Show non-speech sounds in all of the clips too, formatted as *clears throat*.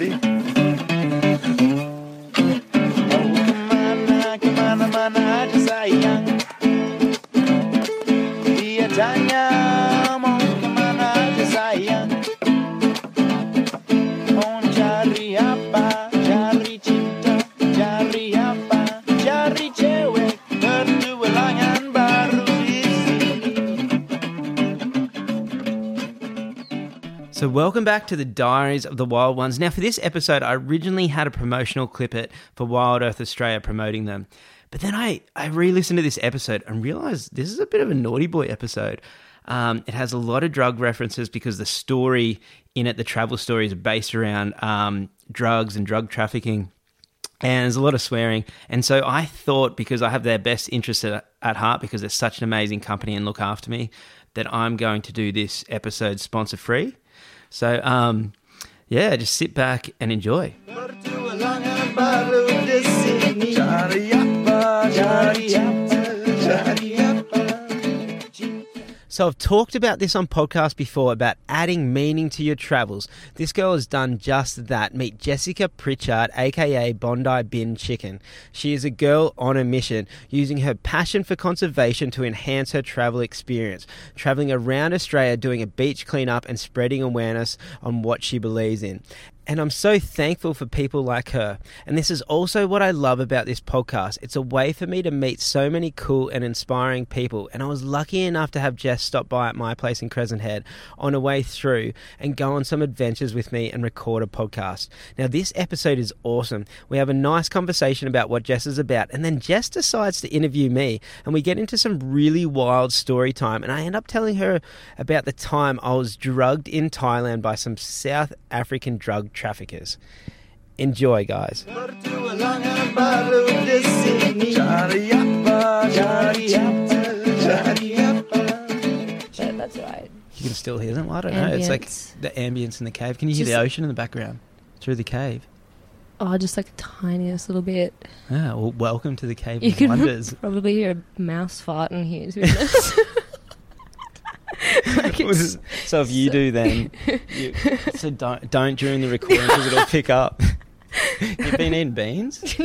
Ready? Welcome back to the Diaries of the Wild Ones. Now, for this episode, I originally had a promotional clip it for Wild Earth Australia promoting them. But then I, I re listened to this episode and realized this is a bit of a naughty boy episode. Um, it has a lot of drug references because the story in it, the travel story, is based around um, drugs and drug trafficking and there's a lot of swearing. And so I thought, because I have their best interests at, at heart, because they're such an amazing company and look after me, that I'm going to do this episode sponsor free. So, um, yeah, just sit back and enjoy. So I've talked about this on podcast before about adding meaning to your travels. This girl has done just that. Meet Jessica Pritchard, aka Bondi Bin Chicken. She is a girl on a mission, using her passion for conservation to enhance her travel experience, traveling around Australia doing a beach cleanup and spreading awareness on what she believes in. And I'm so thankful for people like her. And this is also what I love about this podcast. It's a way for me to meet so many cool and inspiring people. And I was lucky enough to have Jess stop by at my place in Crescent Head on a way through and go on some adventures with me and record a podcast. Now, this episode is awesome. We have a nice conversation about what Jess is about. And then Jess decides to interview me. And we get into some really wild story time. And I end up telling her about the time I was drugged in Thailand by some South African drug traffickers. Enjoy, guys. That's right. You can still hear them. I don't know. It's like Ambience. the ambience in the cave. Can you hear the Just- ocean in the background through the cave? Oh, just like the tiniest little bit. Yeah. Well, welcome to the cave You of can wonders. *laughs* probably hear a mouse fart in here. To be honest. *laughs* *laughs* Like *laughs* so if you do, then *laughs* you, so don't don't during the recording because it'll pick up. You've been eating beans.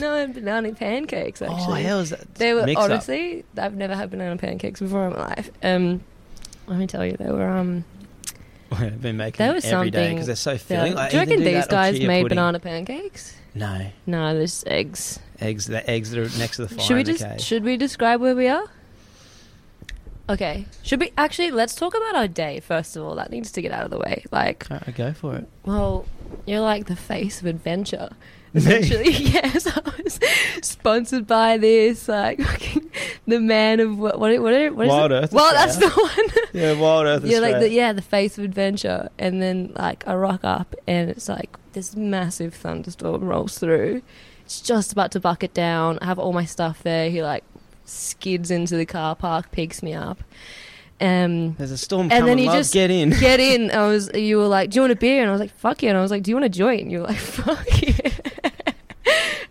no, had banana pancakes Oh, actually. how is that? they were Mix up. honestly, I've never had banana pancakes before in my life. Um, let me tell you, they were um, I've been making them was every day because they're so filling. I do you reckon do these guys made pudding. banana pancakes? No No, there's eggs. eggs. The eggs that are next to the fire Should we just should we describe where we are? Okay. Should we actually let's talk about our day first of all. That needs to get out of the way. Like, Alright, go for it. well, you're like the face of adventure. *laughs* Essentially, *laughs* yes. I was sponsored by this, like the man of what? What? What? what is Wild it? Earth Well, that's the one. *laughs* Yeah, Wild Earth. You're like the yeah, the face of adventure, and then like I rock up, and it's like this massive thunderstorm rolls through. It's just about to bucket down. I have all my stuff there. He like skids into the car park, picks me up. Um, There's a storm and coming. then you love, just get in. get in. *laughs* I was, you were like, "Do you want a beer?" And I was like, "Fuck yeah!" And I was like, "Do you want a joint?" And you were like, *laughs* "Fuck yeah!"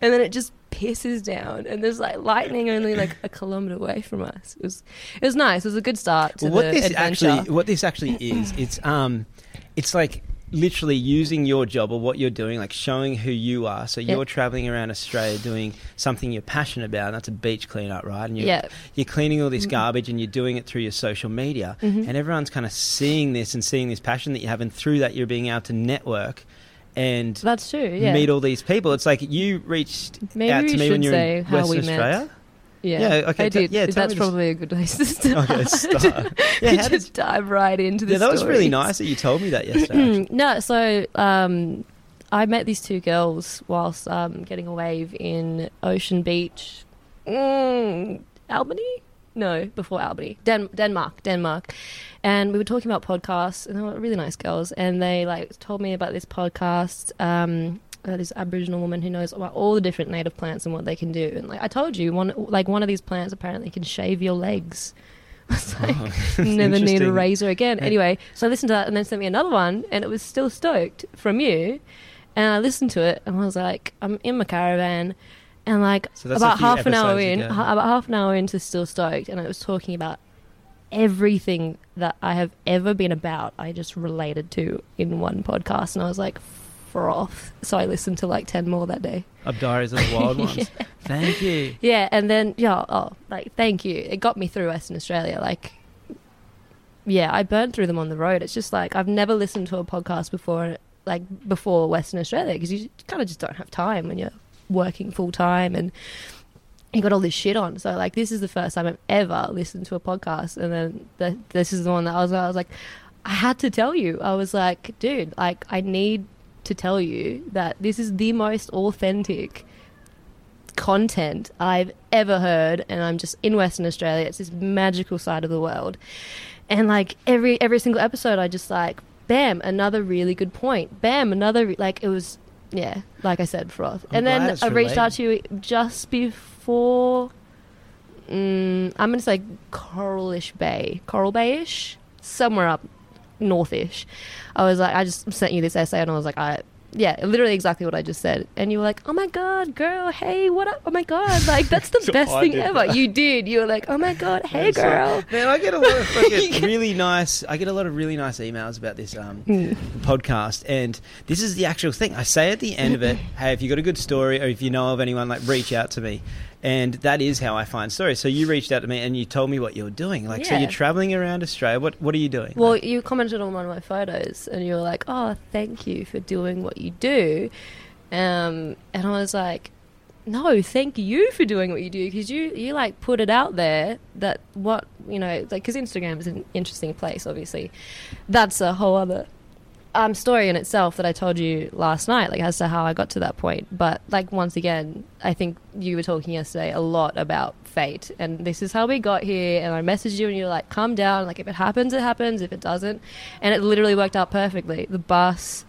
and then it just pisses down, and there's like lightning only like a kilometer away from us. It was, it was nice. It was a good start to Well, what the this adventure. actually what this actually is it's um it's like literally using your job or what you're doing like showing who you are so Yep. you're traveling around australia doing something you're passionate about and that's a beach cleanup right and you're, Yeah. you're cleaning all this Mhm. garbage and you're doing it through your social media Mhm. and everyone's kind of seeing this and seeing this passion that you have and through that you're being able to network and That's true. Yeah. meet all these people it's like you reached Maybe out to me when you're in how western we met. Yeah. Yeah, okay, I t- did. yeah, that's probably a good place to start. Okay, start. *laughs* Yeah, just did- dive right into the yeah that was really nice that you told me that yesterday *clears throat* no, so um, I met these two girls whilst um, getting a wave in Ocean Beach, mm, Albany. No, before Albany, Den- Denmark, Denmark, and we were talking about podcasts, and they were really nice girls, and they like told me about this podcast. Um, uh, this Aboriginal woman who knows about all the different native plants and what they can do, and like I told you, one like one of these plants apparently can shave your legs. *laughs* It's like *laughs* Oh, never need a razor again. Yeah. Anyway, so I listened to that and then sent me another one, and it was still stoked from you. And I listened to it, and I was like, I'm in my caravan, and like So about half an hour in, about half an hour into Still Stoked, and it was talking about everything that I have ever been about. I just related to in one podcast, and I was like, froth. So I listened to like ten more that day. Of Diaries of the Wild *laughs* Ones. Thank you. Yeah, and then yeah, oh, like thank you. It got me through Western Australia. Like, yeah, I burned through them on the road. It's just like I've never listened to a podcast before, like before Western Australia, because you kind of just don't have time when you're working full time and you got all this shit on. So like, this is the first time I've ever listened to a podcast, and then the, this is the one that I was. I was like, I had to tell you. I was like, dude, like I need to tell you that this is the most authentic content I've ever heard, and I'm just in Western Australia. It's this magical side of the world, and like every every single episode, I just like, bam, another really good point. Bam, another like it was, yeah, like I said, froth. I'm and then I reached out to you just before. Mm, I'm gonna say Coralish Bay, Coral Bayish, somewhere up northish. I was like, I just sent you this essay, and I was like, I yeah, literally exactly what I just said. And you were like, oh my God, girl, hey, what up? Oh my God, like, that's the *laughs* So best I thing ever. that. You did. You were like, oh my God, *laughs* hey, So- girl. Man, I get a lot of *laughs* fucking really nice. I get a lot of really nice emails about this um, Mm. podcast, and this is the actual thing. I say at the end of it, "Hey, if you got a good story, or if you know of anyone, like reach out to me." And that is how I find stories. So you reached out to me and you told me what you're doing. Like, so Yeah. you're traveling around Australia. What What are you doing? Well, Like, you commented on one of my photos and you were like, oh, thank you for doing what you do. Um, and I was like, no, thank you for doing what you do because you, you like put it out there that what, you know, like, because Instagram is an interesting place, obviously. That's a whole other um, story in itself that I told you last night, like as to how I got to that point. But like once again, I think you were talking yesterday a lot about fate, and this is how we got here. And I messaged you, and you're like, "Calm down. Like if it happens, it happens. If it doesn't," and it literally worked out perfectly. The bus,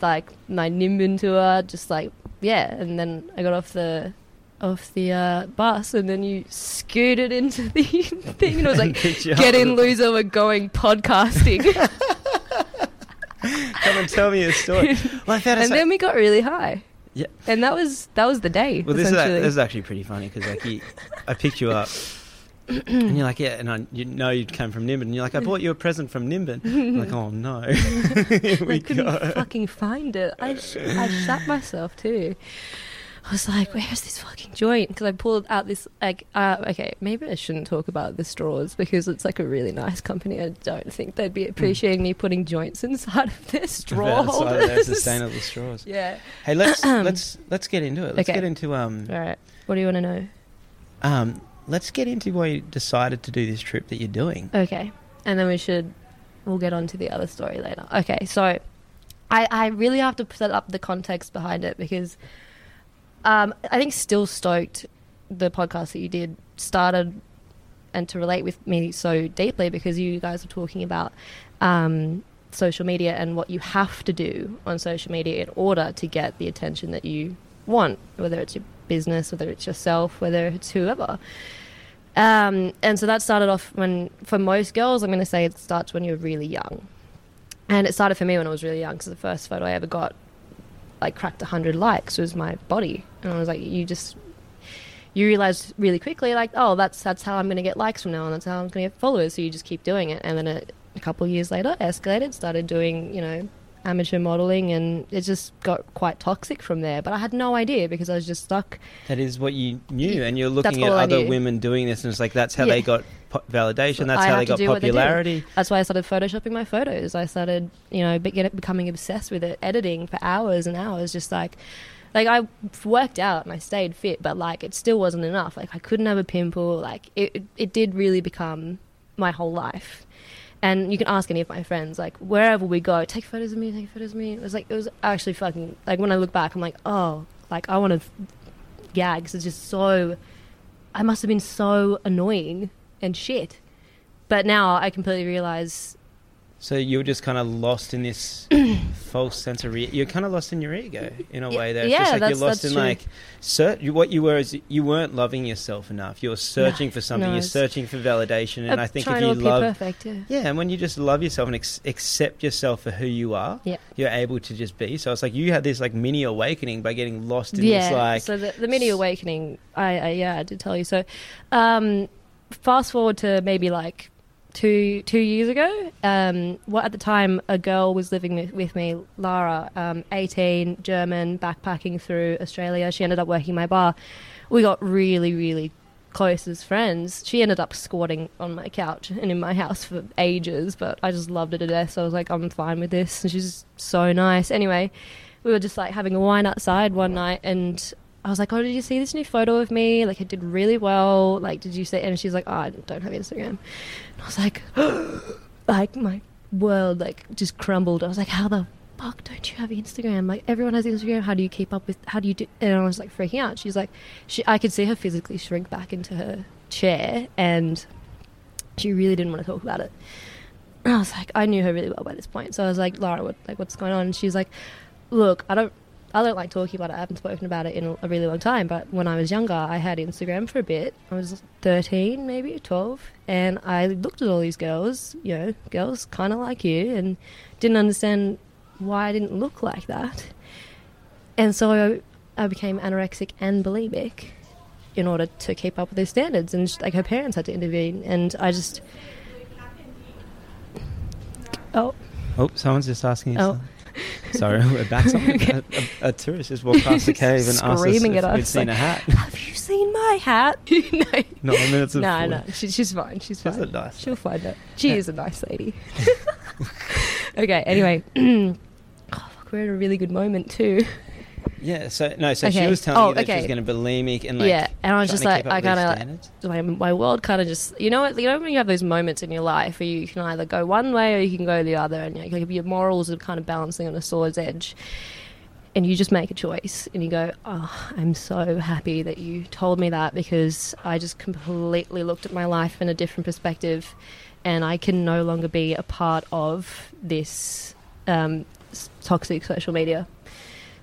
like my Nimbin tour, just like yeah. And then I got off the off the uh, bus, and then you scooted into the *laughs* thing, and it was like, Picked you up "Get in, loser. We're going podcasting." *laughs* Come and tell me a story. *laughs* Well, I found and then we got really high. Yeah. And that was that was the day. Well, this is, essentially. this is actually pretty funny because like you, I picked you up, and you're like, yeah, and I, you know you'd come from Nimbin, and you're like, I bought you a present from Nimbin. I'm like, oh no, *laughs* *laughs* I we couldn't go. fucking find it. I sh- I shat myself too. I was like, "Where's this fucking joint?" Because I pulled out this like, uh, okay, maybe I shouldn't talk about the straws because it's like a really nice company. I don't think they'd be appreciating me putting joints inside of their *laughs* straw Outside of their holders. sustainable straws. *laughs* yeah. Hey, let's *clears throat* let's let's get into it. Let's Okay. get into um All right. What do you want to know? um let's get into why you decided to do this trip that you're doing. Okay. And then we should we'll get on to the other story later. Okay, so I I really have to set up the context behind it because um I think Still Stoked the podcast that you did started and to relate with me so deeply because you guys were talking about um social media and what you have to do on social media in order to get the attention that you want, whether it's your business, whether it's yourself, whether it's whoever. Um, and so that started off when, for most girls, I'm going to say it starts when you're really young. And it started for me when I was really young because the first photo I ever got, like, cracked 100 likes was my body. And I was like, you just, you realize really quickly, like, oh, that's that's how I'm going to get likes from now on. That's how I'm going to get followers. So you just keep doing it. And then a, a couple years later, escalated, started doing, you know, amateur modeling, and it just got quite toxic from there. But I had no idea because I was just stuck. That is what you knew, and you're looking at other women doing this, and it's like that's how Yeah. they got po- validation. That's I how they got what they popularity. That's why I started photoshopping my photos. I started, you know, be- get, becoming obsessed with it, editing for hours and hours, just like, like I worked out and I stayed fit, but like it still wasn't enough. Like I couldn't have a pimple. Like it, it did really become my whole life. And you can ask any of my friends, like wherever we go, take photos of me, take photos of me. It was like it was actually fucking like when I look back, I'm like, oh, like I want to gag. 'cause it's just so. I must have been so annoying and shit. But now I completely realize So you were just kind of lost in this *clears throat* false sense of re- you're kind of lost in your ego in a way. There, it's yeah, just like that's- you're lost in true. like you- what you were is you weren't loving yourself enough. You were searching for something. no, you're it's- searching for validation, and I think if you love, perfect, yeah. yeah, and when you just love yourself and ex- accept yourself for who you are, Yeah. you're able to just be. So it's like you had this like mini awakening by getting lost in yeah. this like so the, the mini awakening, I, I yeah, I did tell you. So, um, fast forward to maybe like two two years ago. Um, well, at the time, a girl was living with, with me, Lara, um, eighteen, German, backpacking through Australia. She ended up working my bar. We got really, really close as friends. She ended up squatting on my couch and in my house for ages, but I just loved her to death. So I was like, I'm fine with this. And she's so nice. Anyway, we were just like having a wine outside one night and I was like, "Oh, did you see this new photo of me? Like, it did really well. Like, did you see?" And she's like, "Oh, I don't have Instagram." And I was like, *gasps* like my world like just crumbled. I was like, "How the fuck don't you have Instagram? Like, everyone has Instagram. How do you keep up with? How do you do?" And I was like freaking out. She's like, she, I could see her physically shrink back into her chair, and she really didn't want to talk about it. And I was like, I knew her really well by this point, so I was like, Laura, what like what's going on? And she's like, Look, I don't I don't like talking about it. I haven't spoken about it in a really long time. But when I was younger, I had Instagram for a bit. I was 13, maybe 12. And I looked at all these girls, you know, girls kind of like you, and didn't understand why I didn't look like that. And so I, I became anorexic and bulimic in order to keep up with their standards. And like her parents had to intervene. And I just. Oh, Oh, someone's just asking you Oh. something. Sorry, *laughs* we're back. Okay. a, a, a tourist just walked past the *laughs* cave and asked us if at we'd seen like, a hat. have you seen my hat? *laughs* no. Not a minute No, no, she, she's fine. She's She's fine. a nice She'll find it. She is a nice lady. okay. Anyway, *clears throat* oh, fuck, we're in a really good moment too. Yeah, so no, so she was telling Oh, you that she okay. was going to bulimic and like yeah, and I was just like, I kind of standards. my, world kind of just you know what you know when you have those moments in your life where you can either go one way or you can go the other and like, your morals are kind of balancing on a sword's edge and you just make a choice and you go oh i'm so happy that you told me that because i just completely looked at my life in a different perspective and i can no longer be a part of this um, toxic social media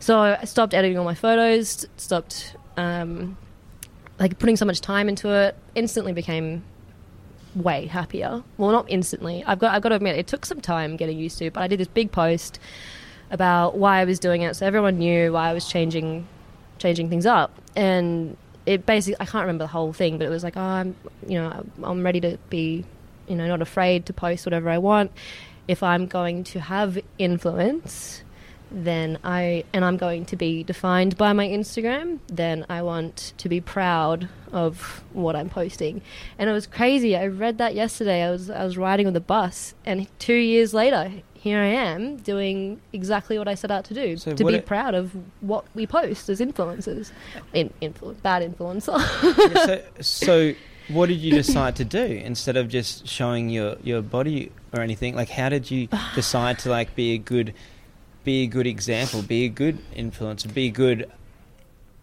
so i stopped editing all my photos stopped um, like putting so much time into it instantly became way happier. Well not instantly. I've got i've got to admit it took some time getting used to but i did this big post about why i was doing it so everyone knew why i was changing changing things up. And it basically i can't remember the whole thing but it was like oh i'm you know i'm ready to be you know not afraid to post whatever i want. If i'm going to have influence then I and I'm going to be defined by my Instagram, then I want to be proud of what I'm posting. And it was crazy. I read that yesterday. I was I was riding on the bus and 2 years later here I am doing exactly what I set out to do So to be it- proud of what we post as influencers. In, influ- bad influencer. *laughs* Yeah, so, so what did you decide to do instead of just showing your, your body or anything? Like, how did you *sighs* decide to like be a good, be a good example, be a good influencer, be a good,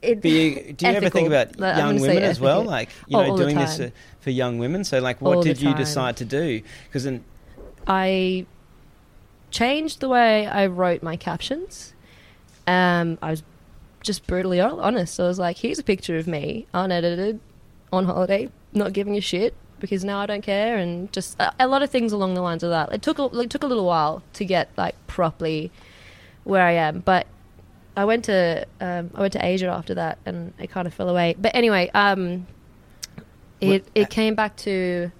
It- be? A, do you ever think about Like, young women as well? Like, you Oh, know, doing this uh, for young women. So, like, what All did you decide to do? Because then, I changed the way I wrote my captions. Um, I was just brutally honest. I was like, here's a picture of me, unedited, on holiday, not giving a shit because now I don't care, and just a, a lot of things along the lines of that. It took a, it took a little while to get like properly where I am, but I went to um, I went to Asia after that, and it kind of fell away. But anyway, um, it it came back to.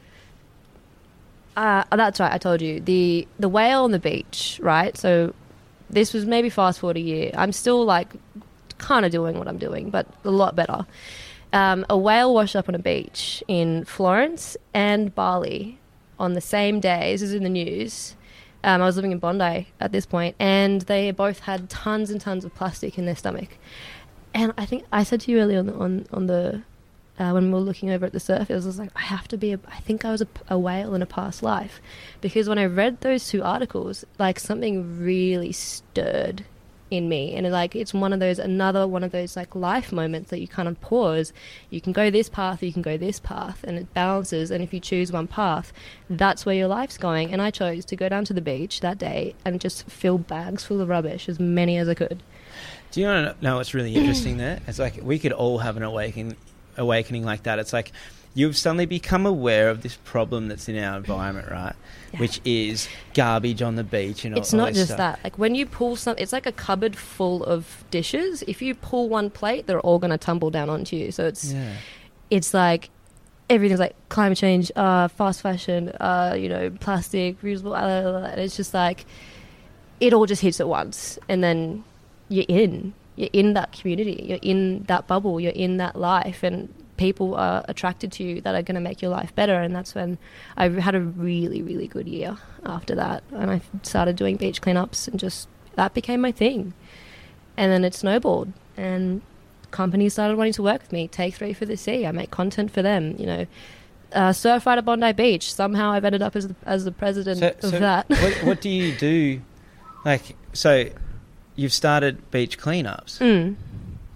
Uh, oh, that's right. I told you the the whale on the beach, right? So this was maybe fast forward a year. I'm still like kind of doing what I'm doing, but a lot better. Um, a whale washed up on a beach in Florence and Bali on the same day. This is in the news. Um, I was living in Bondi at this point, and they both had tons and tons of plastic in their stomach. And I think I said to you earlier on the, on, on the uh, when we were looking over at the surface, I was like, I have to be. A, I think I was a, a whale in a past life, because when I read those two articles, like something really stirred in me, and like it's one of those another one of those like life moments that you kind of pause. You can go this path, you can go this path, and it balances. And if you choose one path, that's where your life's going. And I chose to go down to the beach that day and just fill bags full of rubbish, as many as I could. do you know, what's really interesting there? It's like we could all have an awakening, awakening like that. It's like you've suddenly become aware of this problem that's in our environment, right? Yeah. Which is garbage on the beach and all, it's all not this just stuff. that. Like when you pull some, it's like a cupboard full of dishes. If you pull one plate, they're all going to tumble down onto you. So it's Yeah. it's like everything's like climate change, uh, fast fashion, uh, you know, plastic, reusable. blah, blah, blah, and it's just like it all just hits at once, and then you're in. You're in that community. You're in that bubble. You're in that life, and people are attracted to you that are going to make your life better. And that's when I had a really, really good year after that, and I started doing beach cleanups, and just that became my thing. And then it snowballed, and companies started wanting to work with me. Take three for the sea. I make content for them. You know, uh, Surfrider at Bondi Beach. Somehow I've ended up as the, as the president So, of so that. what, what do you *laughs* do? Like, so you've started beach cleanups, Mm.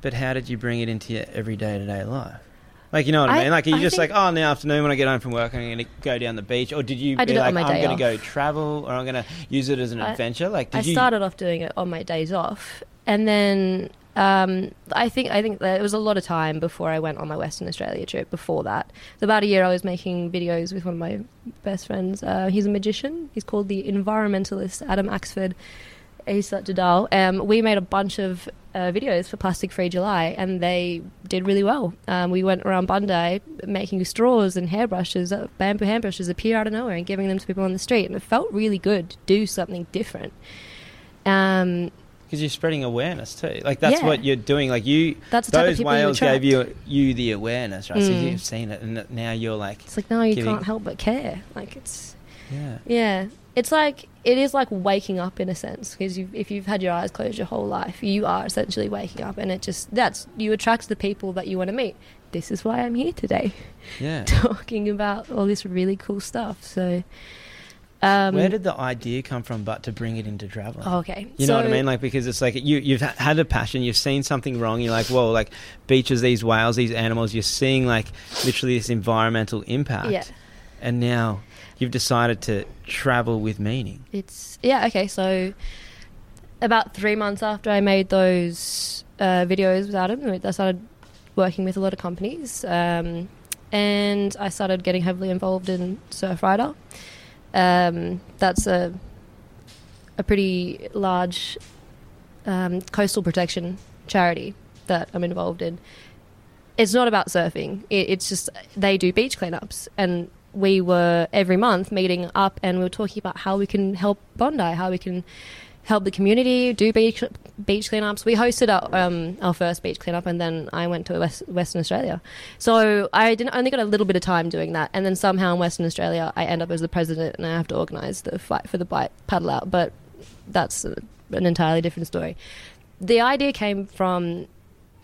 but how did you bring it into your everyday to day life? Like, you know what I, I- mean? Like, are you I just like, oh, in the afternoon when I get home from work, I'm going to go down the beach? Or did you I be did it like, I'm going to go travel or I'm going to use it as an I- adventure? Like, did you? I you. started off doing it on my days off, and then um, I think I think that it was a lot of time before I went on my Western Australia trip. Before that, so about a year, I was making videos with one of my best friends. Uh, he's a magician. He's called the environmentalist Adam Axford. Isat Jadal. Um, we made a bunch of uh, videos for Plastic Free July, and they did really well. Um, we went around Bondi making straws and hairbrushes, uh, bamboo hairbrushes appear out of nowhere and giving them to people on the street, and it felt really good to do something different. Um, Because you're spreading awareness too. Like, that's Yeah. what you're doing. Like, you. that's the type of Those you whales gave you you the awareness, right? So Mm. you've seen it, and now you're like, It's like no, you giving- can't help but care. Like it's yeah, yeah, it's like it is like waking up in a sense because you, if you've had your eyes closed your whole life, you are essentially waking up, and it just that's you attract the people that you want to meet. This is why I'm here today, yeah. *laughs* talking about all this really cool stuff. So, um, Where did the idea come from, but to bring it into traveling? oh, okay, You know what I mean? Like because it's like you you've had a passion, you've seen something wrong, you're like, whoa, like beaches, these whales, these animals, you're seeing like literally this environmental impact, yeah, and now you've decided to travel with meaning. It's yeah okay. So about three months after I made those uh, videos with Adam, I started working with a lot of companies, um, and I started getting heavily involved in Surfrider. Um, that's a a pretty large um, coastal protection charity that I'm involved in. It's not about surfing. It, it's just they do beach cleanups, and we were every month meeting up, and we were talking about how we can help Bondi, how we can help the community do beach beach cleanups. We hosted our um, our first beach cleanup, and then I went to West, Western Australia. So I didn't only got a little bit of time doing that, and then somehow in Western Australia, I end up as the president, and I have to organise the fight for the bite paddle out. But that's a, an entirely different story. The idea came from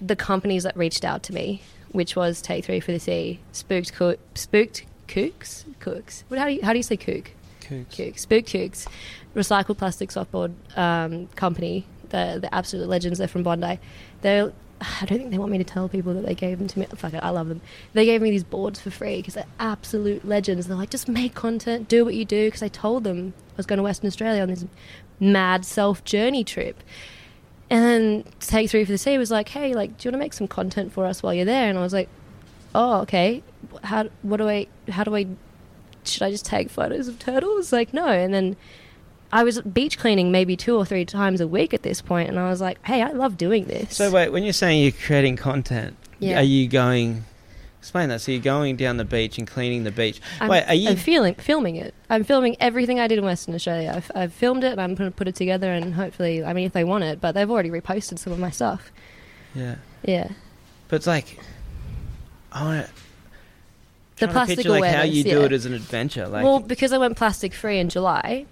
the companies that reached out to me, which was Take Three for the Sea, Spooked, Coo- Spooked Kooks, Kooks. What, how do you how do you say kook? Kooks, Spook Kooks, recycled plastic softboard um, company. The the absolute legends. They're from Bondi. They I don't think they want me to tell people that they gave them to me. Fuck it, I love them. They gave me these boards for free because they're absolute legends. They're like, just make content, do what you do. Because I told them I was going to Western Australia on this mad self journey trip. And then Take Three for the Sea was like, hey, like, do you want to make some content for us while you're there? And I was like, oh, okay. How what do I how do I should I just take photos of turtles? Like, no. And then I was beach cleaning maybe two or three times a week at this point, and I was like, hey, I love doing this. So wait, when you're saying you're creating content, Yeah. are you going? Explain that. So you're going down the beach and cleaning the beach. I'm, wait, are you? I'm feeling, filming it. I'm filming everything I did in Western Australia. I've, I've filmed it, and I'm going to put it together, and hopefully, I mean, if they want it, but they've already reposted some of my stuff. yeah, Yeah. but it's like, I want to. The plastic picture, like how you do yeah. it as an adventure. Like, well, because I went plastic free in July,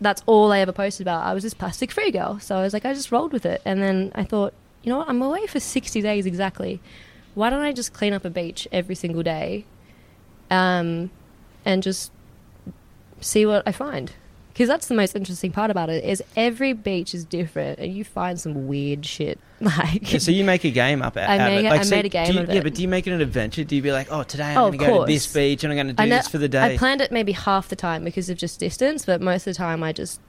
that's all I ever posted about. I was this plastic free girl. So I was like, I just rolled with it. And then I thought, you know what? I'm away for 60 days exactly. Why don't I just clean up a beach every single day um, and just see what I find? Because that's the most interesting part about it is every beach is different and you find some weird shit. *laughs* Like, Yeah, so you make a game up out I make it. it- Like, I so made a game you, of Yeah, but do you make it an adventure? Do you be like, oh, today I'm Oh, going to go to this beach and I'm going to do know- this for the day? I planned it maybe half the time because of just distance, but most of the time I just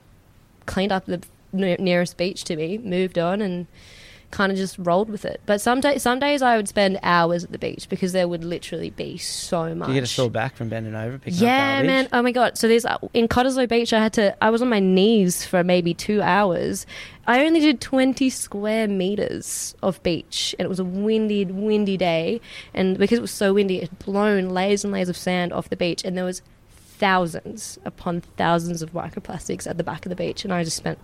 cleaned up the ne- nearest beach to me, moved on, and kind of just rolled with it. But some day, some days I would spend hours at the beach because there would literally be so much. Do you get a sore back from bending over? Picking Yeah, up garbage? man. Oh my god. So there's uh, in Cottesloe Beach. I had to. I was on my knees for maybe two hours. I only did 20 square meters of beach, and it was a windy, windy day. And because it was so windy, it had blown layers and layers of sand off the beach, and there was thousands upon thousands of microplastics at the back of the beach. And I just spent.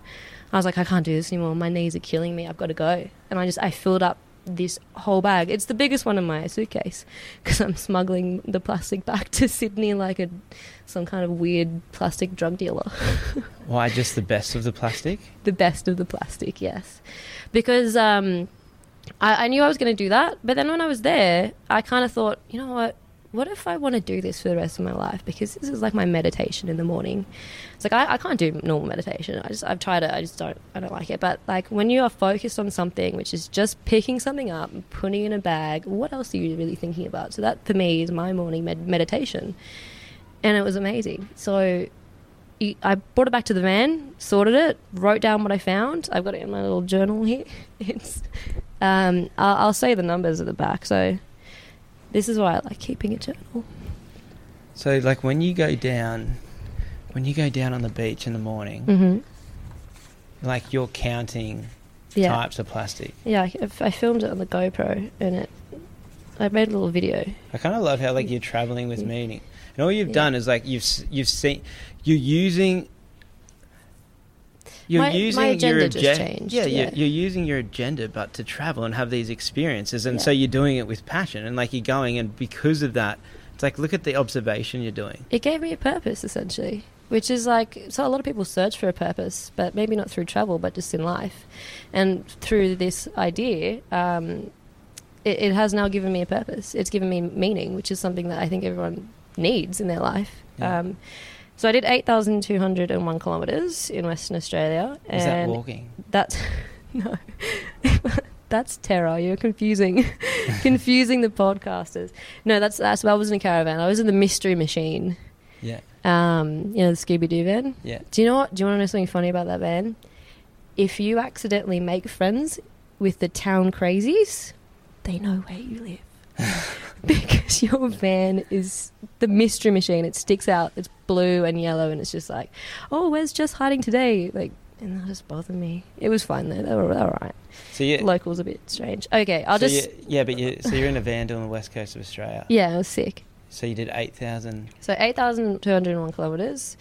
I was like, I can't do this anymore. My knees are killing me. I've got to go. And I just I filled up this whole bag. It's the biggest one in my suitcase *laughs* because I'm smuggling the plastic back to Sydney like a some kind of weird plastic drug dealer. *laughs* Why just the best of the plastic? the best of the plastic, yes, because um, I, I knew I was going to do that. But then when I was there, I kind of thought, you know what? What if I want to do this for the rest of my life? Because this is like my meditation in the morning. It's like I, I can't do normal meditation. I just I've tried it. I just don't I don't like it. But like when you are focused on something, which is just picking something up, and putting in a bag, what else are you really thinking about? So that for me is my morning med- meditation, and it was amazing. So I brought it back to the van, sorted it, wrote down what I found. I've got it in my little journal here. *laughs* It's um, I'll, I'll say the numbers at the back. So this is why I like keeping a journal. So, like when you go down, when you go down on the beach in the morning, Mm-hmm. like you're counting Yeah, types of plastic. yeah. I, I filmed it on the GoPro, and it. I made a little video. I kind of love how like you're traveling with Mm. meaning, and all you've Yeah. done is like you've you've seen you're using. You're My- my using your agenda just changed, Yeah, yeah. You're, you're using your agenda, but to travel and have these experiences, and Yeah. so you're doing it with passion, and like you're going, and because of that, it's like look at the observation you're doing. It gave me a purpose, essentially, which is like so. A lot of people search for a purpose, but maybe not through travel, but just in life, and through this idea. Um, it, it has now given me a purpose. It's given me meaning, which is something that I think everyone needs in their life. Yeah. Um, so I did eight thousand two hundred and one kilometers in Western Australia, Is that and walking? that's *laughs* no, *laughs* that's terror. You're confusing, *laughs* confusing the podcasters. No, that's that's. I was in a caravan. I was in the Mystery Machine. Yeah, Um, you know the Scooby Doo van. yeah. Do you know what? Do you want to know something funny about that van? If you accidentally make friends with the town crazies, they know where you live. *laughs* because your van is the mystery machine. It sticks out. It's blue and yellow, and it's just like, oh, where's Jess hiding today? Like, and that just bothered me. It was fine though. They were all right. So you, Locals a bit strange. Okay, I'll so just. yeah, but you, so you're in a van on the west coast of Australia. *laughs* Yeah, I was sick. So you did eight thousand. So 8,201 kilometres.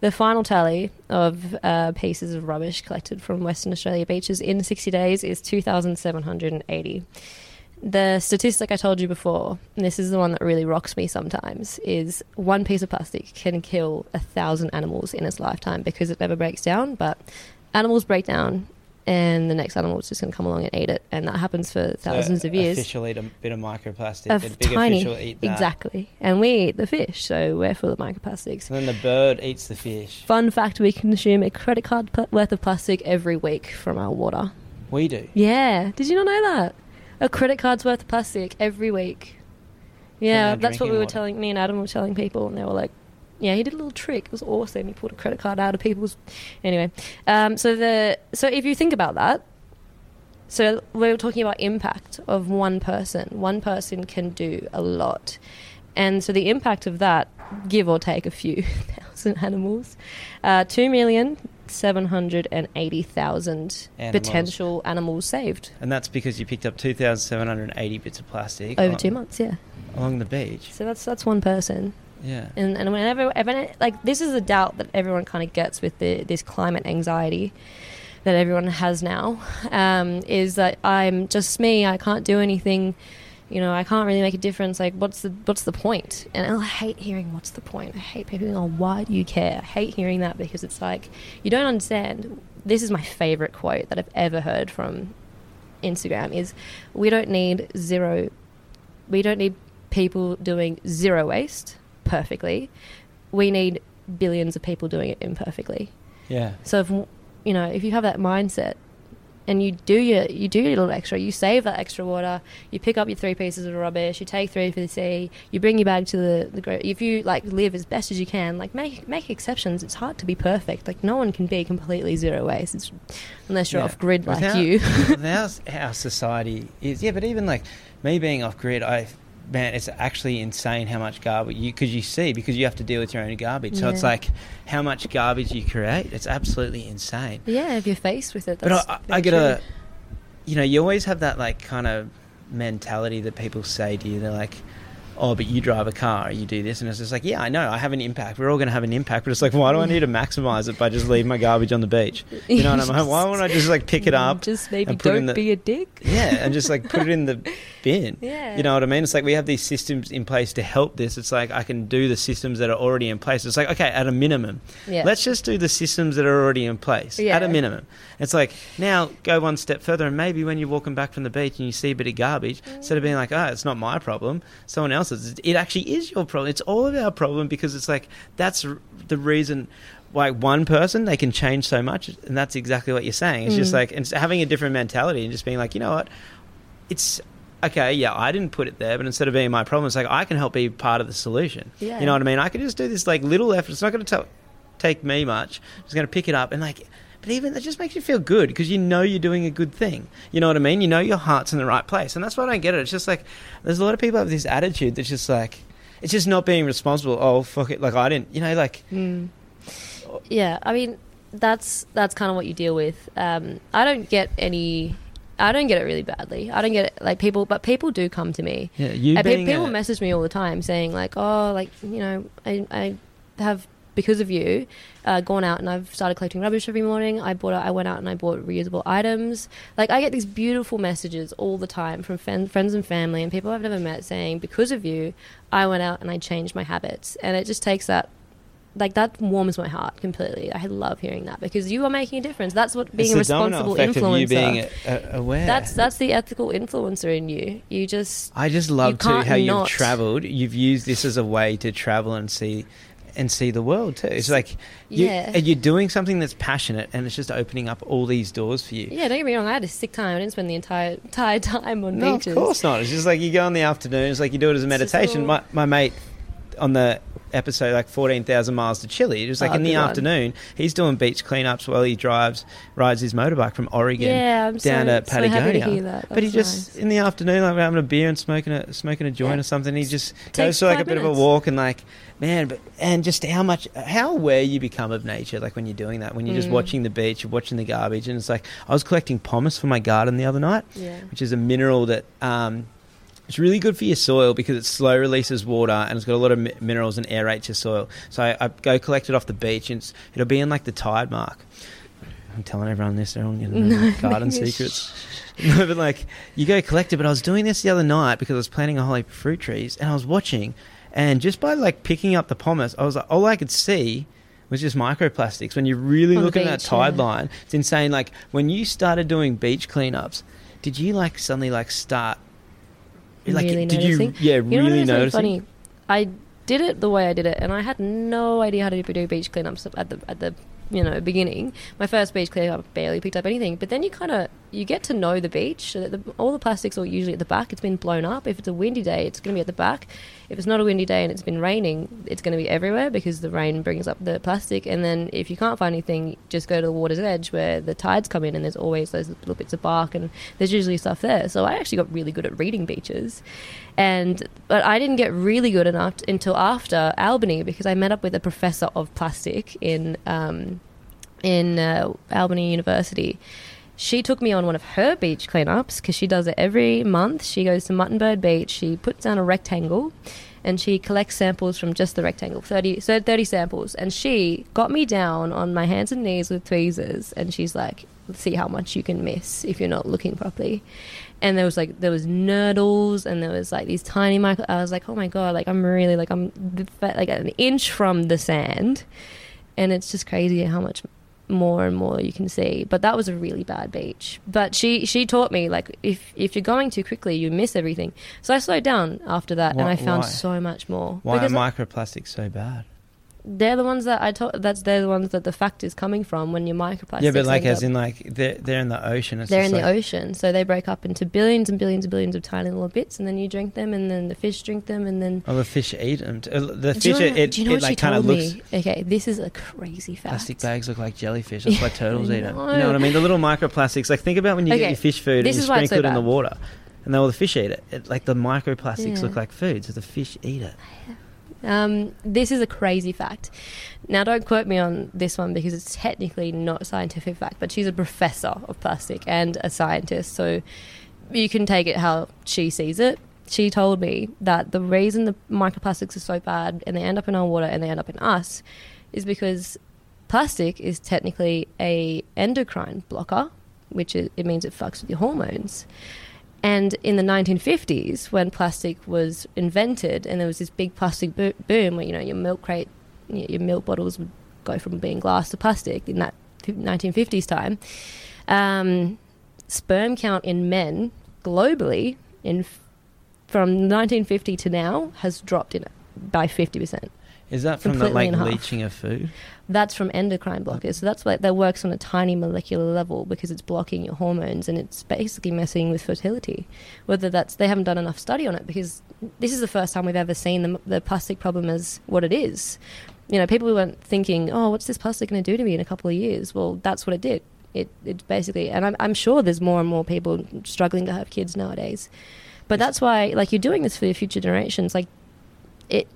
The final tally of uh, pieces of rubbish collected from Western Australia beaches in 60 days is 2,780. The statistic I told you before, and this is the one that really rocks me sometimes, is one piece of plastic can kill a thousand animals in its lifetime because it never breaks down. But animals break down, and the next animal is just going to come along and eat it, and that happens for thousands of years. A fish will eat a bit of microplastic. A A, bigger tiny, fish will eat that. exactly, and we eat the fish, so we're full of microplastics. And then the bird eats the fish. Fun fact: we consume a credit card worth of plastic every week from our water. We do. Yeah, did you not know that? A credit card's worth of plastic every week. Yeah, that's what we were water. telling. Me and Adam were telling people, and they were like, "Yeah, he did a little trick. It was awesome. He pulled a credit card out of people's." Anyway, um, so the so if you think about that, so we were talking about impact of one person. One person can do a lot, and so the impact of that, give or take a few *laughs* thousand animals, uh, two million seven hundred and eighty thousand potential animals saved And that's because you picked up 2,780 bits of plastic over two months. Yeah, along the beach. so that's that's one person. Yeah. And and whenever, whenever like this is a doubt that everyone kind of gets with the this climate anxiety that everyone has now um, is that I'm just me. I can't do anything. You know, I can't really make a difference. Like, what's the what's the point? And I hate hearing what's the point. I hate people going, "Oh, why do you care?" I hate hearing that because it's like you don't understand. This is my favorite quote that I've ever heard from Instagram is we don't need zero we don't need people doing zero waste perfectly. We need billions of people doing it imperfectly. Yeah. So if you know, if you have that mindset and you do your you do your little extra. You save that extra water. You pick up your three pieces of rubbish. You take three for the sea. You bring your bag to the the. Gro- if you like live as best as you can, like make make exceptions. It's hard to be perfect. Like no one can be completely zero waste. It's, unless you're Yeah. off grid like Without- you. *laughs* That's *laughs* how society is. Yeah, but even like me being off grid, I man, it's actually insane how much garbage you because you see because you have to deal with your own garbage. So it's like how much garbage you create. It's absolutely insane. yeah, if you're faced with it, But I, I get a, you know, you always have that like kind of mentality that people say to you. They're like, "Oh, but you drive a car, you do this," and it's just like, "Yeah, I know, I have an impact. We're all going to have an impact." But it's like, why do I need to maximize it by just leaving my garbage on the beach? You know what I mean? *laughs* Why won't I just like pick it mm, up? Just maybe and put it in don't the- be a dick. Yeah, and just like put it in the *laughs* bin. Yeah. You know what I mean? It's like we have these systems in place to help this. It's like I can do the systems that are already in place. It's like, okay, at a minimum, Yeah. let's just do the systems that are already in place Yeah. at a minimum. It's like now go one step further, and maybe when you're walking back from the beach and you see a bit of garbage, mm. instead of being like, oh, it's not my problem, someone else's, it actually is your problem. It's all of our problem because it's like that's r- the reason. why one person, they can change so much, and that's exactly what you're saying. It's just Mm. like it's having a different mentality and just being like, you know what, it's okay, yeah, I didn't put it there, but instead of being my problem, it's like I can help be part of the solution. Yeah. You know what I mean? I can just do this like little effort. It's not going to take me much. I'm just going to pick it up and like. But even that just makes you feel good because you know you're doing a good thing. You know what I mean? You know your heart's in the right place, and that's why I don't get it. It's just like there's a lot of people have this attitude that's just like it's just not being responsible. Oh fuck it, like I didn't. You know, like Mm. Yeah, I mean that's that's kind of what you deal with. Um, I don't get any. I don't get it really badly. I don't get it like people, but people do come to me. yeah, you And pe- being people a- message me all the time saying like, "Oh, like you know, I, I have because of you uh, gone out and I've started collecting rubbish every morning. I bought, I went out and I bought reusable items. Like I get these beautiful messages all the time from fen- friends and family and people I've never met saying, "Because of you, I went out and I changed my habits." And it just takes that. Like that warms my heart completely. I love hearing that because you are making a difference. That's what being it's a responsible influencer. being a, a, aware. that's that's the ethical influencer in you. You just I just love too can't how you've travelled. You've used this as a way to travel and see and see the world too. It's like you, yeah, you're doing something that's passionate, and it's just opening up all these doors for you. Yeah, don't get me wrong. I had a sick time. I didn't spend the entire entire time on no, beaches. of course not. It's just like you go in the afternoon. It's like you do it as a meditation. all- My my mate on the episode like 14,000 miles to Chile. It was like Oh, in the good one. afternoon, he's doing beach cleanups while he drives, rides his motorbike from Oregon Yeah, I'm down so, to so Patagonia. to hear that. But he just nice. in the afternoon, like having a beer and smoking a smoking a joint Yeah. or something. He just Takes goes for like a five bit of a walk and like, man, but and just how much how aware you become of nature, like when you're doing that, when you're just Mm. watching the beach, you're watching the garbage, and it's like I was collecting pumice for my garden the other night, yeah. which is a mineral that um, it's really good for your soil because it slow releases water and it's got a lot of mi- minerals and aerates your soil. So I, I go collect it off the beach and it's, it'll be in like the tide mark. I'm telling everyone this, they're all going to know *laughs* No, garden secrets. *laughs* No, but like you go collect it. But I was doing this the other night because I was planting a whole heap of fruit trees and I was watching, and just by like picking up the pumice, I was like, all I could see was just microplastics. When you really On look at that tide yeah. line, it's insane. Like when you started doing beach cleanups, did you like suddenly like start? Like, really did noticing. you? Yeah, You know really noticing. funny? I did it the way I did it, and I had no idea how to do beach cleanups at the at the you know beginning. My first beach cleanup, I barely picked up anything. But then you kind of you get to know the beach. The, all the plastics are usually at the back. It's been blown up. If it's a windy day, it's going to be at the back. If it's not a windy day and it's been raining, it's going to be everywhere because the rain brings up the plastic. And then if you can't find anything, just go to the water's edge where the tides come in, and there's always those little bits of bark, and there's usually stuff there. So I actually got really good at reading beaches and but I didn't get really good enough until after Albany because I met up with a professor of plastic in um, in uh, Albany University. She took me on one of her beach cleanups because she does it every month. She goes to Muttonbird Beach. She puts down a rectangle, and she collects samples from just the rectangle 30, so 30 samples. And she got me down on my hands and knees with tweezers, and she's like, "See how much you can miss if you're not looking properly." and there was like there was nurdles and there was like these tiny micro i was like oh my god like i'm really like i'm like an inch from the sand and it's just crazy how much more and more you can see but that was a really bad beach but she she taught me like if if you're going too quickly you miss everything so i slowed down after that Why- and i found why? so much more Why are because microplastics so bad? They're the ones that I told. That's they're the ones that the fact is coming from when your microplastics. yeah, but like as up- in like they're they're in the ocean. It's they're in the ocean, so they break up into billions and billions and billions of tiny little bits, and then you drink them, and then the fish drink them, and then Oh, the fish eat them. Uh, the Do you fish, know, it, do you know it what like kind of looks. me? Okay, this is a crazy fact. Plastic bags look like jellyfish. That's why *laughs* turtles eat them. You know. what I mean? The little microplastics. Like think about when you get your fish food this and you is why it's sprinkle so it in the water, and then all the fish eat it. it like the microplastics Yeah. look like food, so the fish eat it. Um, this is a crazy fact. Now, don't quote me on this one because it's technically not a scientific fact, but she's a professor of plastic and a scientist, so you can take it how she sees it. She told me that the reason the microplastics are so bad and they end up in our water and they end up in us is because plastic is technically a endocrine blocker, which is, it means it fucks with your hormones. And in the 1950s, when plastic was invented, and there was this big plastic bo- boom where you know your milk crate, your milk bottles would go from being glass to plastic in that 1950s time. Um, sperm count in men globally in f- from 1950 to now has dropped in by 50 percent. Is that from the like leaching of food? That's from endocrine blockers. So that's like that works on a tiny molecular level because it's blocking your hormones and it's basically messing with fertility. Whether that's they haven't done enough study on it because this is the first time we've ever seen the, the plastic problem as what it is. You know, people weren't thinking, "Oh, what's this plastic going to do to me in a couple of years?" Well, that's what it did. It it basically, and I'm I'm sure there's more and more people struggling to have kids nowadays. But that's why, like, you're doing this for your future generations. Like, it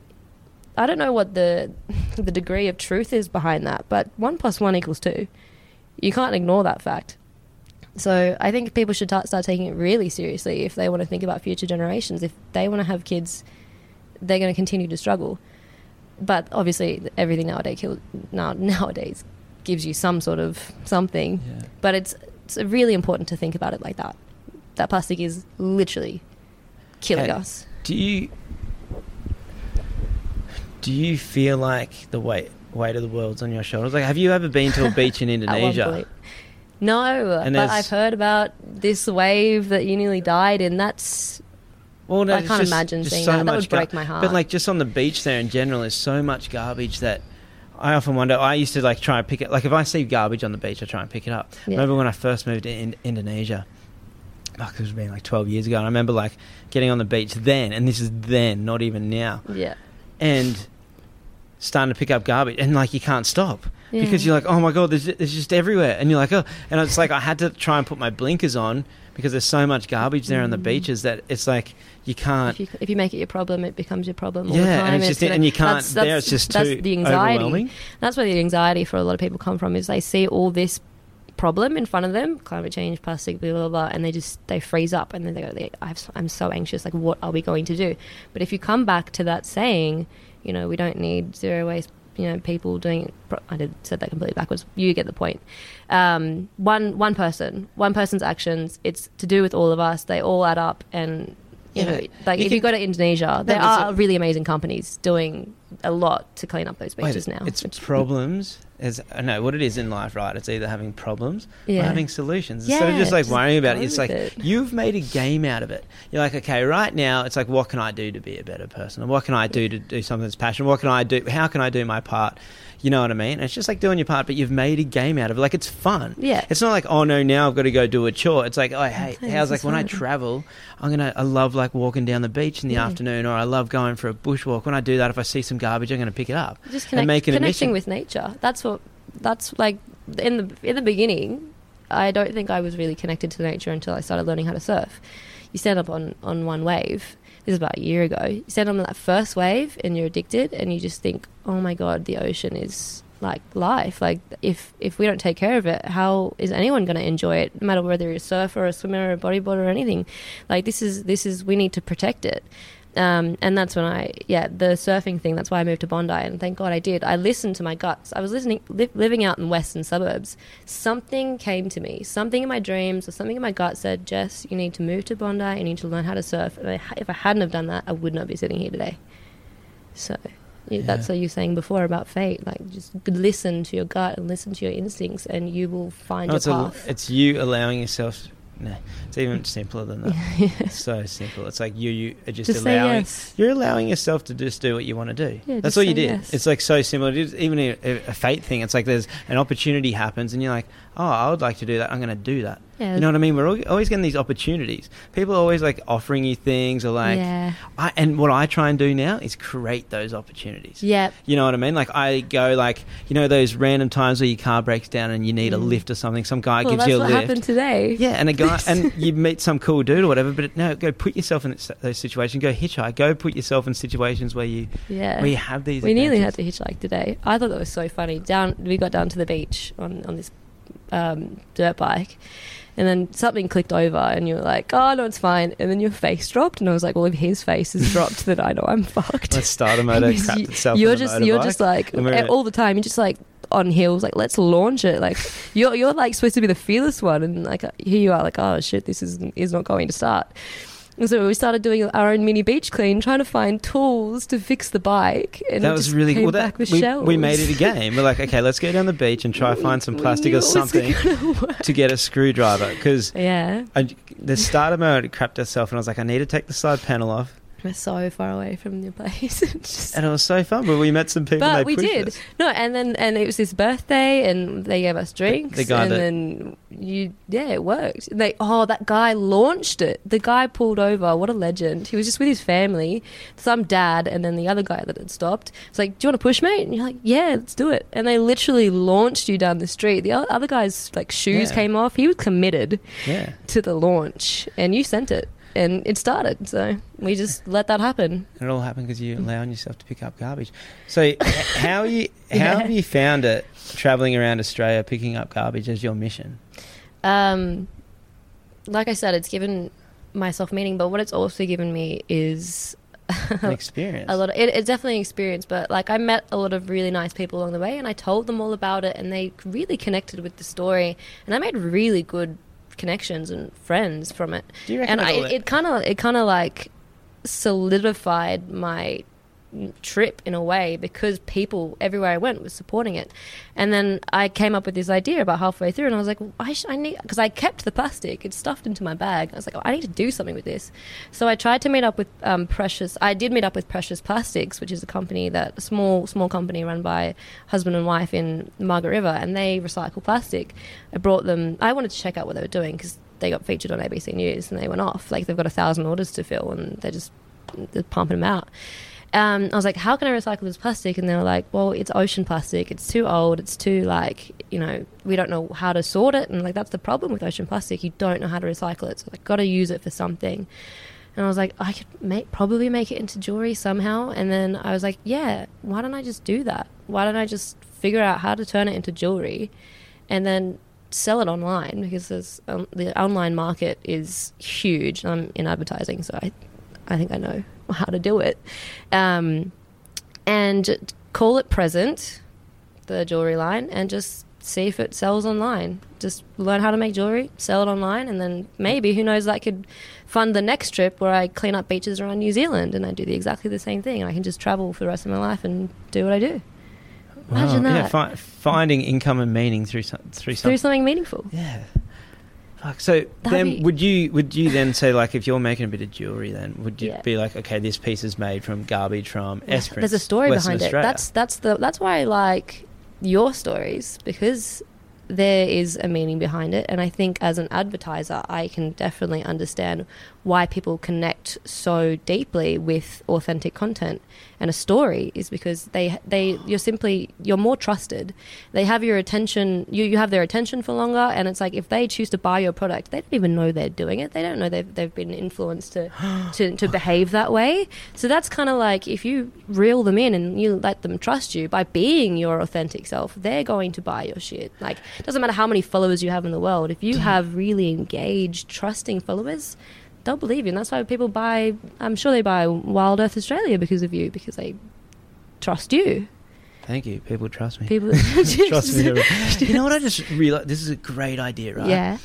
I don't know what the *laughs* the degree of truth is behind that, but one plus one equals two. You can't ignore that fact. So I think people should ta- start taking it really seriously if they want to think about future generations. If they want to have kids, they're going to continue to struggle. But obviously, everything nowadays now *laughs* nowadays gives you some sort of something. Yeah. But it's it's really important to think about it like that. That plastic is literally killing us. Do you do you feel like the weight weight of the world's on your shoulders? Like, have you ever been to a beach in *laughs* Indonesia? No, And but I've heard about this wave that you nearly died in. That's Well, no, I can't just- imagine just seeing so that. That would break gar- my heart. But like, just on the beach there in general, there's so much garbage that I often wonder. I used to like try and pick it. Like, if I see garbage on the beach, I try and pick it up. Yeah. Remember when I first moved to in- Indonesia? Fuck, this was been like 12 years ago, and I remember like getting on the beach then, and this is then, not even now, yeah, and starting to pick up garbage, and like you can't stop Yeah. because you're like, oh my god, there's, there's just everywhere, and you're like, oh, and it's like I had to try and put my blinkers on because there's so much garbage there on the Mm. beaches that it's like you can't. if you if you make it your problem, it becomes your problem all Yeah, the and time. it's just- gonna- and you can't- That's, there that's, it's just that's too the anxiety. overwhelming. That's where the anxiety for a lot of people come from. Is they see all this problem in front of them, climate change, plastic, blah blah blah, and they just they freeze up and then they go, I'm so anxious. Like, what are we going to do? But if you come back to that saying, you know, we don't need zero waste. You know, people doing. pro- I did said that completely backwards. You get the point. Um, one one person, one person's actions. It's to do with all of us. They all add up, and you Yeah. know, like You if you go to Indonesia, there are a- really amazing companies doing a lot to clean up those Wait, beaches now. It's which- problems. Is uh, I know what it is in life, right? It's either having problems or having solutions. Instead of just like just worrying about it, it's like it. you've made a game out of it. You're like, okay, right now, it's like, what can I do to be a better person? And what can I do to do something that's passionate? What can I do? How can I do my part? You know what I mean? It's just like doing your part, but you've made a game out of it. Like it's fun. Yeah. It's not like, oh no, now I've got to go do a chore. It's like, oh hey, how's this like when I travel, I'm gonna, I love like walking down the beach in the Yeah. afternoon, or I love going for a bushwalk. When I do that, if I see some garbage, I'm gonna pick it up just and connect, make it a connecting mission. with nature. That's what. That's like in the in the beginning. I don't think I was really connected to nature until I started learning how to surf. You stand up on on one wave. This is about a year ago. You stand on that first wave and you're addicted, and you just think, "Oh my god, the ocean is like life. Like if if we don't take care of it, how is anyone going to enjoy it? No matter whether you're a surfer, or a swimmer, or a bodyboarder, or anything. Like this is this is we need to protect it. Um, and that's when I, yeah, the surfing thing. That's why I moved to Bondi, and thank God I did. I listened to my guts. I was listening, li- living out in western suburbs. Something came to me. Something in my dreams or something in my gut said, "Jess, you need to move to Bondi. You need to learn how to surf." And I, if I hadn't have done that, I would not be sitting here today. So, yeah, that's what you were saying before about fate. Like, just listen to your gut and listen to your instincts, and you will find No, your it's, a, path. it's you allowing yourself No, it's even simpler than that. *laughs* It's so simple. It's like you you are just, Just allowing yes. you're allowing yourself to just do what you want to do. Yeah, That's all you did. yes. It's like so is even a, a fate thing. It's like there's an opportunity happens, and you're like, oh, I would like to do that. I'm going to do that. Yeah. You know what I mean? We're always getting these opportunities. People are always like offering you things, or like, yeah. I, and what I try and do now is create those opportunities. Yep. You know what I mean? Like I go like you know those random times where your car breaks down and you need a Mm. lift or something. Some guy well, gives you a lift. what lift. happened today. Yeah, and a guy, and *laughs* you meet some cool dude or whatever. But no, go put yourself in those situations. Go hitchhike. Go put yourself in situations where you Yeah. where you have these. We nearly had to hitchhike today. I thought that was so funny. Down, we got down to the beach on on this um, dirt bike, and then something clicked over, and you were like, "Oh no, it's fine." And then your face dropped, and I was like, "Well, if his face is dropped, then I know I'm *laughs* fucked." Let's start a motor crapped itself. You're just you're just like eh, all the time. You're just like on hills, like let's launch it. Like *laughs* you're you're like supposed to be the fearless one, and like here you are, like oh shit, this is is not going to start. And so we started doing our own mini beach clean, trying to find tools to fix the bike. And that it was really cool. back with we, we made it a game. We're like, okay, let's go down the beach and try to *laughs* find some plastic or something gonna *laughs* get a screwdriver because Yeah, the starter mode crapped itself, and I was like, I need to take the side panel off. We're so far away from your place. *laughs* Just- And it was so fun, but we met some people. but we did us. no, and then and it was his birthday, and they gave us drinks, the guy and that- then you yeah, it worked. They oh that guy launched it. The guy pulled over. What a legend! He was just with his family, some dad, and then the other guy that had stopped. It's like, do you want to push, mate? And you're like, yeah, let's do it. And they literally launched you down the street. The other guy's like shoes Yeah. came off. He was committed Yeah. to the launch, and you sent it. And it started, so we just let that happen. And it all happened because you allowing yourself to pick up garbage. So, *laughs* how you how Yeah. have you found it traveling around Australia picking up garbage as your mission? Um, like I said, it's given myself meaning, but what it's also given me is An experience. *laughs* a lot of it, it's definitely an experience. But like I met a lot of really nice people along the way, and I told them all about it, and they really connected with the story, and I made really good connections and friends from it. Do you reckon And I, it- it kind of it kind of like solidified my trip in a way because people everywhere I went was supporting it. And then I came up with this idea about halfway through, and I was like, I, sh- I need because I kept the plastic, it's stuffed into my bag. I was like, I need to do something with this. So I tried to meet up with um, Precious. I did meet up with Precious Plastics, which is a company that a small small company run by husband and wife in Margaret River, and they recycle plastic. I brought them. I wanted to check out what they were doing because they got featured on ABC News and they went off. Like they've got a thousand orders to fill, and they're just they're pumping them out um, I was like, how can I recycle this plastic? And they were like, well, it's ocean plastic. It's too old. It's too like, you know, we don't know how to sort it. And like, that's the problem with ocean plastic. You don't know how to recycle it. So like, got to use it for something. And I was like, I could make, probably make it into jewelry somehow. And then I was like, yeah, why don't I just do that? Why don't I just figure out how to turn it into jewelry and then sell it online? Because um, the online market is huge. I'm in advertising, so I, I think I know how to do it. Um, and call it present, the jewelry line, and just see if it sells online. Just learn how to make jewelry, sell it online, and then maybe, who knows, that could fund the next trip where I clean up beaches around New Zealand and I do the, exactly the same thing. And I can just travel for the rest of my life and do what I do. Imagine Wow, Yeah, that. fi- finding income and meaning through some, through Through something. something meaningful. Yeah. Fuck. So then, be- would you would you then say like if you're making a bit of jewelry, then would you Yeah. be like, okay, this piece is made from garbage from Esperance, There's a story Western behind Australia. it. That's that's the that's why I like your stories because there is a meaning behind it, and I think as an advertiser, I can definitely understand why people connect so deeply with authentic content and a story is because they they you're simply you're more trusted. They have your attention. You you have their attention for longer, and it's like if they choose to buy your product, they don't even know they're doing it. They don't know they've they've been influenced to *gasps* to, to behave that way. So that's kind of like if you reel them in and you let them trust you by being your authentic self, they're going to buy your shit. Like it doesn't matter how many followers you have in the world. If you have really engaged, trusting followers, they'll believe you. And that's why people buy. I'm sure they buy Wild Earth Australia because of you because they trust you. Thank you. People trust me. People *laughs* *laughs* trust me. you know what? I just realized this is a great idea, right? Yeah.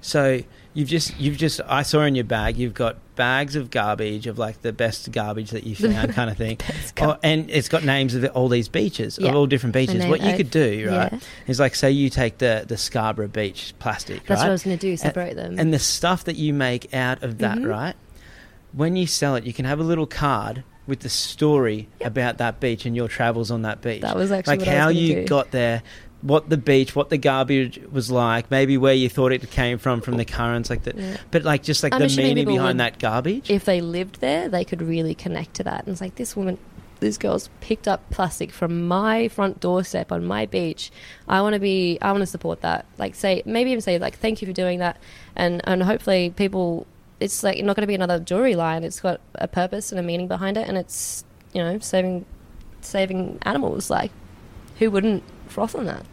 So You've just, you've just. I saw in your bag. You've got bags of garbage of like the best garbage that you *laughs* found, kind of thing. *laughs* Oh, and it's got names of all these beaches, Yeah. of all different beaches. What you I- could do, right, Yeah. is like say you take the the Scarborough Beach plastic, That's right, what I was going to do. Separate them. and the stuff that you make out of that, Mhm. right? When you sell it, you can have a little card with the story Yep. about that beach and your travels on that beach. that was actually like what I was how you do. got there, what the beach, what the garbage was like, maybe where you thought it came from from the currents, like that. Yeah. But like just like I'm the meaning behind would- that garbage. if they lived there, they could really connect to that. And it's like this woman, this girl's picked up plastic from my front doorstep on my beach. I want to be, I want to support that. Like say, maybe even say like, thank you for doing that, and and hopefully people, it's like not going to be another jewelry line. It's got a purpose and a meaning behind it, and it's you know saving saving animals. Like who wouldn't froth on that?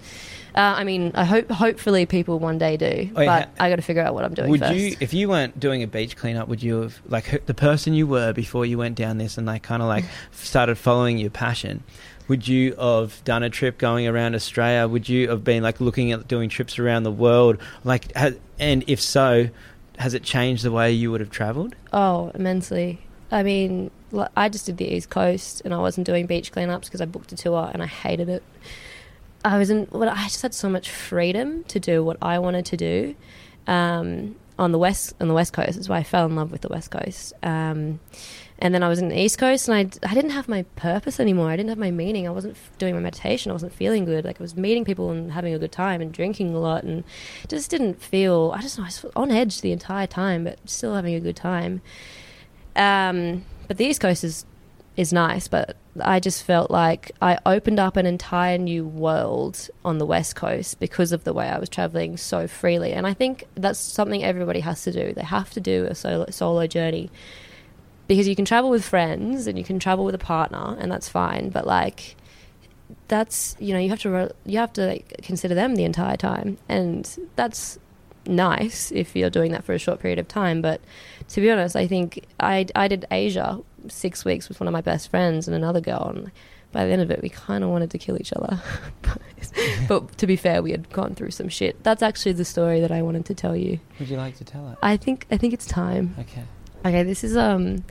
Uh, I mean, I hope hopefully people one day do, Oh, yeah. but I got to figure out what I'm doing would first. you, if you weren't doing a beach cleanup, would you have like the person you were before you went down this and like kind of like started following your passion? Would you have done a trip going around Australia? Would you have been like looking at doing trips around the world? Like, ha- and if so, has it changed the way you would have travelled? Oh, immensely. I mean, I just did the East Coast and I wasn't doing beach cleanups because I booked a tour and I hated it. I was in, well, I just had so much freedom to do what I wanted to do um, on the west on the West Coast. That's why I fell in love with the West Coast. Um, and then I was in the East Coast and I I didn't have my purpose anymore. I didn't have my meaning. I wasn't doing my meditation. I wasn't feeling good. Like I was meeting people and having a good time and drinking a lot and just didn't feel, I just I was on edge the entire time, but still having a good time. Um, but the East Coast is is nice, but I just felt like I opened up an entire new world on the West Coast because of the way I was traveling so freely. And I think that's something everybody has to do. They have to do a solo, solo journey because you can travel with friends and you can travel with a partner, and that's fine. But like, that's you know you have to re- you have to like, consider them the entire time, and that's nice if you're doing that for a short period of time. But to be honest, I think I I did Asia six weeks with one of my best friends and another girl, and by the end of it, we kind of wanted to kill each other. *laughs* *laughs* but to be fair, we had gone through some shit. That's actually the story that I wanted to tell you. Would you like to tell it? I think I think it's time. Okay. Okay, this is um,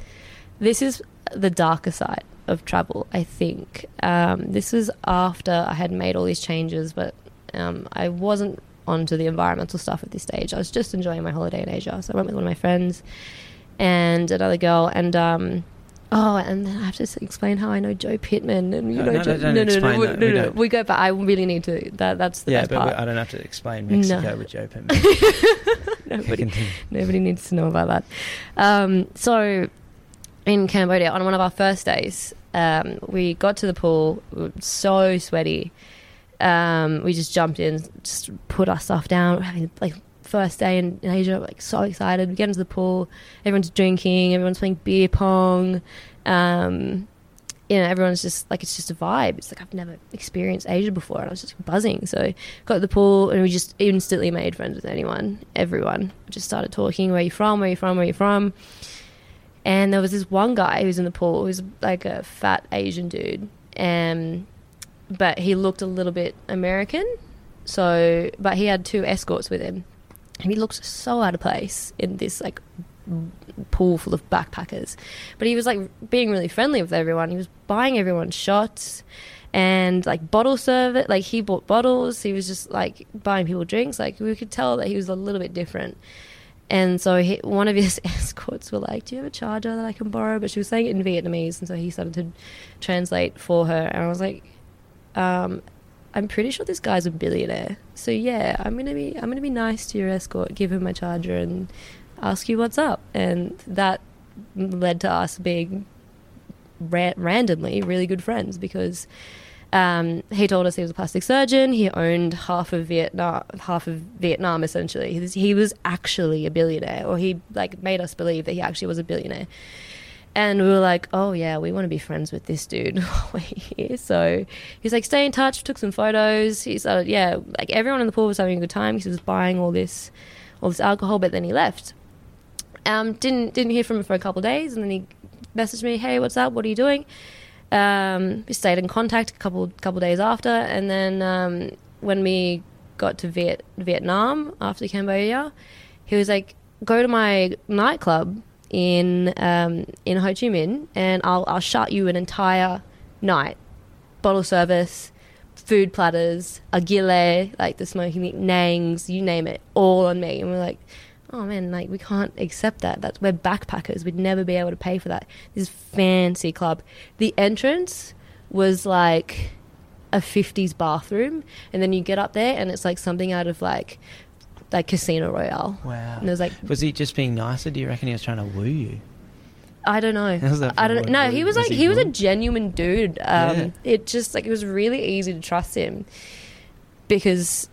this is the darker side of travel. I think um, this was after I had made all these changes, but um, I wasn't onto the environmental stuff at this stage. I was just enjoying my holiday in Asia, so I went with one of my friends and another girl, and um, oh, and then I have to explain how I know Joe Pittman, and you No, know, no, Joe, no, no, no, we, no, We no, we go back. I really need to. That that's the yeah, best but part. I don't have to explain Mexico with Joe Pittman. *laughs* Nobody, Nobody needs to know about that. Um, so, in Cambodia, on one of our first days, um, we got to the pool. We so sweaty. Um, we just jumped in, just put our stuff down. Having like first day in, in Asia, like so excited. We get into the pool. Everyone's drinking. Everyone's playing beer pong. Um, you know, everyone's just like it's just a vibe. It's like I've never experienced Asia before, and I was just buzzing. So got to the pool, and we just instantly made friends with anyone, everyone. Just started talking. Where you from? Where you from? Where you from? And there was this one guy who was in the pool. Who was like a fat Asian dude, um, but he looked a little bit American. So, but he had two escorts with him, he looked so out of place in this like pool full of backpackers. But he was like being really friendly with everyone. He was buying everyone shots and like bottle service. Like he bought bottles. He was just like buying people drinks. Like we could tell that he was a little bit different. And so he, one of his *laughs* escorts were like, "Do you have a charger that I can borrow?" But she was saying it in Vietnamese, and so he started to translate for her. And I was like, um, "I'm pretty sure this guy's a billionaire. So yeah, I'm gonna be I'm gonna be nice to your escort, give him my charger, and ask you what's up." And that led to us being ra- randomly really good friends because um, he told us he was a plastic surgeon. He owned half of Vietnam, half of Vietnam essentially. He was, he was actually a billionaire, or he like made us believe that he actually was a billionaire. And we were like, oh yeah, we want to be friends with this dude *laughs* while we're here. So he's like, stay in touch. Took some photos. He started, yeah, like everyone in the pool was having a good time. He was buying all this, all this alcohol, but then he left. Um, didn't didn't hear from him for a couple of days, and then he messaged me, hey, what's up? What are you doing? Um, we stayed in contact a couple couple days after, and then um, when we got to Viet- Vietnam after Cambodia, he was like, go to my nightclub in um, in Ho Chi Minh, and I'll I'll shut you an entire night, bottle service, food platters, agile, like the smoking meat, nangs, you name it, all on me. And we're like, oh man, like we can't accept that. That's we're backpackers. We'd never be able to pay for that. This fancy club. The entrance was like a 50s bathroom and then you get up there and it's like something out of like like Casino Royale. Wow. And it was like Was he just being nicer? Do you reckon he was trying to woo you? I don't know. I don't know. He was Was like he he was a genuine dude. Um, Yeah. It just like it was really easy to trust him because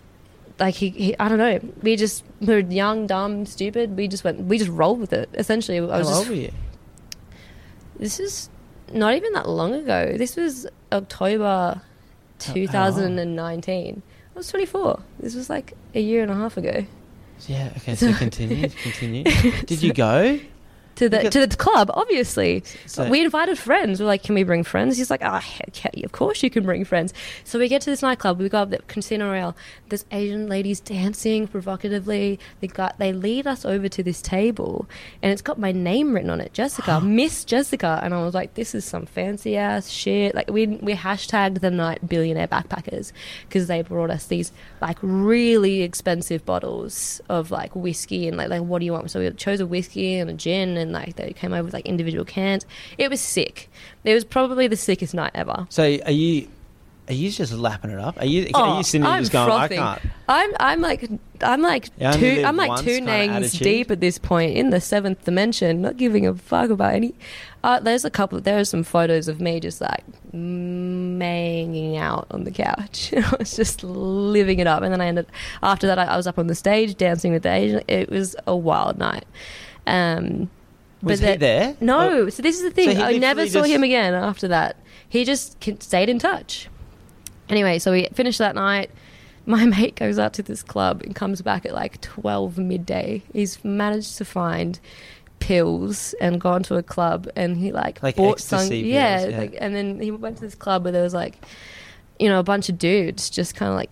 like he, he I don't know. We just we were young, dumb, stupid. We just went. We just rolled with it. Essentially, I How was old were you? This is not even that long ago. This was October 2019. I was 24. This was like a year and a half ago. Yeah. Okay. *laughs* So continue. continue. *laughs* Did you go? To the Because- to the club, obviously. So- we invited friends. We're like, "Can we bring friends?" He's like, "Ah, heck yeah, of course you can bring friends." So we get to this nightclub. We go up the Casino Royale. There's Asian ladies dancing provocatively. They got they lead us over to this table, and it's got my name written on it, Jessica, *gasps* Miss Jessica. And I was like, "This is some fancy ass shit." Like we we hashtagged the night billionaire backpackers because they brought us these like really expensive bottles of like whiskey and like like what do you want? So we chose a whiskey and a gin and like they came over with like individual cans. It was sick. It was probably the sickest night ever. So are you? Are you just lapping it up? Are you? are you sitting there Oh, just going? frothing. I can't. I'm I'm like I'm like only two I'm like two nangs deep at this point in the seventh dimension, not giving a fuck about any. Uh, there's a couple. There are some photos of me just like manging out on the couch. *laughs* I was just living it up, and then I ended. After that, I, I was up on the stage dancing with the Asian. It was a wild night. Um, Was but he that- there? No. Oh, So this is the thing. he I never saw just- him again after that. He just stayed in touch. Anyway, so we finished that night. *laughs* My mate goes out to this club and comes back at like 12 midday. He's managed to find pills and gone to a club and he like, Like bought some pills, yeah, yeah. like and then he went to this club where there was like you know a bunch of dudes just kind of like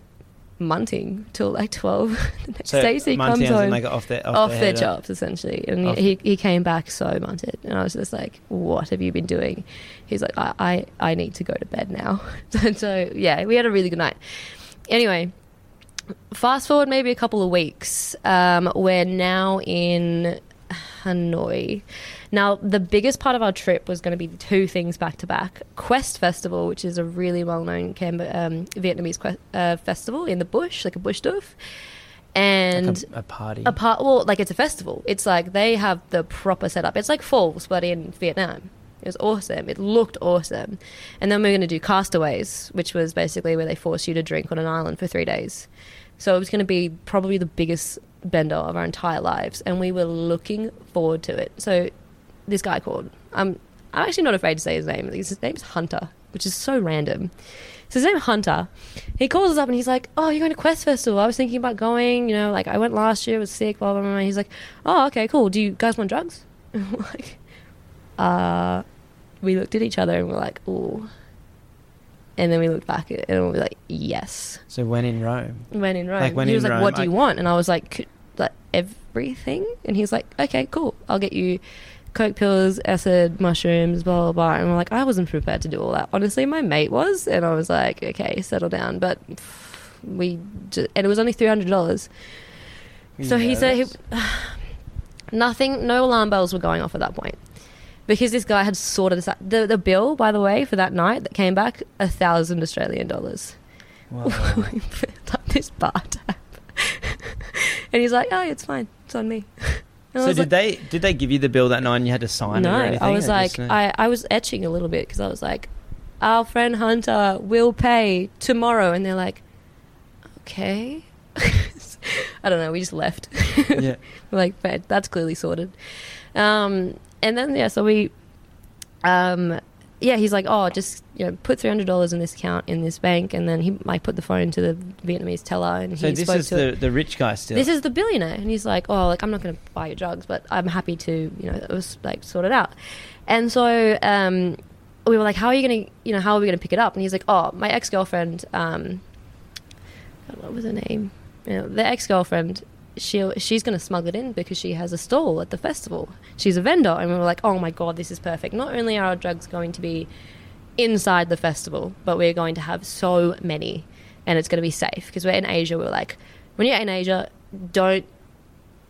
munting till like 12 *laughs* the next So day so he comes home got off their off, off their, their up. essentially. And Off- he, he came back so munted and i was just like what have you been doing? He's like i i, I need to go to bed now. *laughs* So, so yeah we had a really good night. Anyway fast forward maybe a couple of weeks um, we're now in hanoi. Now the biggest part of our trip was going to be two things back to back. Quest festival which is a really well-known Cam- um, vietnamese que- uh, festival in the bush like a bush doof. And Like a, a party. a part well like it's a festival. It's like they have the proper setup. It's like falls but in vietnam. It was awesome. It looked awesome. And then we are going to do castaways which was basically where they force you to drink on an island for three days so it was going to be probably the biggest bender of our entire lives and we were looking forward to it so this guy called i'm i'm actually not afraid to say his name his name's hunter which is so random so his name Hunter. He calls us up and he's like, "Oh, you're going to Quest Festival? I was thinking about going. You know, like I went last year, was sick. Blah blah blah." He's like, "Oh, okay, cool. Do you guys want drugs?" *laughs* Like, uh, we looked at each other and we're like, "Ooh." And then we looked back at it and we were like, "Yes." so when in Rome, When in Rome, Like, when he was like, "What do you want?" And I was like, "Like everything." And he's like, "Okay, cool. I'll get you." Coke pills, acid, mushrooms, blah blah blah, and we're like, I wasn't prepared to do all that. Honestly, my mate was, and I was like, okay, settle down. But we, just, and it was only three hundred dollars. Were So he said he, *sighs* nothing, no alarm bells were going off at that point because this guy had sorted this out. The, the bill, by the way, for that night that came back, a thousand Australian dollars. Wow. we filled up this bar tab. and he's like, oh, it's fine. It's on me. *laughs* And So did like, they did they give you the bill that night and you had to sign it no, or anything? I was like, just, I, I was etching a little bit because I was like, our friend Hunter will pay tomorrow. And they're like, okay. *laughs* I don't know. We just left. yeah. We're *laughs* like, that's clearly sorted. Um, and then, yeah, so we, um, yeah, he's like, oh, just, you know, put $300 in this account in this bank. And then he, I put the phone to the Vietnamese teller and So he this spoke is to the the rich guy still. this is the billionaire and he's like oh like i'm not going to buy your drugs but i'm happy to you know it was like sort it out and so um we were like how are you going to you know how are we going to pick it up and he's like oh my ex-girlfriend um what was her name you know, the ex-girlfriend she she's going to smuggle it in because she has a stall at the festival. She's a vendor, and we were like, oh my god, this is perfect. Not only are our drugs going to be inside the festival, but we're going to have so many, and it's going to be safe because we're in Asia. We're like, when you're in Asia, don't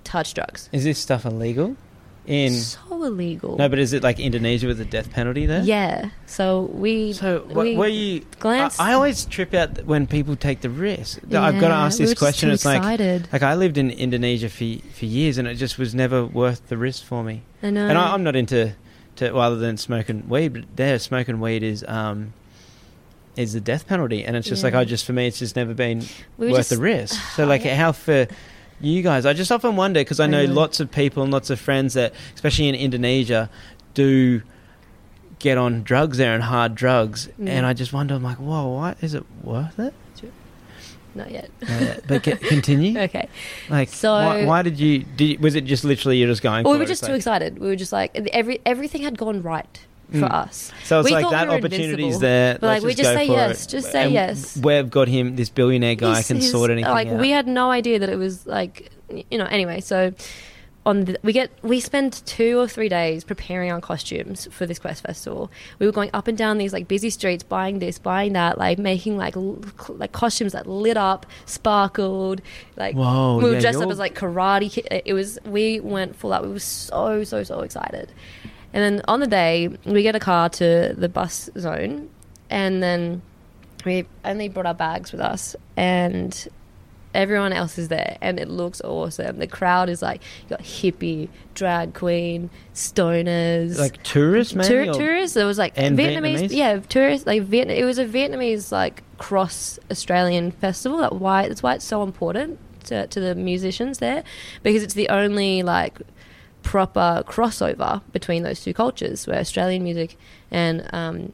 touch drugs. Is this stuff illegal? In so illegal. no, but is it like Indonesia with the death penalty there? yeah. So we. So wh- we were you? glanced- I, I always trip out when people take the risk. I've got to ask this were just question. It's like, excited. like I lived in Indonesia for for years, and it just was never worth the risk for me. I know. And I, I'm not into, to, well, other than smoking weed, but there smoking weed is um, is the death penalty, and it's just like Yeah. I just for me, it's just never been We worth just- the risk. *sighs* So like, how for you guys? I just often wonder because I know know. lots of people and lots of friends that, especially in Indonesia, do get on drugs there and hard drugs, Yeah. and I just wonder, I'm like, whoa, what is it worth it? Not yet. Uh, but c- continue. *laughs* okay. Like, So- why, why did you? Did you- was it just literally you're just going? Well, we were just too like- excited. We were just like every everything had gone right for Mm. us. So it's We like that we were opportunity's there. But, like, we just go say yes, it. just say And yes. We've got him. This billionaire guy He's- can he's- sort anything Like out. we had no idea that it was like you know. Anyway, so on the, we get we spend two or three days preparing our costumes for this quest festival. We were going up and down these like busy streets, buying this, buying that, like making like l- like costumes that lit up, sparkled, like Whoa, we were yeah, dressed up as like karate. It was we went full out. We were so so so excited. And then on the day, we get a car to the bus zone, and then we only brought our bags with us, and everyone else is there, and it looks awesome. The crowd is like you got hippie, drag queen, stoners, like tourists, maybe. Or- tourists. There was like Vietnamese, Vietnamese? yeah, tourists. Like Viet- it was a Vietnamese like cross Australian festival. That why that's why it's so important to, to the musicians there because it's the only like proper crossover between those two cultures where Australian music and um,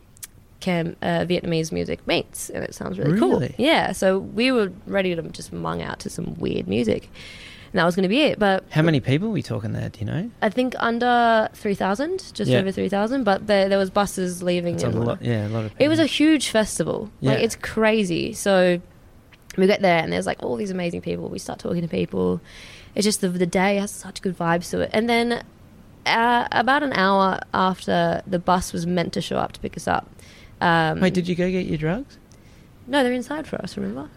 Cam, uh, Vietnamese music meets, and it sounds really, cool. Yeah, so we were ready to just mung out to some weird music, and that was going to be it. But How many people are we talking there? Do you know? I think under three thousand, just Yeah. over three thousand. But there, there was buses leaving. A lot. Yeah, a lot of. People. It was a huge festival. Like Yeah. it's crazy. So we get there and there's like all these amazing people. We start talking to people. It's just the the day has such good vibes to it. And then uh, about an hour after the bus was meant to show up to pick us up. Um, Wait, did you go get your drugs? No, they're inside for us. Remember?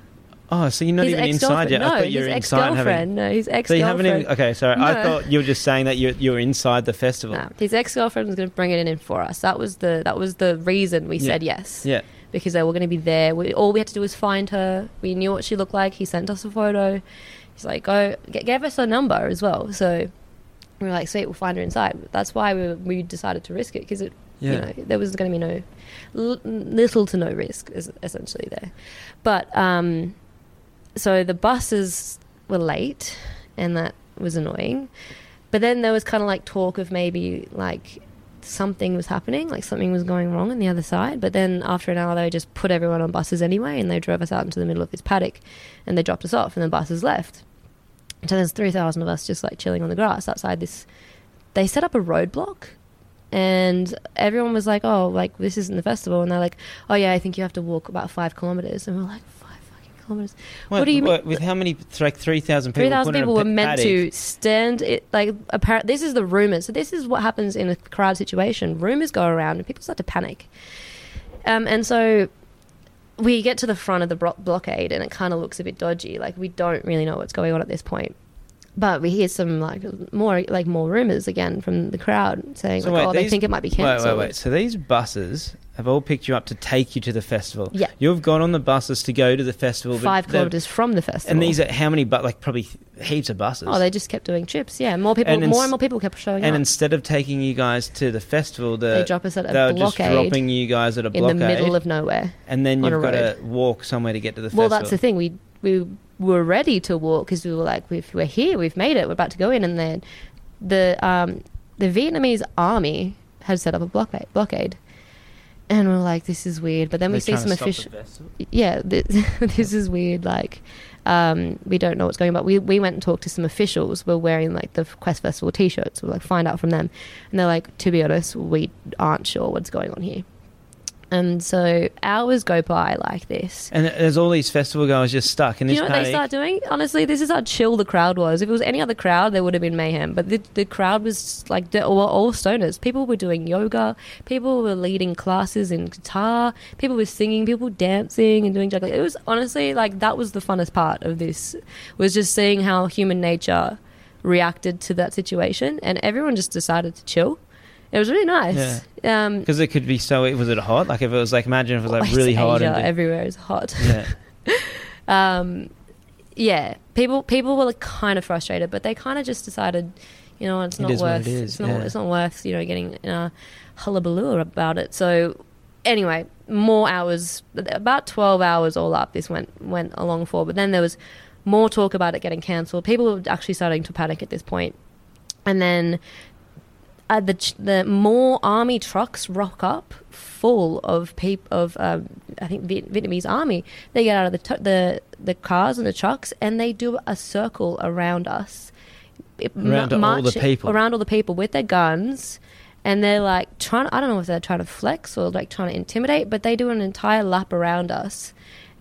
Oh, so you're not his even inside yet. No, I thought you were his inside having. No, his So you haven't even. Okay, sorry. I thought you were just saying that you're you were inside the festival. His ex-girlfriend was going to bring it in for us. That was the that was the reason we Yeah. said yes. Yeah. because they were going to be there. We, all we had to do was find her. We knew what she looked like. He sent us a photo. He's like, go, g- gave us a number as well. So we were like, sweet, we'll find her inside. That's why we, we decided to risk it because it, Yeah. you know, there was going to be no l- little to no risk is essentially there. But um, so the buses were late, and that was annoying. But then there was kind of like talk of maybe like something was happening, like something was going wrong on the other side. But then after an hour, they just put everyone on buses anyway, and they drove us out into the middle of this paddock, and they dropped us off, and the buses left. So there's three thousand of us just like chilling on the grass outside this. They set up a roadblock, and everyone was like, "Oh, like this isn't the festival," and they're like, "Oh yeah, I think you have to walk about five kilometers," and we're like, five fucking kilometers." What do you mean? With how many? Like three thousand people. Three thousand put in a people were meant to stand. It like apparent. This is the rumors. So this is what happens in a crowd situation. Rumors go around, and people start to panic. Um, and so we get to the front of the blo- blockade, and it kind of looks a bit dodgy. Like we don't really know what's going on at this point. But we hear some like more like more rumors again from the crowd saying So like, wait, oh they think it might be cancelled. wait, wait. wait. So these buses have all picked you up to take you to the festival. Yeah. You've gone on the buses to go to the festival. Five kilometers from the festival. And these are how many? But like probably heaps of buses. oh, they just kept doing trips. Yeah, more people, And ins- more and more people kept showing and up. And instead of taking you guys to the festival, the, they drop us at they a just blockade dropping you guys at a blockade in the middle of nowhere. and then you've got road. to walk somewhere to get to the festival. Well, festival. that's the thing. We we were ready to walk because we were like, we've, we're here, we've made it, we're about to go in, and then the um, the Vietnamese army had set up a blockade, blockade, and we are like, this is weird. But then we They're see some to stop the official, yeah, this, *laughs* this is weird. Like, um, we don't know what's going on. But we we went and talked to some officials. We're wearing like the Quest Festival T-shirts. We're like find out from them, and they're like, to be honest, we aren't sure what's going on here. And so hours go by like this. And there's all these festival goers just stuck in You know what they start doing? Honestly, this is how chill the crowd was. If it was any other crowd, there would have been mayhem. But the, the crowd was like they were all stoners. People were doing yoga. People were leading classes in guitar. People were singing. People were dancing and doing juggling. It was honestly like that was the funnest part of this. Was just seeing how human nature reacted to that situation, and everyone just decided to chill. It was really nice. Um, Because it could be so. Was it hot? Like if it was like, imagine if it was like it's really hot. Asia, And everywhere is hot. yeah. *laughs* um, yeah, people people were like kind of frustrated, but they kind of just decided, you know, it's It not worth it is, it's not yeah. it's not worth you know getting uh, hullabaloo about it. So anyway, more hours, about twelve hours all up. This went went along for, but then there was more talk about it getting cancelled. People were actually starting to panic at this point, and then. Uh, the the more army trucks rock up full of peop- of um, I think Viet- Vietnamese army. They get out of the tu- the the cars and the trucks and they do a circle around us, Around ma- all the people. around all the people with their guns, and they're like trying. I don't know if they're trying to flex or like trying to intimidate, but they do an entire lap around us,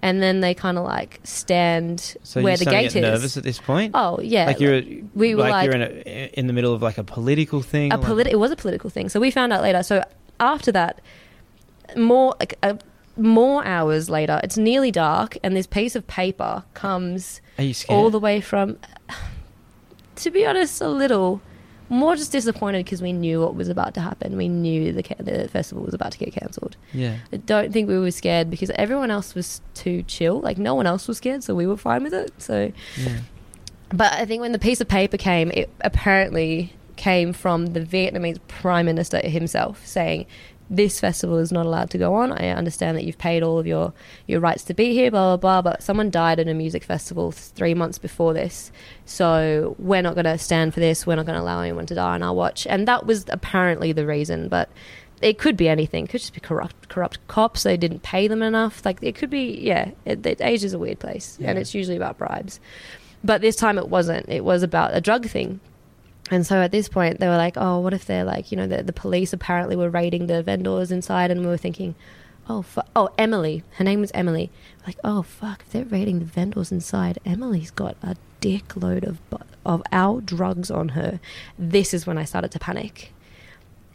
and then they kind of like stand So where the gate to get is. nervous at this point. Oh yeah, like you're we were like, like- you're in a in the middle of like a political thing. a like- it was a political thing. So we found out later. So after that, more like a, more hours later, it's nearly dark, and this piece of paper comes Are you scared? all the way from. *sighs* To be honest, a little more just disappointed because we knew what was about to happen. We knew the ca- the festival was about to get cancelled. yeah. I don't think we were scared because everyone else was too chill. Like no one else was scared, so we were fine with it. So Yeah. but I think when the piece of paper came, it apparently came from the Vietnamese Prime Minister himself saying, This festival is not allowed to go on. I understand that you've paid all of your, your rights to be here, blah, blah, blah. But someone died at a music festival three months before this. So we're not going to stand for this. We're not going to allow anyone to die on our watch. And that was apparently the reason. But it could be anything. It could just be corrupt, corrupt cops. They didn't pay them enough. Like it could be, yeah. It, it, Asia's a weird place, and it's usually about bribes. But this time it wasn't. It was about a drug thing. And so at this point, they were like, oh, what if they're like, you know, the, the police apparently were raiding the vendors inside, and we were thinking, oh, fu- oh, Emily. Her name was Emily. Like, oh, fuck, if they're raiding the vendors inside, Emily's got a dickload of, of our drugs on her. This is when I started to panic.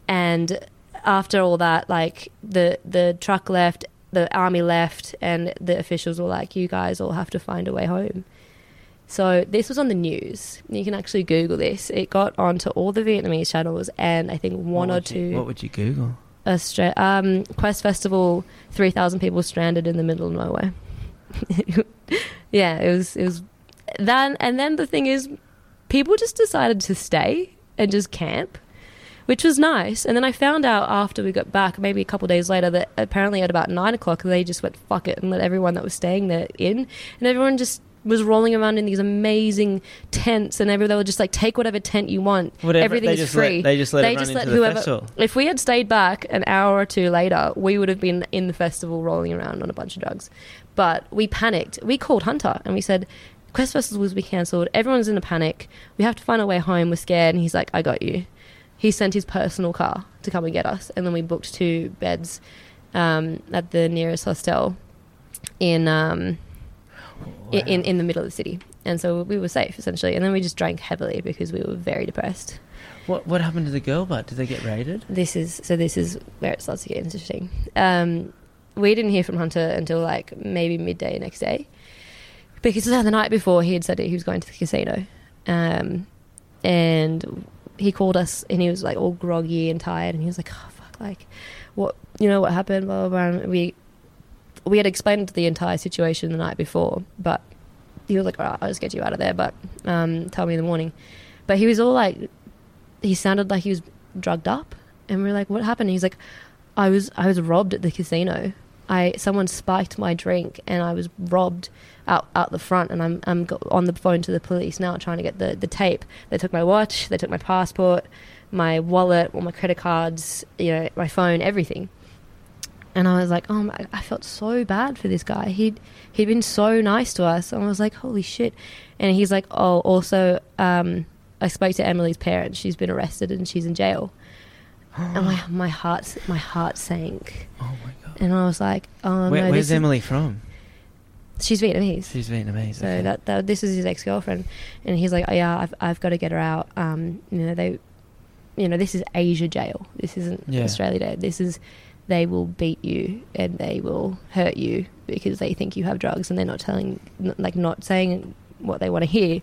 And after all that, like, the, the truck left, the army left, and the officials were like, you guys all have to find a way home. So this was on the news. You can actually Google this. It got onto all the Vietnamese channels, and I think one or you- two. what would you Google? Austra- um, Quest Festival, three thousand people stranded in the middle of nowhere. *laughs* yeah, it was. It was that, and then the thing is, people just decided to stay and just camp, which was nice. And then I found out after we got back, maybe a couple days later, that apparently at about nine o'clock they just went fuck it and let everyone that was staying there in, and everyone just was rolling around in these amazing tents and every they were just like take whatever tent you want Whatever. everything is free Let, they just let They everyone just let whoever- festival. if we had stayed back an hour or two later, we would have been in the festival rolling around on a bunch of drugs. But we panicked. We called Hunter and we said, Quest Festival will be cancelled. Everyone's in a panic. We have to find our way home. We're scared. And he's like, I got you. He sent his personal car to come and get us. And then we booked two beds um, at the nearest hostel in, um, i- in, in the middle of the city. And so we were safe, essentially. And then we just drank heavily because we were very depressed. What what happened to the girl But Did they get raided? this is so this is where it starts to get interesting. Um, we didn't hear from Hunter until like maybe midday next day, because the night before he had said that he was going to the casino, um, and he called us and he was like all groggy and tired, and he was like, "Oh fuck, like what you know what happened?" Blah blah blah. And we we had explained the entire situation the night before, but he was like, "All right, I'll just get you out of there," but um, tell me in the morning. But he was all like, he sounded like he was drugged up, and we are like, "What happened?" He's like, "I was I was robbed at the casino. I someone spiked my drink, and I was robbed out out the front, and I'm I'm on the phone to the police now, trying to get the the tape. They took my watch, they took my passport, my wallet, all my credit cards, you know, my phone, everything." And I was like, "Oh my!" I felt so bad for this guy. He'd he'd been so nice to us, and I was like, "Holy shit!" And he's like, "Oh, also." Um, I spoke to Emily's parents. She's been arrested and she's in jail. *gasps* and my my heart my heart sank. Oh my god. And I was like, oh Where, no, where's Emily from? she's Vietnamese. She's Vietnamese. So okay. that, that this is his ex girlfriend, and he's like, oh, yeah, I've I've got to get her out. Um, you know they, you know this is Asia jail. This isn't Yeah. Australia jail. This is they will beat you and they will hurt you because they think you have drugs and they're not telling like not saying what they want to hear.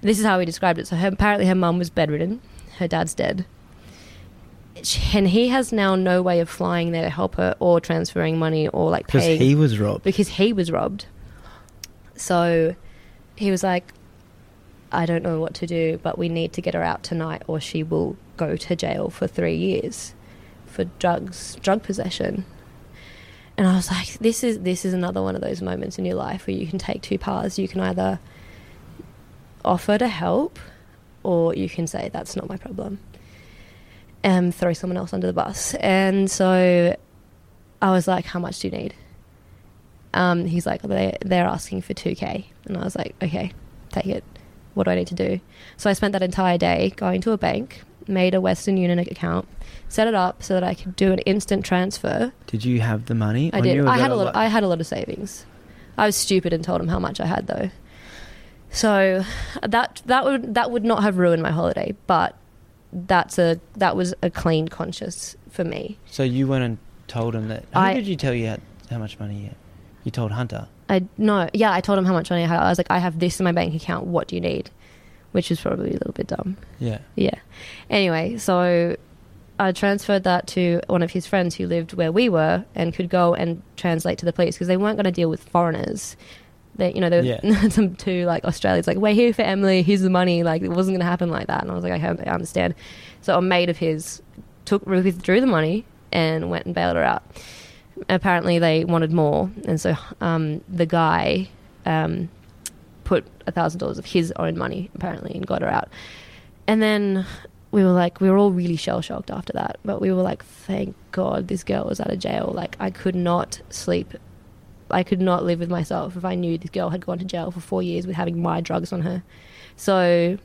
This is how he described it. So her, apparently her mum was bedridden, her dad's dead. And he has now no way of flying there to help her or transferring money or like because paying he was robbed. because he was robbed. So he was like, I don't know what to do, but we need to get her out tonight or she will go to jail for three years for drugs, drug possession. And I was like, this is this is another one of those moments in your life where you can take two paths. You can either offer to help or you can say that's not my problem. And throw someone else under the bus. And so I was like, how much do you need? Um, he's like, they, they're asking for 2K. And I was like, okay, take it. What do I need to do? So I spent that entire day going to a bank, made a Western Union account, set it up so that I could do an instant transfer. Did you have the money? I did. I had a lot- lot. I had a lot of savings. I was stupid and told him how much I had though. So that that would that would not have ruined my holiday, but that's a that was a clean conscience for me. So you went and told him that. Who I- did you tell you had, how much money you had? You told Hunter. I no, yeah, I told him how much money I had. I was like, I have this in my bank account. What do you need? Which is probably a little bit dumb. Yeah. Yeah. Anyway, so I transferred that to one of his friends who lived where we were and could go and translate to the police because they weren't going to deal with foreigners. They, you know, there were Yeah. *laughs* some two like Australians like, "We're here for Emily. Here's the money." Like it wasn't going to happen like that. And I was like, "I, hope I understand." So a mate of his took withdrew the money and went and bailed her out. Apparently, they wanted more, and so um, the guy um, thousand dollars of his own money apparently and got her out. And then we were like, we were all really shell shocked after that. But we were like, thank God this girl was out of jail. Like, I could not sleep. I could not live with myself if I knew this girl had gone to jail for four years with having my drugs on her. So,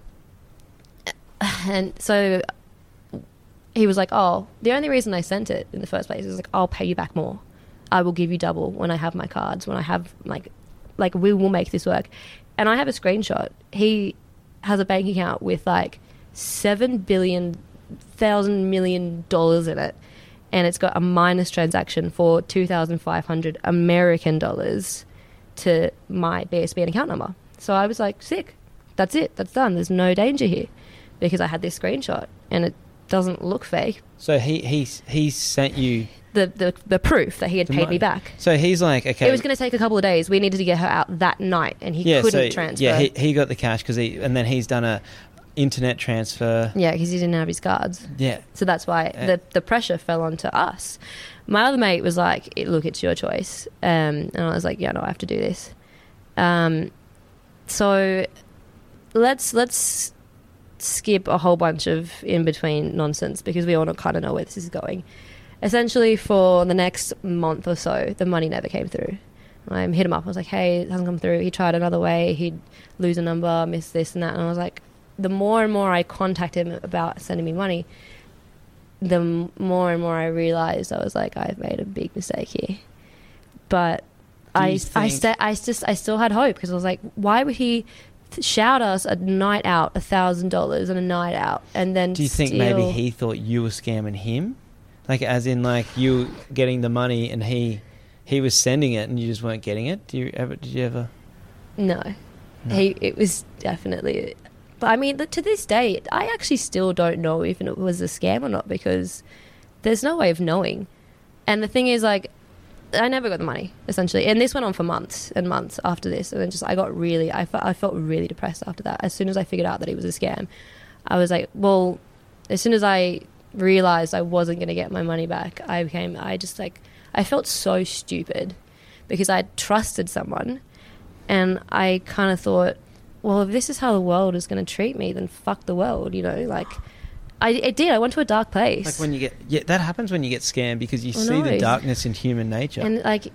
and so he was like, oh, the only reason I sent it in the first place is like, I'll pay you back more. I will give you double when I have my cards, when I have like, like we will make this work. And I have a screenshot. He has a bank account with like seven billion thousand million dollars in it, and it's got a minus transaction for two thousand five hundred American dollars to my BSBN account number. So I was like, sick. That's it. That's done. There's no danger here because I had this screenshot and it doesn't look fake. So he he he sent you. The the, the proof that he had paid money. me back. So he's like, okay. It was going to take a couple of days. We needed to get her out that night, and he yeah, couldn't so, transfer. Yeah, he, he got the cash because he and then he's done a internet transfer. Yeah, because he didn't have his cards. Yeah. So that's why Uh, the the pressure fell onto us. My other mate was like, "Look, it's your choice," um, and I was like, "Yeah, no, I have to do this." Um, so let's let's skip a whole bunch of in between nonsense because we all kind of know where this is going. Essentially, for the next month or so, the money never came through. I hit him up. I was like, "Hey, it hasn't come through." He tried another way. He'd lose a number, miss this and that, and I was like, the more and more I contact him about sending me money, the more and more I realized I was like, I've made a big mistake here. But I, I, st- I just, I still had hope because I was like, why would he shout us a night out, a thousand dollars and a night out, and then Do you think maybe he thought you were scamming him, like as in like you getting the money and he he was sending it and you just weren't getting it? Do you ever? Did you ever? No. No. He it was definitely but I mean to this day I actually still don't know if it was a scam or not because there's no way of knowing. And the thing is like I never got the money essentially. And this went on for months and months after this. And then just I got really I, fe- I felt really depressed after that. As soon as I figured out that it was a scam I was like well as soon as I realized I wasn't going to get my money back I became I just like I felt so stupid because I trusted someone and I kind of thought, well, if this is how the world is going to treat me, then fuck the world, you know? Like, I it did. I went to a dark place. Like when you get yeah, that happens when you get scammed because you I see the darkness in human nature. and like,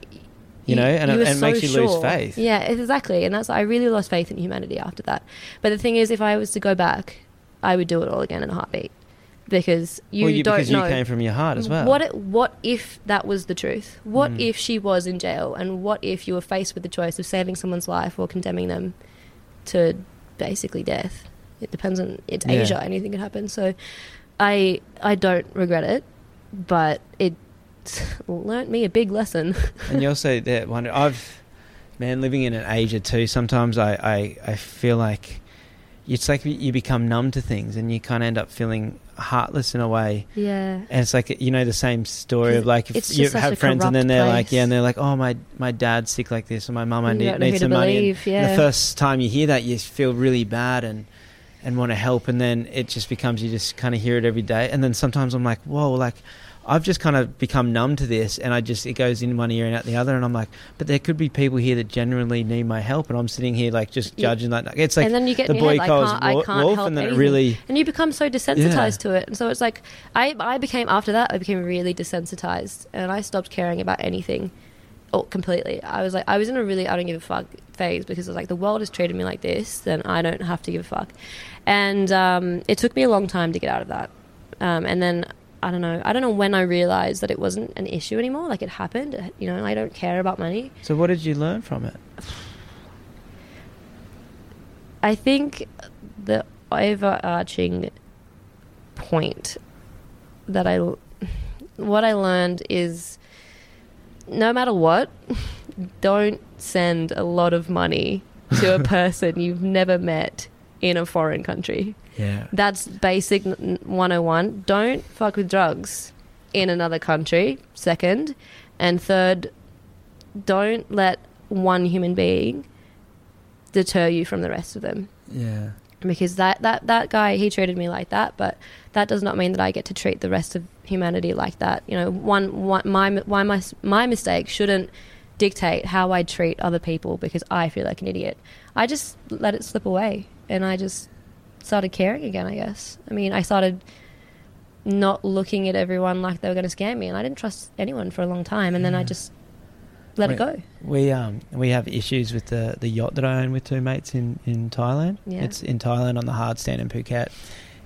You know, and it- were and it makes you lose faith. Yeah, exactly. And that's I really lost faith in humanity after that. But the thing is, if I was to go back, I would do it all again in a heartbeat because you well, you, don't because know you came from your heart as well. what it, what if that was the truth? What Mm. if she was in jail? And what if you were faced with the choice of saving someone's life or condemning them to basically death? It depends on it's Yeah. Asia. Anything could happen. So, I I don't regret it, but it learnt me a big lesson. *laughs* and you also that wonder I've man living in an Asia too. Sometimes I, I, I feel like it's like you become numb to things and you kind of end up feeling heartless in a way. yeah. And it's like you know the same story of like if you just such a have friends and then they're like yeah and they're like oh my my dad's sick like this or my mum I need, need some to money. And- believe. and yeah. the first time you hear that you feel really bad and and want to help and then it just becomes you just kind of hear it every day. And then sometimes I'm like whoa like I've just kind of become numb to this and I just it goes in one ear and out the other and I'm like but there could be people here that genuinely need my help and I'm sitting here like just Yeah. judging like it's like and then you get the boy head, calls I can't, I can't wolf help and then it really and you become so desensitized to it. And so it's like I, I became after that i became really desensitized and i stopped caring about anything oh, completely. I was like i was in a really i don't give a fuck phase because it was like the world has treated me like this then i don't have to give a fuck. And um, it took me a long time to get out of that. Um, and then i don't know i don't know when i realized that it wasn't an issue anymore. Like it happened you know i don't care about money. So what did you learn from it? I think the overarching point that I what I learned is no matter what, *laughs* don't send a lot of money to a *laughs* person you've never met in a foreign country. yeah That's basic n- 101. Don't fuck with drugs in another country. Second. And third, don't let one human being deter you from the rest of them. yeah Because that, that, that guy, he treated me like that, but that does not mean that I get to treat the rest of humanity like that. You know, one, one my, why my, my mistake shouldn't dictate how I treat other people because I feel like an idiot. I just let it slip away and I just started caring again, I guess. I mean, I started not looking at everyone like they were going to scam me and I didn't trust anyone for a long time and then I just let it go. We um we have issues with the, the yacht that I own with two mates in, in Thailand. Yeah. It's in Thailand on the hard stand in Phuket.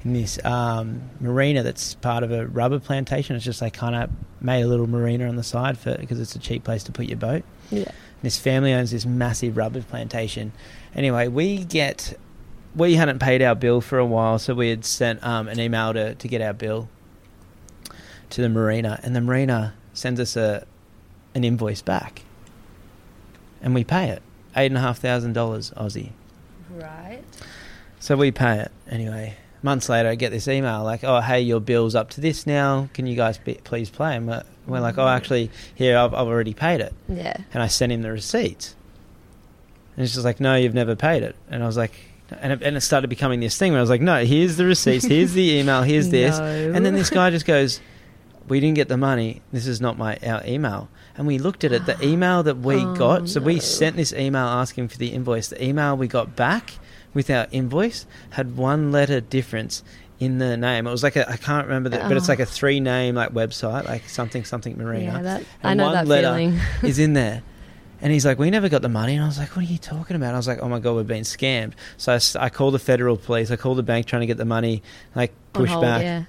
In this um, marina that's part of a rubber plantation. It's just they kind of made a little marina on the side for because it's a cheap place to put your boat. Yeah. This family owns this massive rubber plantation. Anyway, we get we hadn't paid our bill for a while, so we had sent um, an email to, to get our bill to the marina, and the marina sends us a an invoice back, and we pay it eight and a half thousand dollars Aussie. Right. So we pay it anyway. Months later, I get this email like, "Oh, hey, your bill's up to this now. Can you guys be, please play?" And we're, we're like, "Oh, mm. actually, here I've, I've already paid it." Yeah. and I sent him the receipt, And it's just like, no, you've never paid it. And I was like, and it, and it started becoming this thing where I was like, no, here's the receipts, here's the email, *laughs* here's this. No. And then this guy *laughs* just goes, we didn't get the money. This is not my our email. And we looked at it. The email that we *gasps* Oh, got, so we sent this email asking for the invoice. The email we got back with our invoice had one letter difference in the name. It was like a I can't remember that, but it's like a ah. three name like website, like something something marina Yeah, that, And I know one that letter feeling. *laughs* is in there. *laughs* And he's like, we never got the money. And I was like, what are you talking about? I was like, oh my God, we've been scammed. So I called the federal police. I called the bank trying to get the money, like push hold, back. Yeah.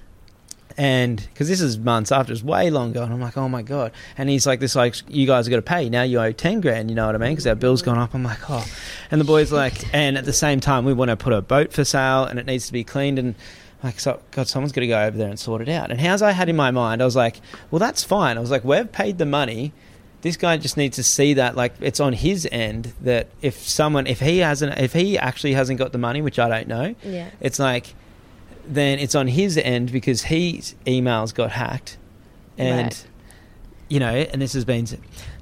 And because this is months after, it's way longer. And I'm like, oh my God. And he's like, this, like, you guys are going to pay. Now you owe 10 grand, you know what I mean? Because our bill's gone up. I'm like, oh. And the boy's like, and at the same time, we want to put a boat for sale and it needs to be cleaned. And like, so, God, someone's got to go over there and sort it out. And how's I had in my mind, I was like, well, that's fine. I was like, we've paid the money. This guy just needs to see that, like, it's on his end that if someone, if he hasn't, if he actually hasn't got the money, which I don't know, Yeah. it's like then it's on his end because his emails got hacked and Right. you know and this has been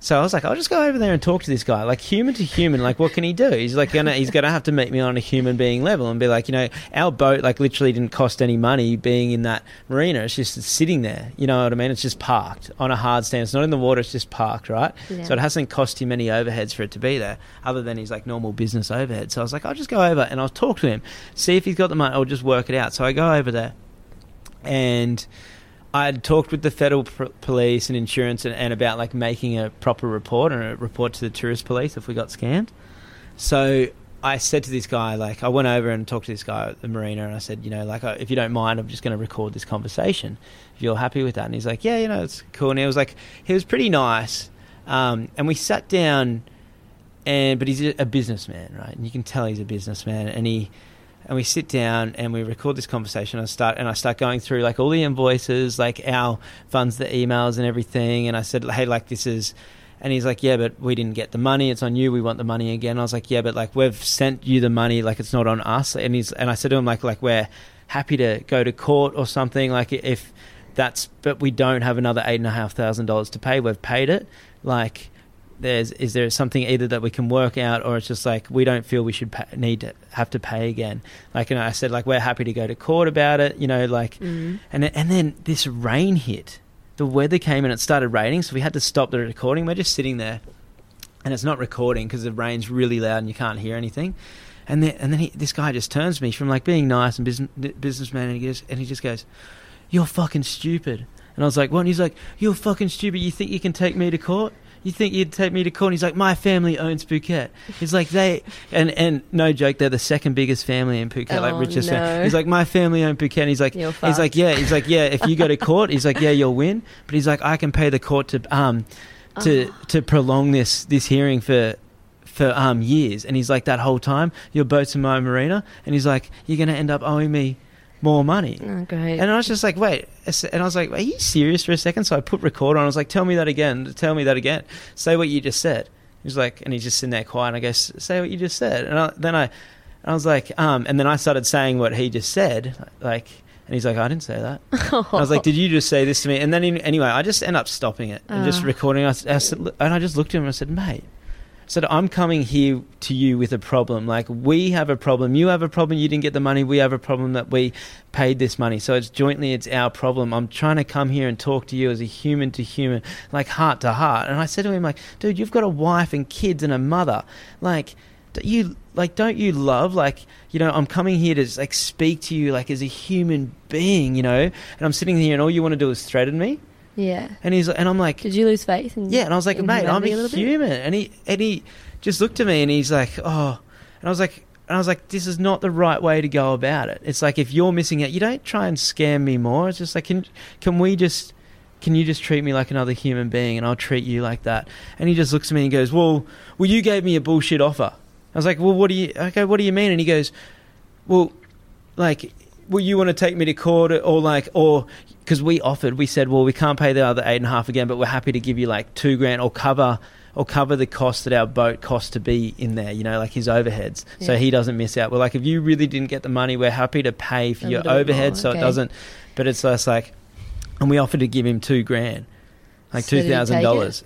so i was like i'll just go over there and talk to this guy like human to human like what can he do he's like gonna he's gonna have to meet me on a human being level and be like you know our boat like literally didn't cost any money being in that marina it's just sitting there you know what i mean it's just parked on a hard stand it's not in the water it's just parked right Yeah. so it hasn't cost him any overheads for it to be there, other than his like normal business overhead. So I was like, I'll just go over and I'll talk to him, see if he's got the money. I'll just work it out. So I go over there, and I had talked with the federal pr- police and insurance and, and about like making a proper report and a report to the tourist police if we got scammed. So I said to this guy, like, I went over and talked to this guy at the marina, and I said, you know, like, if you don't mind, I'm just going to record this conversation. If you're happy with that, and he's like, yeah, you know, it's cool. And he was like, he was pretty nice, um, and we sat down, and but he's a businessman, right? And you can tell he's a businessman, and he. And we sit down and we record this conversation. I start and I start going through like all the invoices, like our funds, the emails, and everything. And I said, "Hey, like this is and he's like, yeah, but we didn't get the money. It's on you. We want the money again. I was like, yeah, but like we've sent you the money. Like it's not on us. And he's and I said to him like like we're happy to go to court or something. Like if that's but we don't have another eight and a half thousand dollars to pay. We've paid it. Like there's is there something either that we can work out or it's just like we don't feel we should pay, need to have to pay again. Like and I said like we're happy to go to court about it. You know like Mm. and and then this rain hit. The weather came and it started raining, so we had to stop the recording. We're just sitting there, and it's not recording because the rain's really loud and you can't hear anything. And then and then he, this guy just turns to me from like being nice and business, businessman, and he goes and he just goes, "You're fucking stupid." And I was like, "What?" And he's like, "You're fucking stupid. You think you can take me to court?" You think you'd take me to court? And he's like, my family owns Phuket. He's like, they, and, and no joke, they're the second biggest family in Phuket, like Oh, richest no. family. He's like, my family own Phuket. And he's like, he's like, yeah, he's like, yeah. If you go to court, he's like, yeah, you'll win. But he's like, I can pay the court to um to Oh. to prolong this this hearing for for um years. And he's like, that whole time your boat's in my marina, and he's like, you're gonna end up owing me more money. Oh, great. And I was just like, wait. And I was like, are you serious for a second? So I put record on. I was like, tell me that again. Tell me that again. Say what you just said. He was like, and he's just sitting there quiet. And I go, say what you just said. And I, then I, I was like, um, and then I started saying what he just said. Like, and he's like, I didn't say that. *laughs* I was like, did you just say this to me? And then in, anyway, I just end up stopping it and just Ah. recording. I, said, and I just looked at him and I said, mate. Said, I'm coming here to you with a problem. Like, we have a problem. You have a problem. You didn't get the money. We have a problem that we paid this money. So it's jointly, it's our problem. I'm trying to come here and talk to you as a human to human, like heart to heart. And I said to him, like, dude, you've got a wife and kids and a mother. Like, you like don't you love like you know i'm coming here to like speak to you like as a human being you know and i'm sitting here and all you want to do is threaten me yeah. and he's and i'm like Did you lose faith? In, yeah and i was like mate i'm humanity a, little bit? human and he and he just looked at me and he's like oh and i was like and I was like, this is not the right way to go about it. It's like if you're missing out, you don't try and scam me more. It's just like, can can we just, can you just treat me like another human being, and I'll treat you like that? And he just looks at me and goes, well, well, you gave me a bullshit offer. I was like, well, what do you? Okay, what do you mean? And he goes, well, like, well, you want to take me to court or like, or because we offered, we said, well, we can't pay the other eight and a half again, but we're happy to give you like two grand or cover or cover the cost that our boat cost to be in there, you know, like his overheads. Yeah. So he doesn't miss out. We're like, if you really didn't get the money, we're happy to pay for your overhead so it doesn't. But it's less like, and we offered to give him two grand, like so $2,000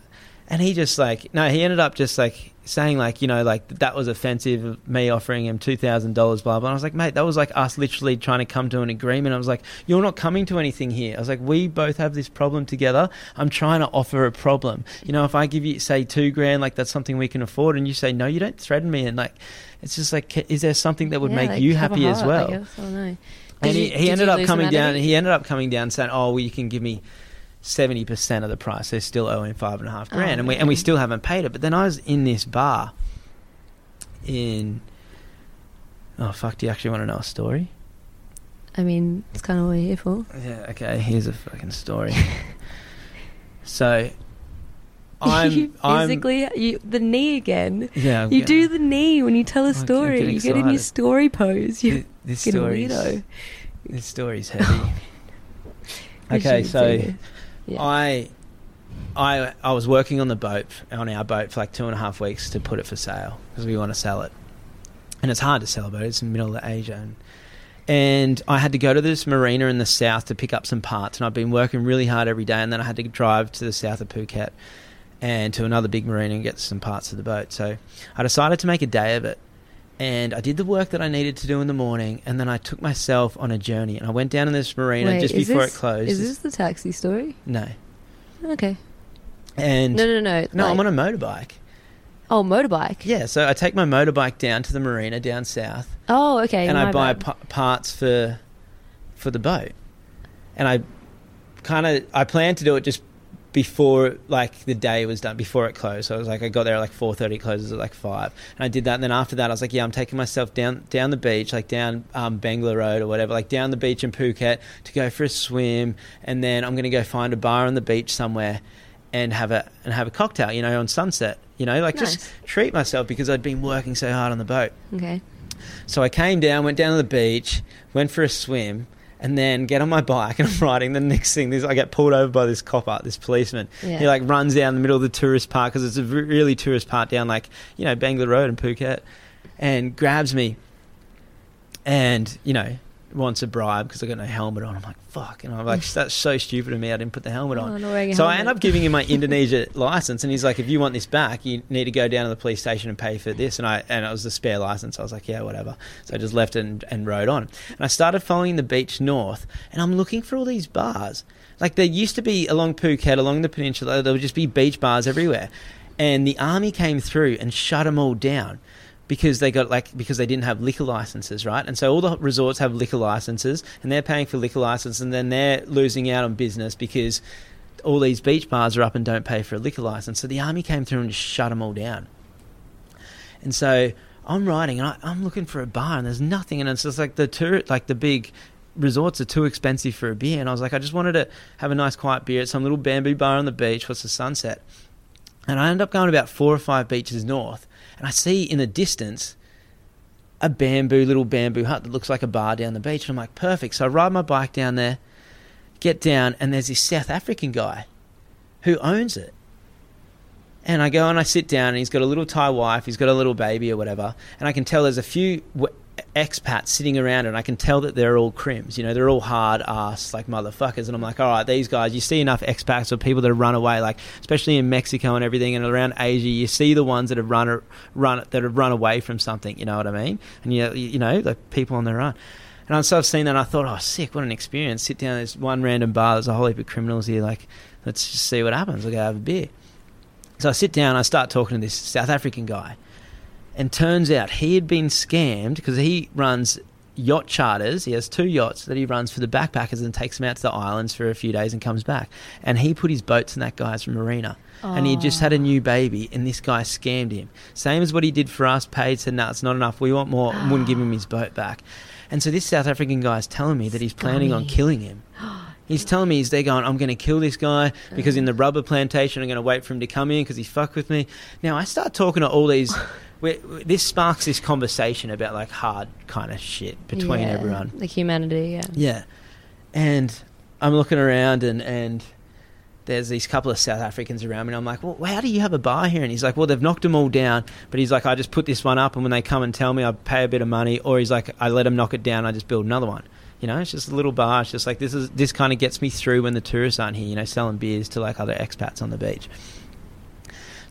and he just like no, he ended up just like saying like you know like that was offensive me offering him two thousand dollars blah blah. And I was like mate, that was like us literally trying to come to an agreement. I was like you're not coming to anything here. I was like we both have this problem together. I'm trying to offer a problem. You know if I give you say two grand like that's something we can afford, and you say no, you don't threaten me, and like it's just like is there something that would Yeah, make like, you happy as heart, I well? I don't know. and he, you- he did ended up coming down. He ended up coming down saying, "Oh, well, you can give me seventy percent of the price. They're still owing five and a half oh, grand, Oh, and we and we still haven't paid it." But then I was in this bar in. Oh fuck! Do you actually want to know a story? I mean, it's kind of what you're here for. Yeah. Okay. Here's a fucking story. *laughs* so, I'm. you *laughs* I'm. physically, you, the knee again. Yeah. I'm You get- do the knee when you tell a getting story. You get in your story pose. Thi- This getting story's. weirdo. This story's *laughs* heavy. Okay, so. I, I, I was working on the boat on our boat for like two and a half weeks to put it for sale because we want to sell it, and it's hard to sell a boat. It's in the middle of Asia, and, and I had to go to this marina in the south to pick up some parts, and I've been working really hard every day, and then I had to drive to the south of Phuket and to another big marina and get some parts of the boat. So I decided to make a day of it. And I did the work that I needed to do in the morning, and then I took myself on a journey. And I went down in this marina Wait, just before this- it closed. Is this the taxi story? no, Okay. and No, no, no. no, I'm on a motorbike. Oh, motorbike. Yeah, so I take my motorbike down to the marina down south, Oh, okay. and I buy p- parts for for the boat. And I kind of I plan to do it just before like the day was done before it closed. So I was like, I got there at like four thirty, closes at like five, and I did that. And then after that, I was like, yeah, I'm taking myself down down the beach, like down um, Bangla Road or whatever, like down the beach in Phuket to go for a swim, and then I'm gonna go find a bar on the beach somewhere and have a and have a cocktail, you know, on sunset. You know, like just treat myself because I'd been working so hard on the boat. Okay. So I came down, went down to the beach, went for a swim, and then get on my bike and *laughs* I'm riding. The next thing is I get pulled over by this copper, this policeman. Yeah. He like runs down the middle of the tourist park because it's a really tourist part down like you know Bangla Road in Phuket, and grabs me, and you know wants a bribe because I got no helmet on. I'm like fuck, and I'm like that's so stupid of me. I didn't put the helmet on. Oh, not wearing a So I end up giving him my *laughs* Indonesia license, and he's like, "If you want this back, you need to go down to the police station and pay for this." And I and it was the spare license. I was like, "Yeah, whatever." So I just left it and, and rode on. And I started following the beach north, and I'm looking for all these bars. Like there used to be along Phuket, along the peninsula, there would just be beach bars everywhere, and the army came through and shut them all down because they got like because they didn't have liquor licenses, right? And so all the resorts have liquor licenses, and they're paying for liquor license, and then they're losing out on business because all these beach bars are up and don't pay for a liquor license. So the army came through and just shut them all down. And so I'm riding, and I, I'm looking for a bar, and there's nothing, and it's just like the tour, like the big resorts are too expensive for a beer, and I was like, I just wanted to have a nice quiet beer at some little bamboo bar on the beach. What's the sunset? And I end up going about four or five beaches north, and I see in the distance a bamboo little bamboo hut that looks like a bar down the beach. And I'm like, perfect. So I ride my bike down there, get down, and there's this South African guy who owns it. And I go and I sit down, and he's got a little Thai wife, he's got a little baby or whatever, and I can tell there's a few expats sitting around, and I can tell that they're all crims. You know, they're all hard ass like motherfuckers. And I'm like, all right, these guys. You see enough expats or people that have run away, like especially in Mexico and everything, and around Asia, you see the ones that have run run that have run away from something. You know what I mean? And you you know, the people on their own. And so I've seen that, and I thought, oh, sick, what an experience. Sit down, there's one random bar, there's a whole heap of criminals here. Like, let's just see what happens. I'll go have a beer. So I sit down, I start talking to this South African guy, and turns out he had been scammed because he runs yacht charters. He has two yachts that he runs for the backpackers and takes them out to the islands for a few days and comes back. And he put his boats in that guy's marina. And he just had a new baby, and this guy scammed him. Same as what he did for us, paid, said, no, it's not enough. We want more, and wouldn't give him his boat back. And so this South African guy is telling me that he's planning on killing him. *gasps* He's telling me he's there going, I'm going to kill this guy because in the rubber plantation, I'm going to wait for him to come in because he fucked with me. Now I start talking to all these. *laughs* we this sparks this conversation about like hard kind of shit between Yeah, everyone. Like humanity, yeah. Yeah, and I'm looking around and and there's these couple of South Africans around me. And I'm like, well, how do you have a bar here? And he's like, well, they've knocked them all down, but he's like, I just put this one up, and when they come and tell me, I pay a bit of money, or he's like, I let them knock it down, I just build another one. You know, it's just a little bar. It's just like this is this kind of gets me through when the tourists aren't here. You know, selling beers to like other expats on the beach.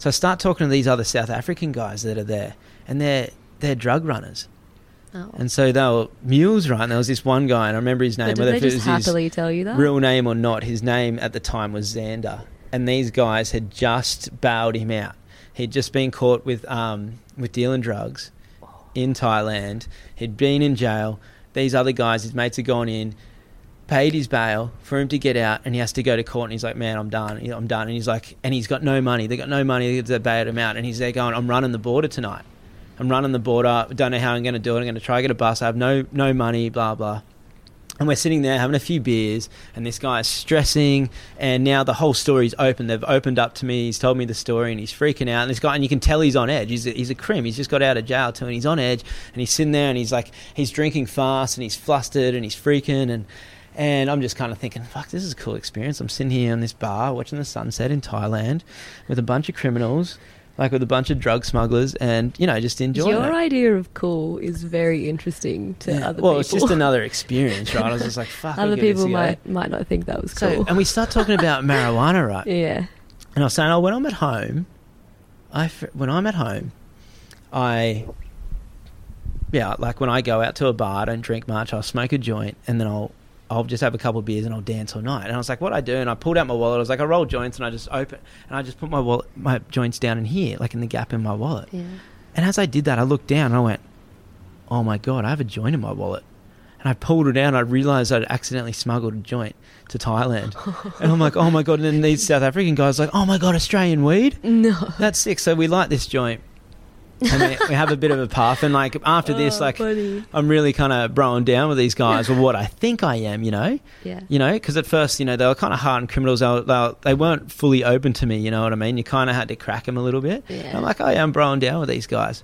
So I start talking to these other South African guys that are there, and they're they're drug runners. Oh. And so they were mules, right? And there was this one guy, and I remember his name, But did whether they just was his happily tell you that? real name or not. His name at the time was Xander, and these guys had just bailed him out. He'd just been caught with um, with dealing drugs in Thailand. He'd been in jail. These other guys, his mates, had gone in, paid his bail for him to get out, and he has to go to court. And he's like, "Man, I'm done. I'm done." And he's like, and he's got no money. They got no money. They bailed him out, and he's there going, "I'm running the border tonight. I'm running the border. Don't know how I'm going to do it. I'm going to try to get a bus. I have no no money. Blah blah." And we're sitting there having a few beers, and this guy is stressing. And now the whole story's open. They've opened up to me. He's told me the story, and he's freaking out. And this guy, and you can tell he's on edge. He's a, he's a crim. He's just got out of jail too, and he's on edge. And he's sitting there, and he's like, he's drinking fast, and he's flustered, and he's freaking. And and I'm just kind of thinking, fuck, this is a cool experience. I'm sitting here in this bar watching the sunset in Thailand with a bunch of criminals, like with a bunch of drug smugglers, and you know, just enjoying it. Your it. idea of cool is very interesting to Yeah. other well, people. it's just another experience, right? I was just like, *laughs* fuck. other we'll give this people go. might might not think that was cool. So, and we start talking about *laughs* marijuana, right? yeah. And I was saying, oh, when I'm at home, I when I'm at home, I yeah, like when I go out to a bar, I don't drink much. I'll smoke a joint, and then I'll I'll just have a couple of beers and I'll dance all night. And I was like, what I do? And I pulled out my wallet. I was like, I roll joints and I just open and I just put my wallet, my joints down in here, like in the gap in my wallet. Yeah. And as I did that, I looked down and I went, oh my god, I have a joint in my wallet. And I pulled it out. and I realized I'd accidentally smuggled a joint to Thailand, *laughs* and I'm like, oh my god! And then these South African guys are like, oh my god, Australian weed. No. That's sick. So we light this joint, and we, we have a bit of a puff. And like after this, Oh, like funny. I'm really kind of broing down with these guys, or what I think I am, you know, Yeah. you know, because at first, you know, they were kind of hardened criminals. They, were, they, were, they weren't fully open to me, you know what I mean? You kind of had to crack them a little bit. And Yeah. I'm like, oh yeah, I'm broing down with these guys.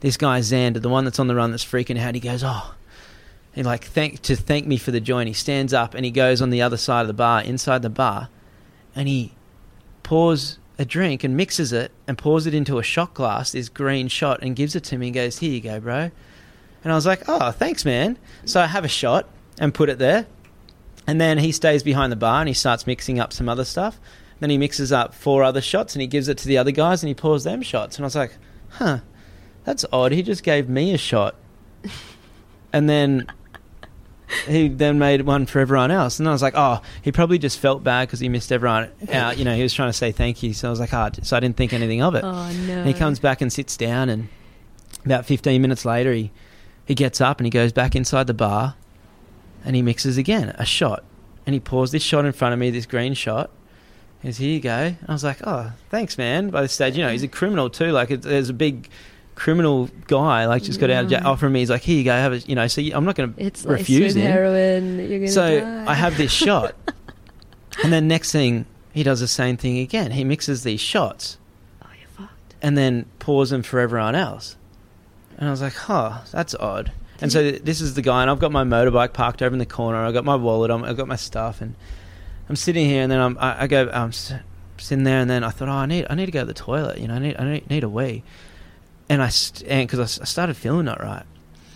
This guy Xander, the one that's on the run, that's freaking out. He goes, oh. He like thank to thank me for the joint. He stands up and he goes on the other side of the bar, inside the bar, and he pours a drink and mixes it and pours it into a shot glass, this green shot, and gives it to me and goes, Here you go, bro. And I was like, Oh, thanks, man. So I have a shot and put it there. And then he stays behind the bar and he starts mixing up some other stuff. Then he mixes up four other shots and he gives it to the other guys and he pours them shots. And I was like, Huh, that's odd. He just gave me a shot. And then he then made one for everyone else. And I was like, oh, he probably just felt bad because he missed everyone out. You know, he was trying to say thank you. So I was like, ah, so I didn't think anything of it. Oh no. And he comes back and sits down, and about 15 minutes later, he, he gets up and he goes back inside the bar and he mixes again a shot. And he pours this shot in front of me, this green shot. He goes, here you go. And I was like, oh, thanks, man. By this stage, you know, he's a criminal too. Like, it, there's a big criminal guy, like, just got out of jail, offering me, he's like, here you go, have it. You know, so I'm not going to It's refuse him. heroin. You're gonna So die. I have this *laughs* shot, and then next thing he does the same thing again. He mixes these shots Oh, you're fucked. and then pours them for everyone else. And I was like, "Huh, that's odd." And so this is the guy, and I've got my motorbike parked over in the corner. I've got my wallet. I'm, I've got my stuff, and I'm sitting here, and then I'm, I, I go, I'm sitting there, and then I thought, "Oh, I need, I need to go to the toilet. You know, I need, I need, need a wee." And I, st- and because I, s- I started feeling not right,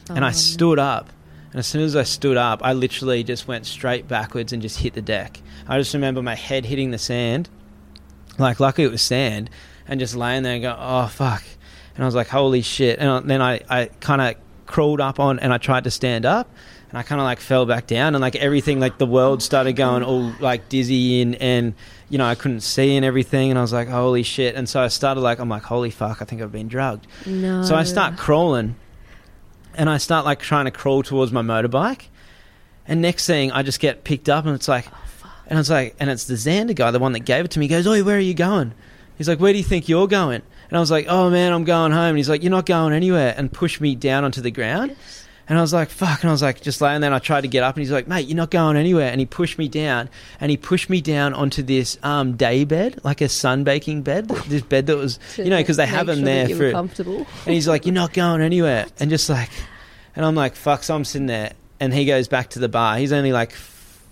and Oh, I no. stood up. And as soon as I stood up, I literally just went straight backwards and just hit the deck. I just remember my head hitting the sand. Like, luckily it was sand. And just laying there and go, oh, fuck. And I was like, holy shit. And I- then I, I kind of crawled up on and I tried to stand up. And I kind of like fell back down. And like everything, like the world started going all like dizzy and, and, you know, I couldn't see and everything. And I was like, holy shit. And so I started like, I'm like, holy fuck, I think I've been drugged. No. So I start crawling, and I start like trying to crawl towards my motorbike, and next thing I just get picked up, and it's like, oh, and it's like, and it's the Xander guy, the one that gave it to me. He goes, "Oi, where are you going?" He's like, "Where do you think you're going?" And I was like, "Oh man, I'm going home." And he's like, "You're not going anywhere," and pushed me down onto the ground. And I was like, fuck. And I was like, just laying there. And I tried to get up. And he's like, mate, you're not going anywhere. And he pushed me down. And he pushed me down onto this um, day bed, like a sunbaking bed. This bed that was, you know, because they have them sure there for. comfortable. And he's like, "You're not going anywhere," and just like, and I'm like, "Fuck!" So I'm sitting there, and he goes back to the bar. He's only like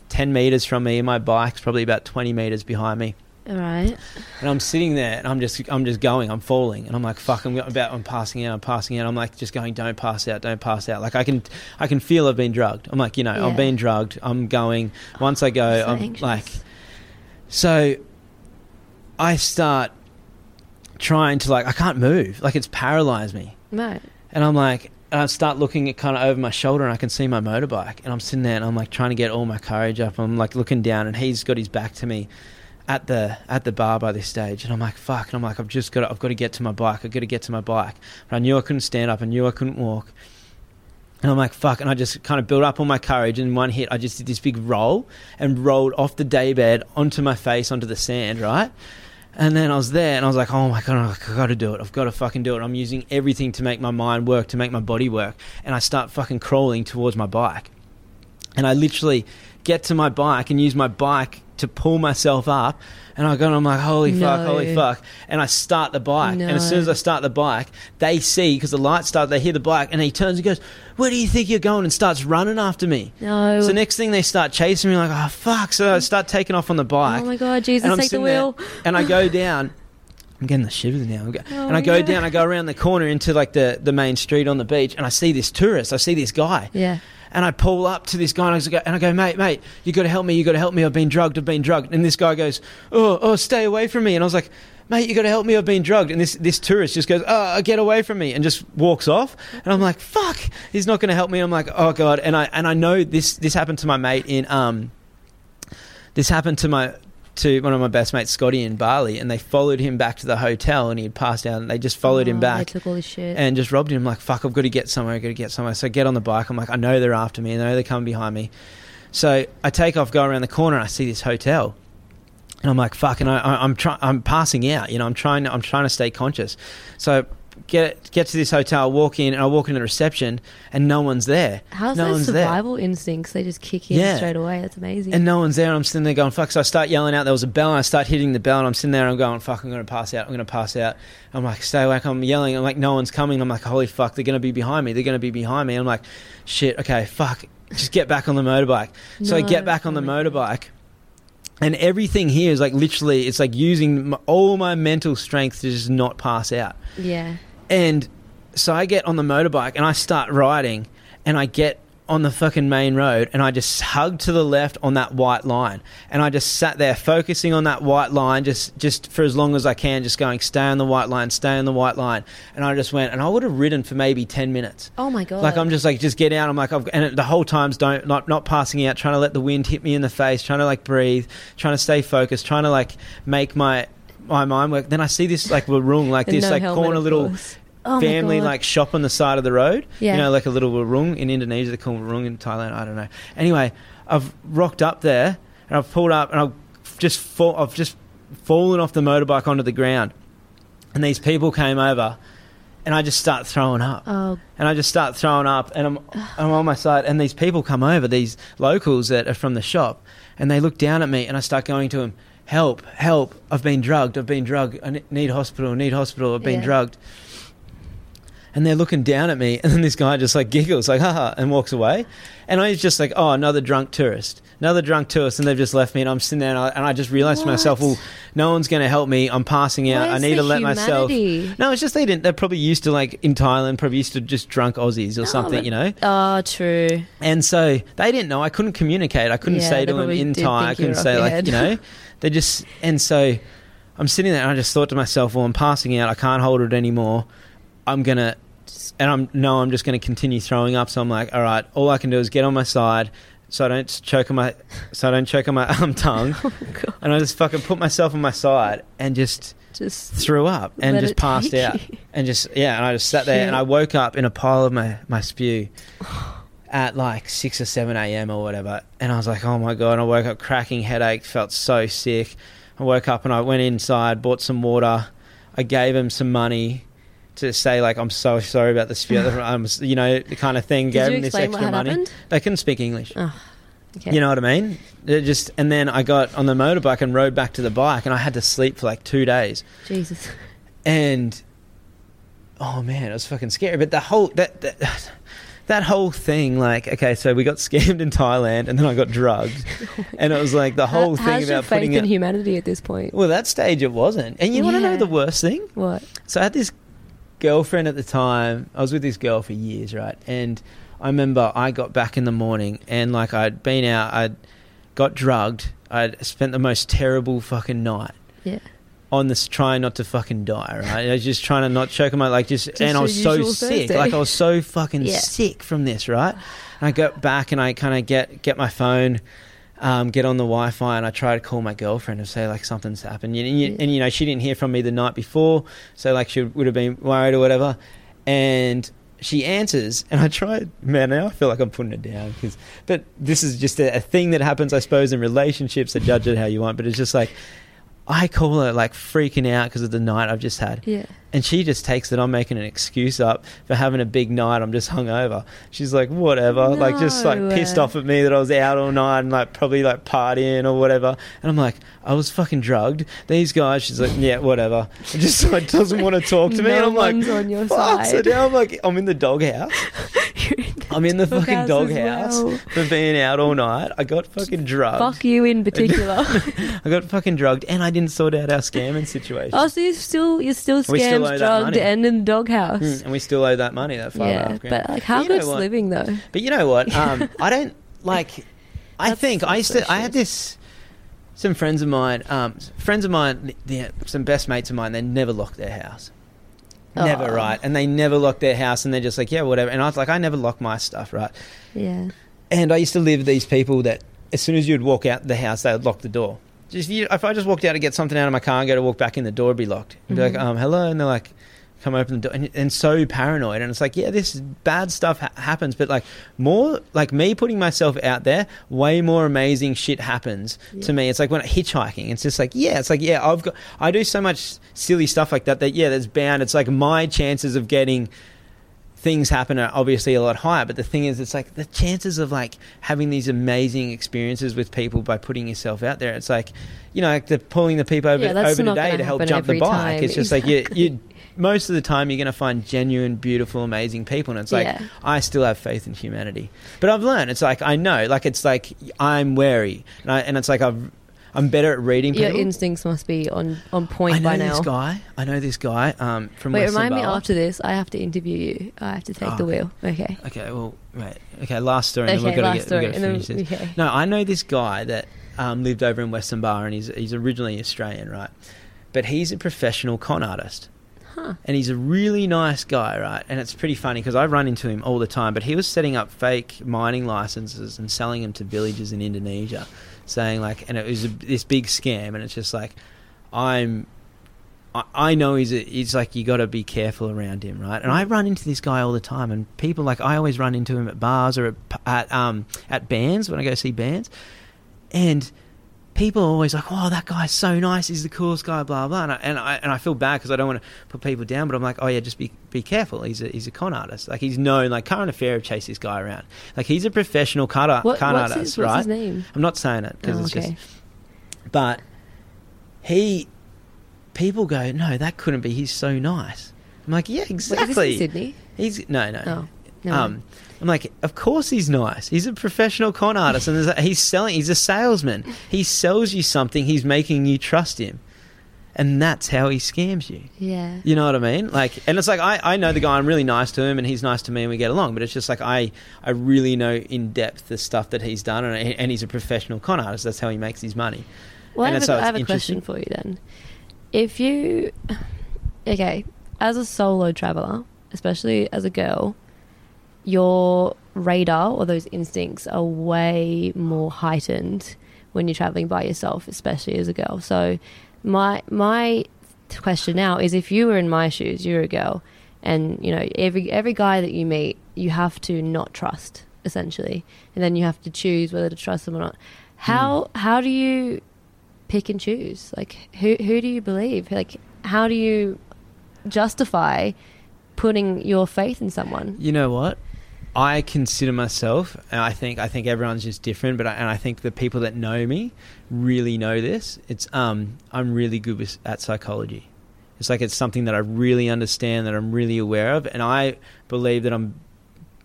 ten meters from me, and my bike's probably about twenty meters behind me. All right. And I'm sitting there, and I'm just, I'm just going, I'm falling, and I'm like, "Fuck!" I'm about, I'm passing out, I'm passing out. I'm like, just going, "Don't pass out, don't pass out." Like I can, I can feel I've been drugged. I'm like, you know, Yeah. I've been drugged. I'm going. Once I go, So I'm anxious. like, so I start trying to like, I can't move. Like it's paralyzed me. Right. And I'm like, and I start looking at kind of over my shoulder, and I can see my motorbike. And I'm sitting there, and I'm like trying to get all my courage up. I'm like looking down, and he's got his back to me at the at the bar by this stage. And I'm like, fuck. And I'm like, I've just got, to, I've got to get to my bike. I've got to get to my bike. But I knew I couldn't stand up. I knew I couldn't walk. And I'm like, fuck. And I just kind of built up all my courage. And in one hit, I just did this big roll and rolled off the daybed onto my face, onto the sand, right? And then I was there and I was like, oh my God, I've got to do it. I've got to fucking do it. I'm using everything to make my mind work, to make my body work. And I start fucking crawling towards my bike. And I literally get to my bike and use my bike to pull myself up. And I go and I'm like, holy fuck, No. holy fuck. And I start the bike. And as soon as I start the bike, they see, because the lights start, they hear the bike. And he turns and goes, where do you think you're going? And starts running after me. No. So next thing they start chasing me, like, oh fuck. So I start taking off on the bike oh my God, Jesus, take the sitting there, wheel. and I go *laughs* down. I'm getting the shivers now. Go- Oh, and I go no. down. I go around the corner into like the, the main street on the beach, and I see this tourist. I see this guy, Yeah. And I pull up to this guy, and I go, and I go, mate, mate, you got to help me. You got to help me. I've been drugged. I've been drugged. And this guy goes, oh, oh, stay away from me. And I was like, mate, you got to help me. I've been drugged. And this this tourist just goes, oh, get away from me, and just walks off. And I'm like, fuck, he's not going to help me. I'm like, oh god. And I and I know this this happened to my mate in um. This happened to my to one of my best mates, Scotty, in Bali, and they followed him back to the hotel, and he had passed out, and they just followed him Oh, back They took all his shit. and just robbed him. I'm like, fuck, I've got to get somewhere. I've got to get somewhere. So I get on the bike. I'm like, I know they're after me. and I know they're coming behind me. So I take off, go around the corner, and I see this hotel. And I'm like, fuck, and I, I, I'm trying, I'm passing out. You know, I'm trying, I'm trying to stay conscious. So get get to this hotel, walk in, and I walk into the reception, and no one's there. How's no those one's there. survival instincts? They just kick in Yeah. straight away. That's amazing. And no one's there. And I'm sitting there going, fuck. So I start yelling out. There was a bell, and I start hitting the bell, and I'm sitting there, and I'm going, fuck, I'm going to pass out. I'm going to pass out. I'm like, stay awake. I'm yelling. I'm like, no one's coming. I'm like, holy fuck, they're going to be behind me. They're going to be behind me. I'm like, shit, okay, fuck. Just get back on the motorbike. So I get back on the motorbike. And everything here is like literally, it's like using my, all my mental strength to just not pass out. yeah. And so I get on the motorbike and I start riding and I get on the fucking main road and I just hugged to the left on that white line. And I just sat there focusing on that white line just just for as long as I can, just going, stay on the white line, stay on the white line. And I just went and I would have ridden for maybe ten minutes. Oh my god. Like I'm just like just get out. I'm like I've, and the whole time's don't not not passing out, trying to let the wind hit me in the face, trying to like breathe, trying to stay focused, trying to like make my my mind work. Then I see this like warung, like *laughs* this no like helmet, corner little. Oh family like shop on the side of the road. Yeah. You know, like a little warung in Indonesia. They call warung in Thailand. I don't know. Anyway, I've rocked up there and I've pulled up and I've just fall, I've just fallen off the motorbike onto the ground, and these people came over, and I just start throwing up Oh and I just start throwing up, and I'm I'm on my side, and these people come over, these locals that are from the shop, and they look down at me, and I start going to them, help, help, I've been drugged, I've been drugged, I need hospital, I need hospital, I've been Yeah. drugged. And they're looking down at me, *laughs* and then this guy just like giggles, like, haha, and walks away. And I was just like, oh, another drunk tourist, another drunk tourist, and they've just left me, and I'm sitting there, and I, and I just realized to myself, well, no one's going to help me, I'm passing out, I need to let myself. No, it's just they didn't. They're probably used to like in Thailand, probably used to just drunk Aussies or No, something, but- you know. Oh, true. And so they didn't know. I couldn't communicate. I couldn't Yeah, say to them in Thai. I couldn't say like you know. They just and so I'm sitting there and I just thought to myself, well, I'm passing out. I can't hold it anymore. I'm gonna and I'm no, I'm just gonna continue throwing up. So I'm like, all right, all I can do is get on my side. So I don't choke on my, so I don't choke on my *laughs* um, tongue, *laughs* Oh and I just fucking put myself on my side and just Just threw up and just passed out. you. and just yeah and i just sat there and i woke up in a pile of my my spew *sighs* at like 6 or 7 a.m or whatever. And i was like oh my god. And i woke up cracking headache felt so sick. I woke up and i went inside bought some water. I gave him some money to say like i'm so sorry about the spew um, you know the kind of thing Did gave you this explain what extra had money happened? they couldn't speak english Oh, okay. you know what I mean? It just and then I got on the motorbike and rode back to the bike, and I had to sleep for like two days. Jesus. And oh man, it was fucking scary. But the whole that that, *sighs* that whole thing, like, okay, so we got *laughs* scammed in Thailand, and then I got drugged, *laughs* and it was like the whole How- thing how's your about faith putting in it. humanity at this point? Well, that stage it wasn't. And you want to know Yeah. the worst thing? What? So I had this girlfriend at the time. I was with this girl for years, right? And I remember I got back in the morning and like I'd been out, I'd got drugged. I'd spent the most terrible fucking night Yeah. on this trying not to fucking die, right? I was just trying to not choke on my like just, Just and I was so sick. Thursday. Like I was so fucking Yeah. sick from this, right? And I got back and I kind of get get my phone um, get on the Wi-Fi and I try to call my girlfriend and say like something's happened. And, you, and you know she didn't hear from me the night before, so like she would have been worried or whatever. And she answers, and I tried. Man, now I feel like I'm putting it down because. But this is just a, a thing that happens, I suppose, in relationships. That judge it how you want, but it's just like. I call her like freaking out because of the night I've just had. Yeah. And she just takes that I'm making an excuse up for having a big night. I'm just hungover. She's like, whatever. Like, just like No. pissed off at me that I was out all night and like probably like partying or whatever. And I'm like, I was fucking drugged. These guys, she's like, yeah, whatever. And just like doesn't want to talk to me. No and I'm like, on your fuck. So now I'm like, I'm in the doghouse. *laughs* In I'm in the fucking doghouse doghouse well. for being out all night. I got fucking drugged. Fuck you in particular. *laughs* I got fucking drugged and I didn't sort out our scamming situation. oh, so you're still you're still We still scammed, that drugged, money. and in the doghouse. Mm, and we still owe that money, that five and a yeah, half grand. but like, how You know good's what? living though? But you know what? *laughs* Um, I don't like. I That's- think I used to. I had this. Some friends of mine, um, friends of mine, yeah, some best mates of mine. They never lock their house. Never, Oh. right? And they never lock their house, and they're just like, yeah, whatever. And I was like, I never lock my stuff, right? Yeah. And I used to live with these people that as soon as you'd walk out the house, they would lock the door. Just you, if I just walked out to get something out of my car and go to walk back in, the door would be locked. And be like, Mhm. um, hello, and they're like, come open the door, and, and so paranoid. And it's like, yeah, this bad stuff ha- happens, but like more like me putting myself out there, way more amazing shit happens Yeah. to me. It's like when i hitchhiking, it's just like, yeah, it's like, yeah, I've got, I do so much silly stuff like that that yeah, that's bound. It's like my chances of getting things happen are obviously a lot higher. But the thing is, it's like the chances of like having these amazing experiences with people by putting yourself out there. It's like, you know, like the pulling the people over, Yeah, over today gonna help jump the bike. time. It's just like you, Exactly. you. Most of the time, you're going to find genuine, beautiful, amazing people, and it's like Yeah. I still have faith in humanity. But I've learned. It's like I know, like it's like I'm wary, and I, and it's like I've. I'm better at reading Your instincts must be on, on point by now. I know by this now. guy. I know this guy um, from Wait, Western remind me after this. I have to interview you. I have to take Oh, the wheel. Okay. Okay, well, right. Okay, last story. and Okay, we've got last to get, story. We've finish then, this. okay. No, I know this guy that um, lived over in Western Bar, and he's he's originally Australian, right? But he's a professional con artist, Huh. and he's a really nice guy, right? And it's pretty funny because I run into him all the time. But he was setting up fake mining licenses and selling them to villages in Indonesia, saying like, and it was a, this big scam, and it's just like, I'm. I- I know he's a, he's like you got to be careful around him, right? And I run into this guy all the time, and people like I always run into him at bars or at, at um at bands when I go see bands, and people are always like, "Oh, that guy's so nice. He's the coolest guy." Blah blah. And I and I, and I feel bad because I don't want to put people down, but I'm like, "Oh yeah, just be be careful. He's a he's a con artist. Like he's known. Like current affair have chased this guy around. Like he's a professional con, What, con what's, artist, his, what's right? his name? I'm not saying it because Oh, it's okay. just but he, people go, no, that couldn't be. He's so nice. I'm like, yeah, Wait, is exactly. this in Sydney? He's no, no. Oh, no. um, I'm like, of course he's nice. He's a professional con artist, and he's selling. He's a salesman. He sells you something. He's making you trust him, and that's how he scams you. yeah. You know what I mean? Like, and it's like I, I know the guy. I'm really nice to him, and he's nice to me, and we get along. But it's just like I I really know in depth the stuff that he's done, and, and he's a professional con artist. That's how he makes his money. Well, And I have, a, I have a question for you then. If you, *sighs* okay, as a solo traveler, especially as a girl, your radar or those instincts are way more heightened when you're traveling by yourself, especially as a girl. So, my my question now is: if you were in my shoes, you're a girl, and you know every every guy that you meet, you have to not trust essentially, and then you have to choose whether to trust them or not. How hmm. how do you pick and choose? Like who who do you believe? Like how do you justify putting your faith in someone? You know what? I consider myself, and I think I think everyone's just different, but I, and I think the people that know me really know this. It's um, I'm really good with, at psychology. It's like it's something that I really understand, that I'm really aware of, and I believe that I'm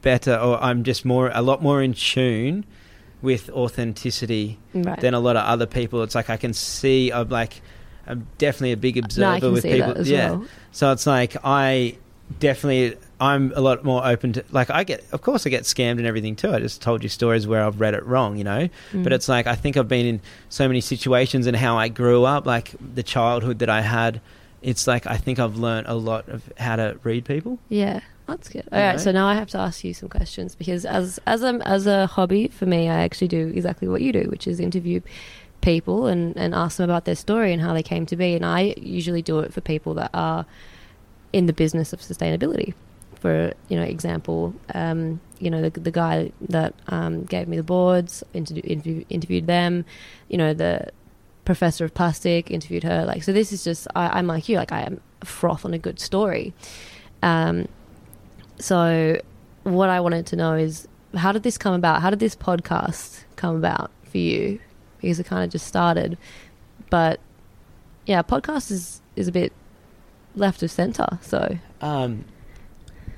better, or I'm just more, a lot more in tune with authenticity Right. than a lot of other people. It's like I can see. I'm like, I'm definitely a big observer no, with people. yeah. well. So it's like I definitely I'm a lot more open to like I get of course I get scammed and everything too. I just told you stories where I've read it wrong, you know. But Mm. it's like I think I've been in so many situations and how I grew up, like the childhood that I had. It's like I think I've learned a lot of how to read people. Yeah, that's good. All You right, know? so now I have to ask you some questions because as as a as a hobby for me, I actually do exactly what you do, which is interview people and and ask them about their story and how they came to be. And I usually do it for people that are in the business of sustainability. For you know, example, um, you know the the guy that um, gave me the boards, interview, interview, interviewed them. You know the professor of plastic interviewed her. Like so, this is just I, I'm like you. Like I am froth on a good story. Um, so, what I wanted to know is how did this come about? How did this podcast come about for you? Because it kind of just started, but yeah, podcast is is a bit left of center. So, Um,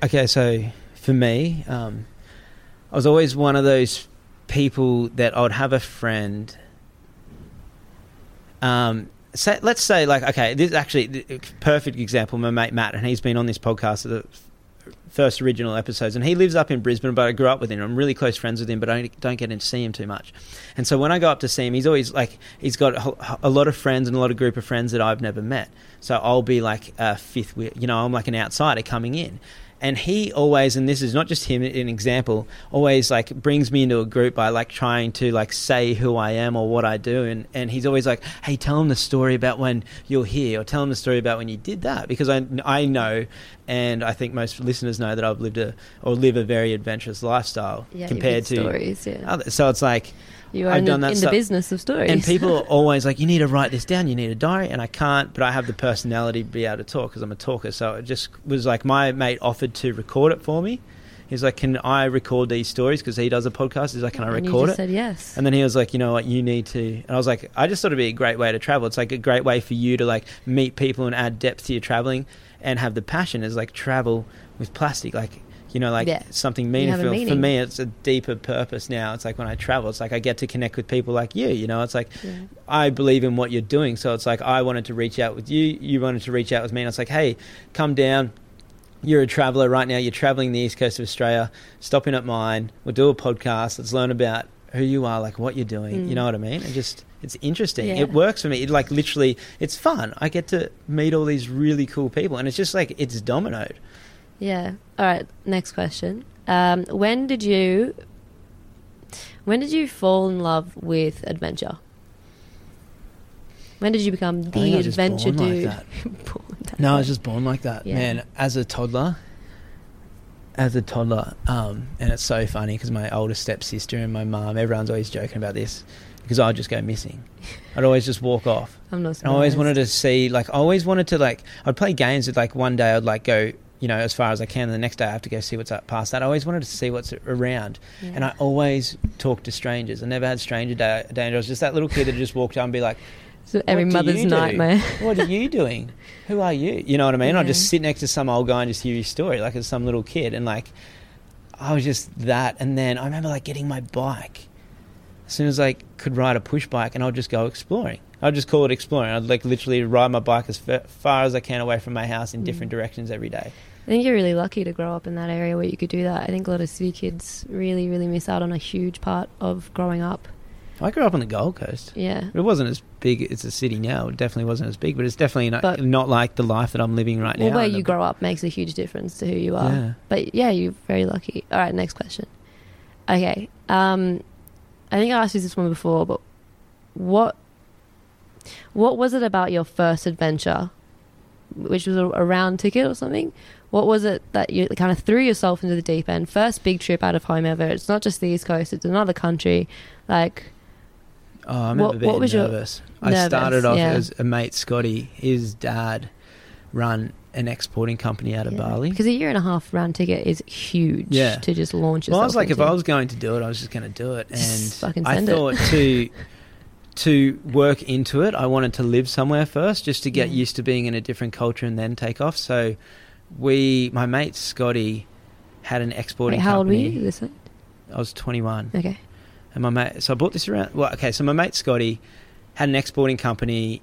okay, so for me, um, I was always one of those people that I would have a friend. Um, say, let's say, like, okay, this is actually the perfect example. My mate Matt, and he's been on this podcast at the first original episodes, and he lives up in Brisbane, but I grew up with him. I'm really close friends with him, but I don't, get to see him too much. And so when I go up to see him, he's always like, he's got a, a lot of friends and a lot of group of friends that I've never met. So I'll be like a fifth you know, I'm like an outsider coming in. And he always and this is not just him an example always like brings me into a group by like trying to like say who i am or what i do and and he's always like hey tell him the story about when you're here or tell him the story about when you did that because i i know and i think most listeners know that i've lived a or live a very adventurous lifestyle Yeah, compared to stories. Yeah, others. so it's like you are I've in, done the, that in the business of stories. and people are *laughs* always like, you need to write this down. You need a diary, and I can't. But I have the personality to be able to talk because I'm a talker. So it just was like my mate offered to record it for me. He's like, can I record these stories because he does a podcast? He's like, can I and record it? Said yes. And then he was like, you know what, you need to. And I was like, I just thought it'd be a great way to travel. It's like a great way for you to like meet people and add depth to your traveling and have the passion is like travel with plastic. Like, you know, like Yeah. something You meaningful. For me, it's a deeper purpose now. It's like when I travel, it's like I get to connect with people like you, you know, it's like Yeah. I believe in what you're doing. So it's like I wanted to reach out with you. You wanted to reach out with me. And it's like, hey, come down. You're a traveler right now. You're traveling the east coast of Australia. Stop in at mine. We'll do a podcast. Let's learn about who you are, like what you're doing. You Mm. know what I mean? And just it's interesting. Yeah. It works for me. It like literally, it's fun. I get to meet all these really cool people, and it's just like it's dominoed. Yeah. All right. Next question. Um, when did you when did you fall in love with adventure? When did you become the I was just adventure born like dude? that *laughs* No, I was just born like that, Yeah. man. As a toddler, as a toddler, um, and it's so funny because my older stepsister and my mum, everyone's always joking about this because I'd just go missing. *laughs* I'd always just walk off. I'm not. I always wanted to see, like, I always wanted to, like, I'd play games with, like, one day I'd, like, go, you know, as far as I can, and the next day I have to go see what's up past that. I always wanted to see what's around. Yeah. And I always talked to strangers. I never had stranger da- danger. I was just that little kid that just walked up and be like, So every "What mother's nightmare. *laughs* what are you doing? Who are you? You know what I mean? I'd just sit next to some old guy and just hear his story, like as some little kid. And, like, I was just that. And then I remember, like, getting my bike. As soon as I could ride a push bike, and I'd just go exploring. I'd just call it exploring. I'd like literally ride my bike as far as I can away from my house in different Mm. directions every day. I think you're really lucky to grow up in that area where you could do that. I think a lot of city kids really, really miss out on a huge part of growing up. I grew up on the Gold Coast. Yeah. It wasn't as big. It's a city now. It definitely wasn't as big, but it's definitely not, But- not like the life that I'm living right Well, now. where you grow up makes a huge difference to who you are. Yeah. But yeah, you're very lucky. All right, next question. Okay. Um, I think I asked you this one before, but what what was it about your first adventure, which was a, a round ticket or something? What was it that you kind of threw yourself into the deep end? First big trip out of home ever. It's not just the East Coast; it's another country. Like, Oh, I remember What- being what was your- nervous. I Nervous, started off yeah. as a mate, Scotty. His dad run an exporting company out of Bali. because a year and a half round ticket is huge. Yeah. To just launch. Well, I was like, if. I was going to do it, I was just going to do it, and I it. thought to *laughs* to work into it, I wanted to live somewhere first, just to get Mm. used to being in a different culture and then take off. So, we, my mate Scotty, had an exporting Wait, how old were company. you? This? I was twenty one. Okay. And my mate, so I bought this around. Well, okay, so my mate Scotty had an exporting company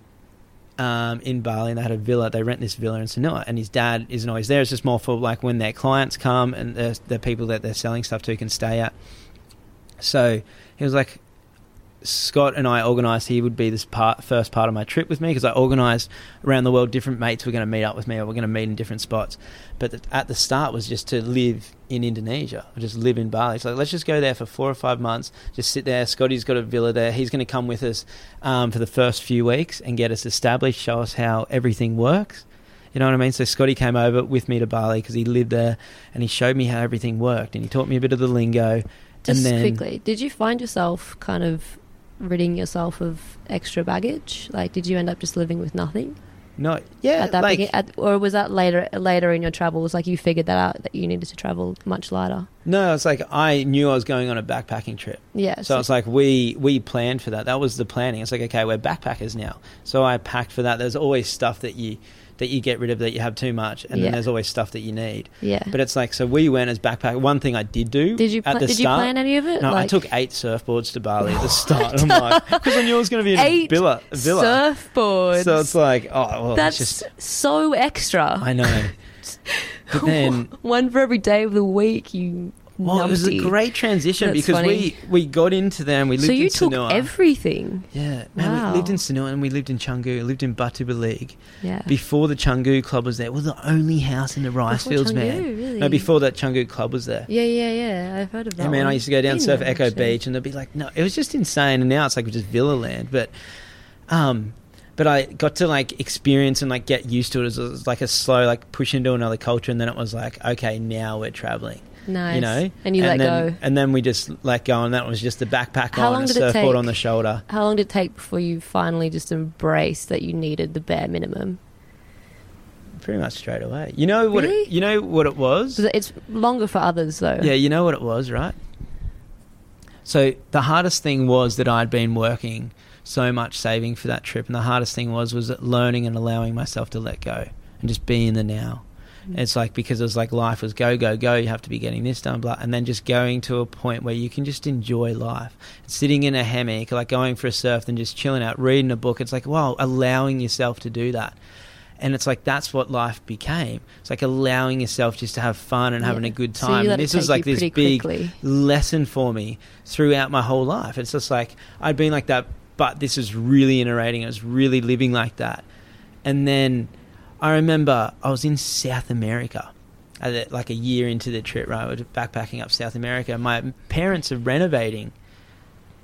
um, in Bali, and they had a villa. They rent this villa in Sanur, and his dad isn't always there. It's just more for like when their clients come and the the people that they're selling stuff to can stay at. So he was like, Scott and I organised he would be this part, first part of my trip with me because I organised around the world different mates were going to meet up with me or we're going to meet in different spots. But the, at the start was just to live in Indonesia, or just live in Bali. So let's just go there for four or five months, just sit there. Scotty's got a villa there. He's going to come with us um, for the first few weeks and get us established, show us how everything works. You know what I mean? So Scotty came over with me to Bali because he lived there, and he showed me how everything worked, and he taught me a bit of the lingo. Just and then, quickly, did you find yourself kind of ridding yourself of extra baggage? Like, did you end up just living with nothing no, yeah, at that like, begin- at, or was that later later in your travels? Like, you figured that out that you needed to travel much lighter. No, it's like I knew I was going on a backpacking trip. Yeah. So it's like we we planned for that. That was the planning. It's like okay, we're backpackers now. So I packed for that. There's always stuff that you that you get rid of that you have too much, and Yeah. then there's always stuff that you need. yeah. But it's like so we went as backpack. One thing I did do did you at the did you start. plan any of it? no, I took eight surfboards to Bali at the *laughs* start. I'm like because I knew I was going to be in a eight villa. a villa. surfboards. So it's like oh well, that's just so extra. I know. *laughs* But then one for every day of the week. You Well, it was a great transition That's because funny. we, we got into them. We lived So you in took everything. yeah, man, Wow. we lived in Sanur and we lived in Canggu. Lived in Batubelig Yeah. before the Canggu club was there. It was the only house in the rice Before fields, man. Really? No, before that Canggu club was there. Yeah, yeah, yeah. I've heard of that. Yeah, man, one. I used to go down surf Echo actually. Beach, and they'd be like, no, it was just insane. And now it's like just villa land, but, um, but I got to like experience and like get used to it as, as like a slow like push into another culture, and then it was like, okay, now we're traveling, Nice. you know, and you let then, go. and then we just let go, and that was just the backpack How on, a surfboard on the shoulder. How long did it take before you finally just embraced that you needed the bare minimum? Pretty much straight away. You know what? Really? It, you know what it was? It's longer for others, though. Yeah, you know what it was, right? So the hardest thing was that I'd been working so much saving for that trip, and the hardest thing was was learning and allowing myself to let go and just be in the now. Mm. It's like because it was like life was go go go. You have to be getting this done, blah, and then just going to a point where you can just enjoy life, sitting in a hammock, like going for a surf, and just chilling out, reading a book. It's like wow, allowing yourself to do that. And it's like that's what life became. It's like allowing yourself just to have fun and having a good time. let and this was like this big quickly. lesson for me throughout my whole life. It's just like I'd been like that, but this is really iterating. I was really living like that. And then I remember I was in South America, like a year into the trip, right? Was backpacking up South America. My parents are renovating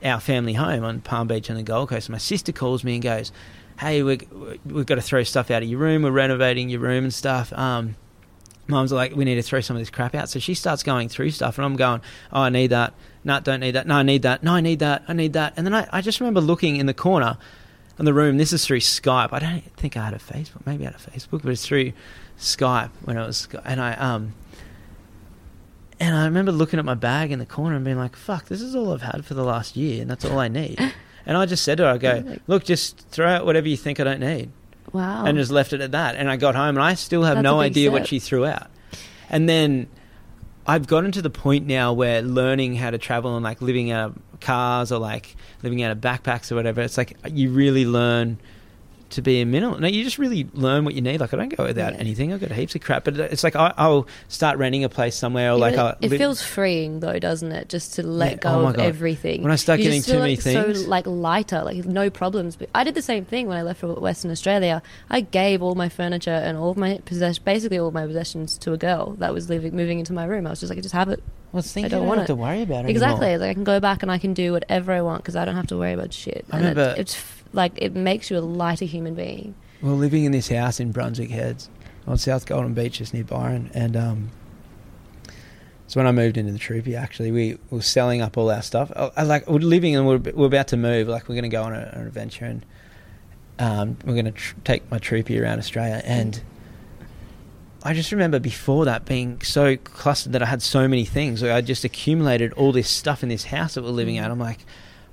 our family home on Palm Beach on the Gold Coast. My sister calls me and goes, "Hey, we we've got to throw stuff out of your room. We're renovating your room and stuff." Um, Mum's like, "We need to throw some of this crap out." So she starts going through stuff, and I'm going, "Oh, I need that. No, don't need that. No, I need that. No, I need that. I need that." And then I, I just remember looking in the corner in the room. This is through Skype. I don't think I had a Facebook. Maybe I had a Facebook, but it's through Skype when it was. And I um. And I remember looking at my bag in the corner and being like, "Fuck, this is all I've had for the last year, and that's all I need." *laughs* And I just said to her, "I go, look, just throw out whatever you think I don't need." Wow. and just left it at that. And I got home and I still have That's no idea what she threw out. And then I've gotten to the point now where learning how to travel and like living out of cars or like living out of backpacks or whatever, it's like you really learn to be a minimal. No, you just really learn what you need. Like I don't go without Yeah. anything. I've got heaps of crap, but it's like I, I'll start renting a place somewhere or Yeah, like I'll it li- feels freeing though, doesn't it? Just to let Yeah, oh go oh of God. everything. When I start You getting too feel many like things- so like lighter, like no problems. But I did the same thing when I left for Western Australia. I gave all my furniture and all of my possessions, basically all my possessions, to a girl that was living, moving into my room. I was just like, I just have it. well, it's things I don't don't want have it. to worry about it Exactly. anymore. Like I can go back and I can do whatever I want because I don't have to worry about shit. I and it- it's like it makes you a lighter human being. Well, living in this house in Brunswick Heads on South Golden Beach, just near Byron, and um, so when I moved into the troopy, actually, we were selling up all our stuff. I, I like we're living and we're, we're about to move. Like we're going to go on a, an adventure, and um, we're going to tr- take my troopy around Australia. And I just remember before that being so clustered that I had so many things. Like I just accumulated all this stuff in this house that we're living at. I'm like,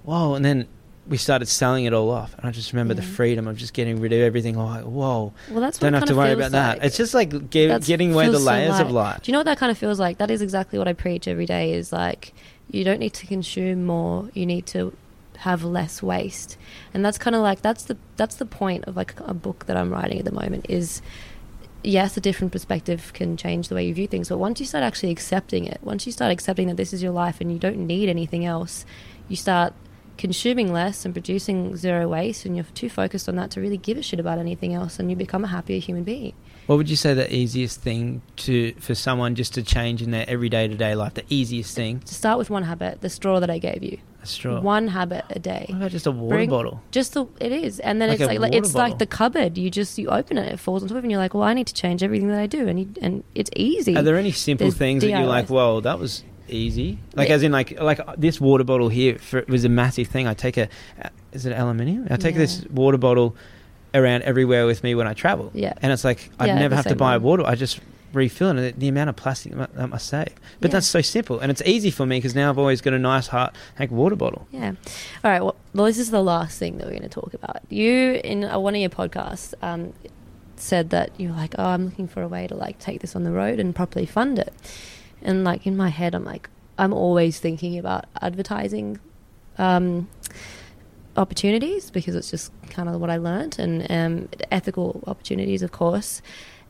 whoa! And then we started selling it all off, and I just remember the freedom of just getting rid of everything. Like, whoa! Well, that's Don't have to worry about that. It's just like ge- That's- getting away the feels so layers of life. Do you know what that kind of feels like? That is exactly what I preach every day. Is like you don't need to consume more. You need to have less waste, and that's kind of like that's the that's the point of like a book that I'm writing at the moment. Is yes, a different perspective can change the way you view things, but once you start actually accepting it, once you start accepting that this is your life and you don't need anything else, you start consuming less and producing zero waste and you're too focused on that to really give a shit about anything else and you become a happier human being. What would you say the easiest thing to for someone just to change in their everyday to day life? The easiest thing, To start with one habit, the straw that I gave you. a straw. One habit a day. What about just a water Bring- bottle? Just the it is, and then Like it's like, like it's bottle. like the cupboard. You just you open it, it falls on top of, it, and you're like, well, I need to change everything that I do, and you, and it's easy. Are there any simple There's things that you're like, well, that was easy? Like Yeah. as in like like this water bottle here for, was a massive thing. I take a is it aluminium? I take Yeah. this water bottle around everywhere with me when I travel. Yeah. and it's like I'd Yeah, never have to same buy one. water. I just refill it. And the amount of plastic mu- that must save. But Yeah. that's so simple and it's easy for me because now I've always got a nice heart like water bottle. Yeah. All right. Well, well, this is the last thing that we're going to talk about. You in uh, one of your podcasts um, said that you're like, "Oh, I'm looking for a way to like take this on the road and properly fund it." And like in my head, I'm like, I'm always thinking about advertising um, opportunities because it's just kind of what I learnt and um, ethical opportunities, of course.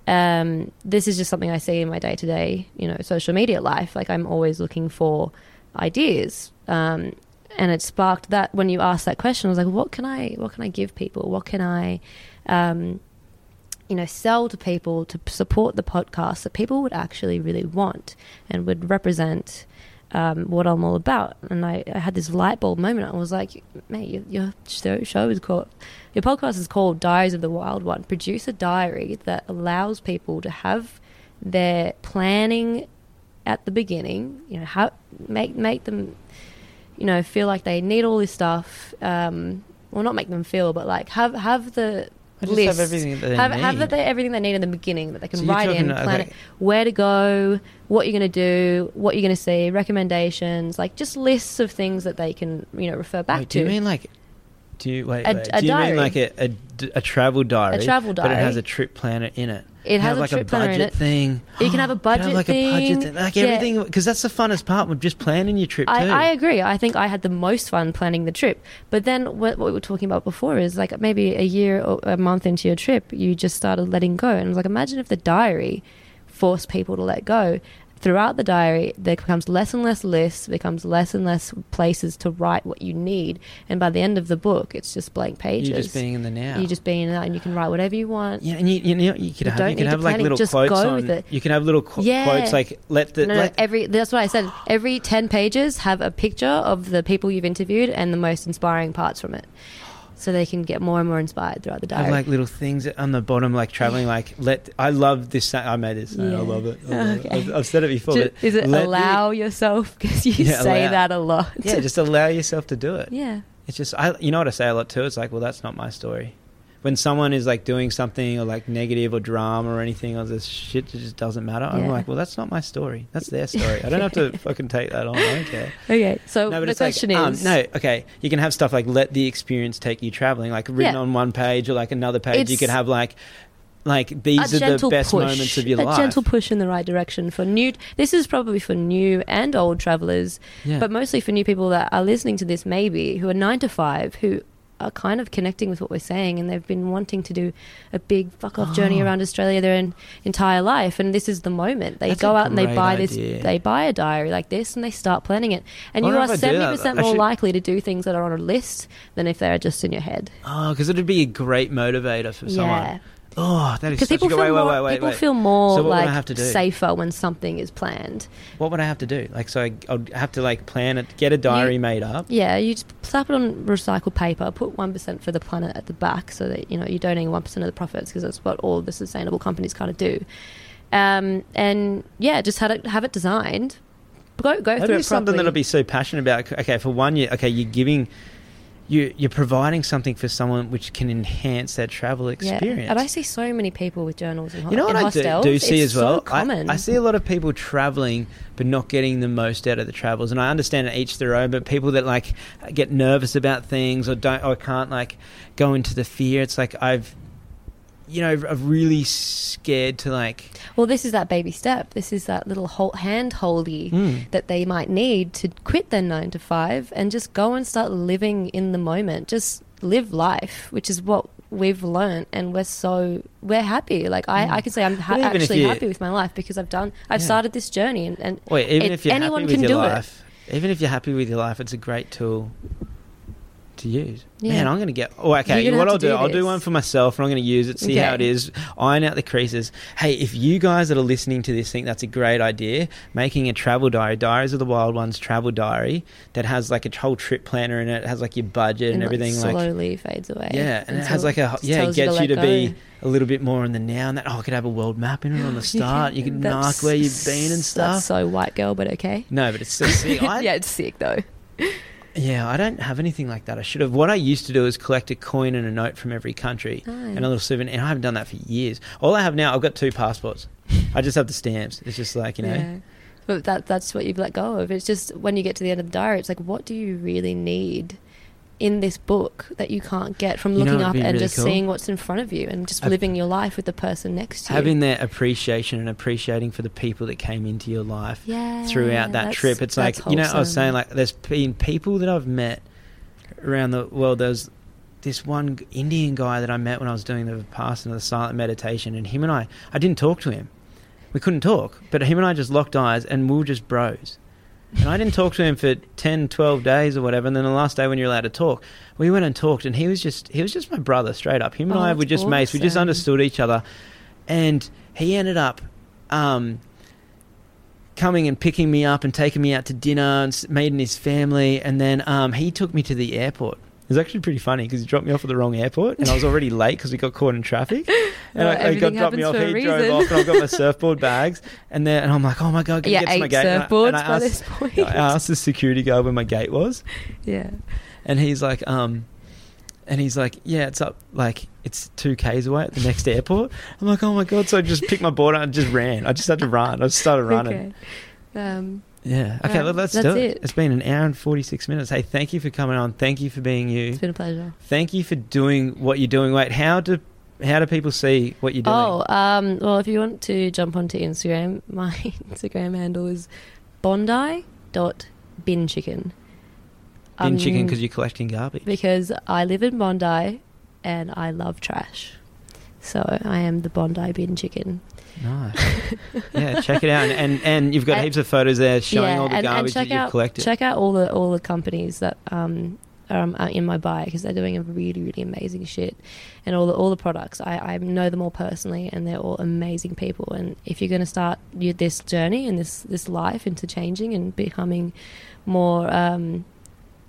um, this is just something I see in my day to day, you know, social media life. Like I'm always looking for ideas. Um, and it sparked that when you asked that question, I was like, what can I, what can I give people? What can I, um, you know, sell to people to support the podcast that people would actually really want and would represent um, what I'm all about. And I, I had this light bulb moment. I was like, mate, your, your show, show is called, your podcast is called Diaries of the Wild One. Produce a diary that allows people to have their planning at the beginning, you know, how, make, make them, you know, feel like they need all this stuff. Um, well, not make them feel, but like have, have the, I just list. have everything that they have, need. have that they, everything they need in the beginning that they can So write in, plan okay. it, where to go, what you're going to do, what you're going to see, recommendations, like just lists of things that they can you know refer back Wait, to. do you mean like? Do you wait? A- wait, a do you diary. mean like a travel diary? A travel diary, but it has a trip planner in it. It has have a like trip a planner in budget it. thing. You can have a *gasps* budget have like a budget thing. thing, like Yeah. everything, because that's the funnest part with just planning your trip too. I, I agree. I think I had the most fun planning the trip. But then what, what we were talking about before is like maybe a year or a month into your trip, you just started letting go. And I was like, imagine if the diary forced people to let go. Throughout the diary, there becomes less and less lists, becomes less and less places to write what you need. And by the end of the book, it's just blank pages. You're just being in the now. You're just being in that, and you can write whatever you want. Yeah, and you, you know you could You have you can have like little just quotes go on. with it. You can have little qu- Yeah. quotes like let the No, no, let, every that's what I said. Every ten pages have a picture of the people you've interviewed and the most inspiring parts from it, so they can get more and more inspired throughout the day. have like little things on the bottom, like traveling. Like let I love this. I made this. saying, I love it. i love it i've I've said it before. Ju- but is it let the- allow yourself? *laughs* Because you Yeah, say allow. that a lot. yeah, just allow yourself to do it. yeah. It's just I. You know what I say a lot too. It's like, well, that's not my story. When someone is like doing something or like negative or drama or anything or this shit that just doesn't matter, I'm like, well, that's not my story. That's their story. I don't have to *laughs* fucking take that on. I don't care. Okay. So No, but the it's like, question um, is no, okay. You can have stuff like let the experience take you traveling, like written Yeah. on one page or like another page. you could have like, like these are the best push, moments of your a life. gentle push in the right direction for new. This is probably for new and old travelers, yeah. but mostly for new people that are listening to this, maybe who are nine to five, who are kind of connecting with what we're saying, and they've been wanting to do a big fuck off journey Oh. around Australia their en- entire life, and this is the moment they That's go out and they buy idea. this, they buy a diary like this, and they start planning it, and you are if I do that. seventy percent more should- likely to do things that are on a list than if they're just in your head. oh, because it'd be a great motivator for Yeah. someone. Oh, that is Because people a good. feel Wait, more, wait, wait, people feel more So what would I like have to do? safer when something is planned. What would I have to do? Like, so I, I'd have to like plan it, get a diary made up. Yeah, you just slap it on recycled paper, put one percent for the planet at the back, so that you know you're donating one percent of the profits because that's what all the sustainable companies kind of do. Um, and yeah, just have it have it designed. Go go That'd through it something that I'd be so passionate about. Okay, for one year, okay, you're giving, you you're providing something for someone which can enhance their travel experience. Yeah. And I see so many people with journals in, ho- You know what I do, hostels. do see It's as well? So common. I, I see a lot of people traveling but not getting the most out of the travels, and I understand it each their own. But people that like get nervous about things or don't or can't like go into the fear. It's like I've, you know, I'm really scared to like. well, this is that baby step. This is that little hand holdy Mm. that they might need to quit their nine to five and just go and start living in the moment. Just live life, which is what we've learned, and we're so we're happy. Like I, Mm. I can say I'm ha- actually happy with my life because I've done, I've Yeah. started this journey, and, and Wait, even It- if you're anyone happy with can your do it. life, even if you're happy with your life, it's a great tool to use. Yeah. Man, I'm going to get. Oh, okay. What I'll do, do I'll do one for myself, and I'm going to use it, see how it is, iron out the creases. Hey, if you guys that are listening to this think that's a great idea, making a travel diary, Diaries of the Wild Ones travel diary that has like a whole trip planner in it, it has like your budget and, like, everything, like slowly fades away. yeah, and it has like a yeah, it tells you gets you to be a little bit more in the now. And that oh, I could have a world map in it on the *laughs* start. You can mark where you've been and stuff. That's so white girl, but okay. no, but it's still sick. *laughs* I, yeah, it's sick though. Yeah, I don't have anything like that. I should have. What I used to do is collect a coin and a note from every country oh. and a little souvenir. And I haven't done that for years. All I have now, I've got two passports. I just have the stamps. It's just like you know. Yeah. But that that's what you've let go of. It's just when you get to the end of the diary, it's like, what do you really need in this book that you can't get from You know looking up and really just cool? seeing what's in front of you and just I've- living your life with the person next to you. Having that appreciation and appreciating for the people that came into your life yeah, throughout that trip. It's like that's you know, I was saying like there's been people that I've met around the world. There's this one Indian guy that I met when I was doing the Vipassana, the silent meditation, and him and I, I didn't talk to him. We couldn't talk, but him and I just locked eyes and we were just bros. And I didn't talk to him for 10, 12 days or whatever. And then the last day when you're allowed to talk, we went and talked, and he was just he was just my brother, straight up. Him and Oh, I were just mates. We just understood each other, and he ended up. Um, coming and picking me up and taking me out to dinner and meeting his family and then um, he took me to the airport was actually pretty funny because he dropped me off at the wrong airport and I was already late because we got caught in traffic. *laughs* And Well, I, I got dropped me off. He drove off, and I've got my *laughs* surfboard bags. And then, and I'm like, oh my god, can yeah, you get to my gate? And I- surfboards and I by asked- this point. I asked the security guard where my gate was, yeah. and he's like, um, and he's like, yeah, it's up, like it's two k's away at the next airport. I'm like, oh my god! So I just picked my board up and just ran. I just had to run. I just started running. Okay. Um, Yeah. Okay, let's that's do it. it. It's been an hour and 46 minutes. Hey, thank you for coming on. Thank you for being you. it's been a pleasure. Thank you for doing what you're doing. Wait, how do how do people see what you're doing? Oh, um, well, if you want to jump onto Instagram, *laughs* my Instagram handle is bondi.binchicken. Bin chicken Um, because you're collecting garbage. Because I live in Bondi and I love trash. So I am the Bondi bin chicken. Nice. yeah, check it out. And, and and you've got And- heaps of photos there showing all the and, garbage that you've out, collected. Check out all the all the companies that um, are, um, are in my bio because they're doing a really really amazing shit, and all the all the products I, I know them all personally and they're all amazing people. And if you're going to start your, this journey and this this life into changing and becoming more um,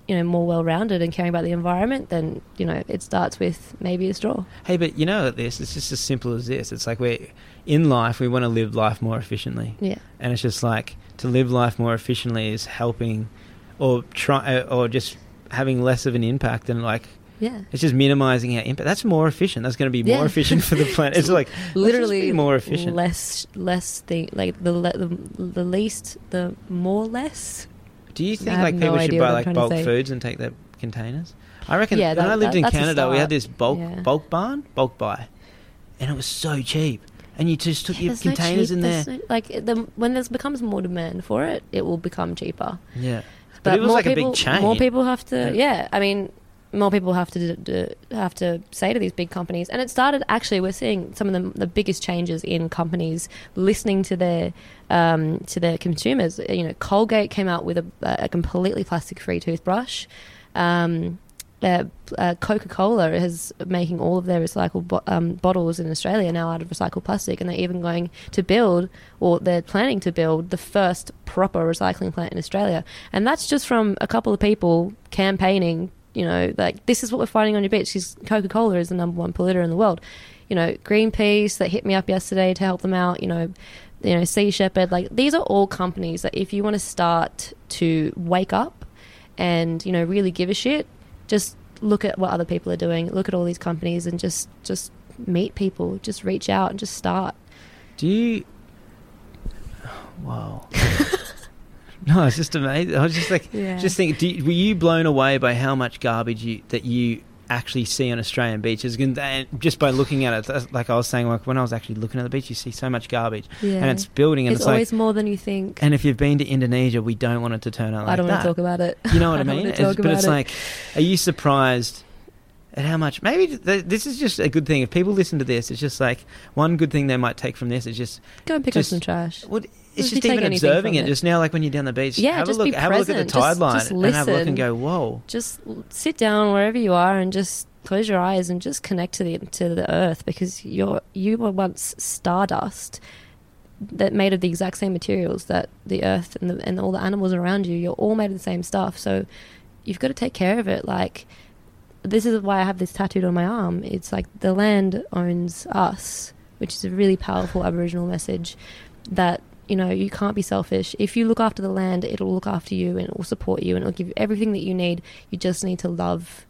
you know more well rounded and caring about the environment, then you know it starts with maybe a straw. Hey, but you know this, it's just as simple as this. It's like we're in life, we want to live life more efficiently. Yeah. and it's just like to live life more efficiently is helping or try uh, or just having less of an impact and like Yeah. it's just minimizing our impact that's more efficient that's going to be more Yeah. efficient for the *laughs* planet it's like literally more efficient less less thing like the, le- the the least the more less do you think like no people should buy like bulk foods and take their containers i reckon Yeah, when i lived that- in canada we had this bulk Yeah. bulk barn bulk buy and it was so cheap and you just took Yeah, your no containers cheap- in there no- like the, when there becomes more demand for it it will become cheaper. Yeah. But, it was more like people, a big chain more people have to Yeah. i mean more people have to have to say to these big companies and it started actually we're seeing some of the, the biggest changes in companies listening to their um, to their consumers. You know colgate came out with a, a completely plastic free toothbrush. Um, uh, uh, Coca-Cola is making all of their recycled bo- um, bottles in Australia now out of recycled plastic, and they're even going to build, or they're planning to build, the first proper recycling plant in Australia. And that's just from a couple of people campaigning. You know, like this is what we're fighting on your beach. Because Coca-Cola is the number one polluter in the world. You know, Greenpeace that hit me up yesterday to help them out. You know, you know, Sea Shepherd. Like these are all companies that if you want to start to wake up and you know really give a shit just look at what other people are doing look at all these companies and just just meet people just reach out and just start Do you? Wow. *laughs* no, it's just amazing. I was just like, Yeah. just think. Do you, were you blown away by how much garbage you that you actually see on Australian beaches? And just by looking at it, like I was saying, like when I was actually looking at the beach, you see so much garbage, yeah and it's building, and it's, it's, always like. more than you think And if you've been to Indonesia, we don't want it to turn out like i don't that. want to talk about it You know what I, *laughs* don't mean? It's- but it's it. like, are you surprised at how much? Maybe th- this is just a good thing. If people listen to this, it's just like one good thing they might take from this is just go and pick just- up some trash it's just even observing it, it. just now, like when you're down the beach. Yeah, have just a look. be have a look at the present. tide Just- line just and have a look and go, "Whoa!" just sit down wherever you are and just close your eyes and just connect to the to the earth because you're you were once stardust that made of the exact same materials that the earth and, the, and all the animals around you you're all made of the same stuff so you've got to take care of it like this is why I have this tattooed on my arm it's like the land owns us which is a really powerful aboriginal message that you know you can't be selfish if you look after the land it'll look after you and it will support you and it'll give you everything that you need you just need to love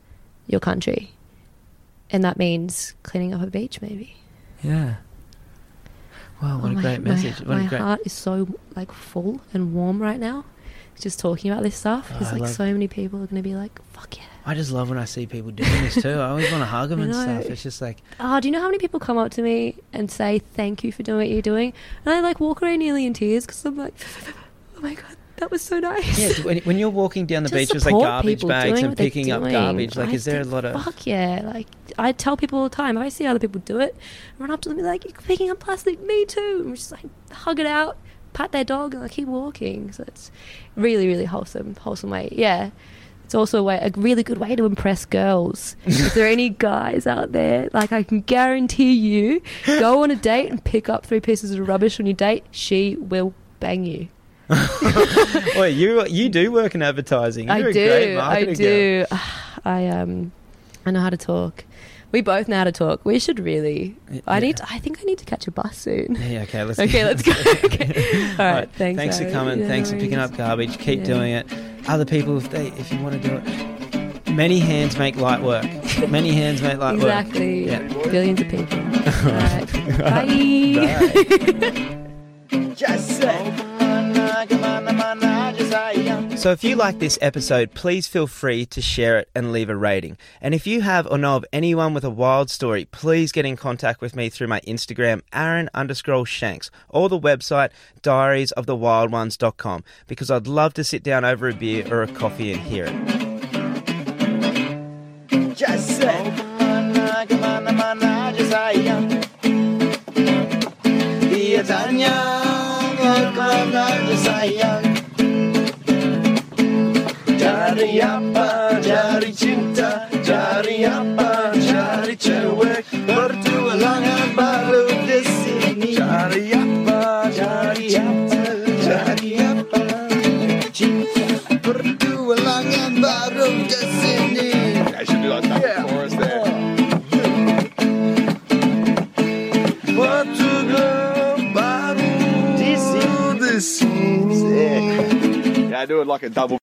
your country and that means cleaning up a beach maybe Yeah. Wow, what Oh, a my- great my- message! What my a great. heart is so like full and warm right now just talking about this stuff Oh, I like love- so many people are going to be like fuck yeah I just love when I see people doing this too. I always want to hug them I and know. stuff. It's just like, oh do you know how many people come up to me and say thank you for doing what you're doing and i like walk away nearly in tears because i'm like oh my god that was so nice. Yeah, when, when you're walking down the beach with like support garbage people bags doing and what they're picking up doing. garbage, like, I is there a think, lot of. Fuck yeah! Like I tell people all the time, if I see other people do it, I run up to them and be like, "You're picking up plastic, me too." And we're just like hug it out, pat their dog, and like keep walking. So it's really, really wholesome, wholesome way. Yeah. It's also a way, a really good way to impress girls. *laughs* if there are any guys out there, like I can guarantee you, go on a date and pick up three pieces of rubbish on your date, she will bang you. *laughs* Wait, you you do work in advertising. You're I a do. great I marketing do. *sighs* I um, I know how to talk. We both know how to talk. We should really. I need. To, I think I need to catch a bus soon. Girl. Yeah, okay, let's *laughs* Okay, let's go. *laughs* okay. *laughs* All right. Thanks. Thanks for coming. Yeah, Thanks no for picking up garbage. Keep Yeah. doing it. Other people, if they if you want to do it, many hands make light work. Many hands make light work. Exactly. Yeah. Billions of people. All right. Bye. Just say, So if you like this episode, please feel free to share it and leave a rating. And if you have or know of anyone with a wild story, please get in contact with me through my Instagram, Aaron underscore Shanks, or the website diariesofthewildones.com, because I'd love to sit down over a beer or a coffee and hear it. Just say. Cari apa, cari cinta, cari apa, cari cewek. Bertualangan baru di sini. Cari apa, cari cinta, cari apa, cinta. Bertualangan baru di sini. I should do like that Yeah. chorus there. Bertualangan baru di sini. Yeah, I do it like a double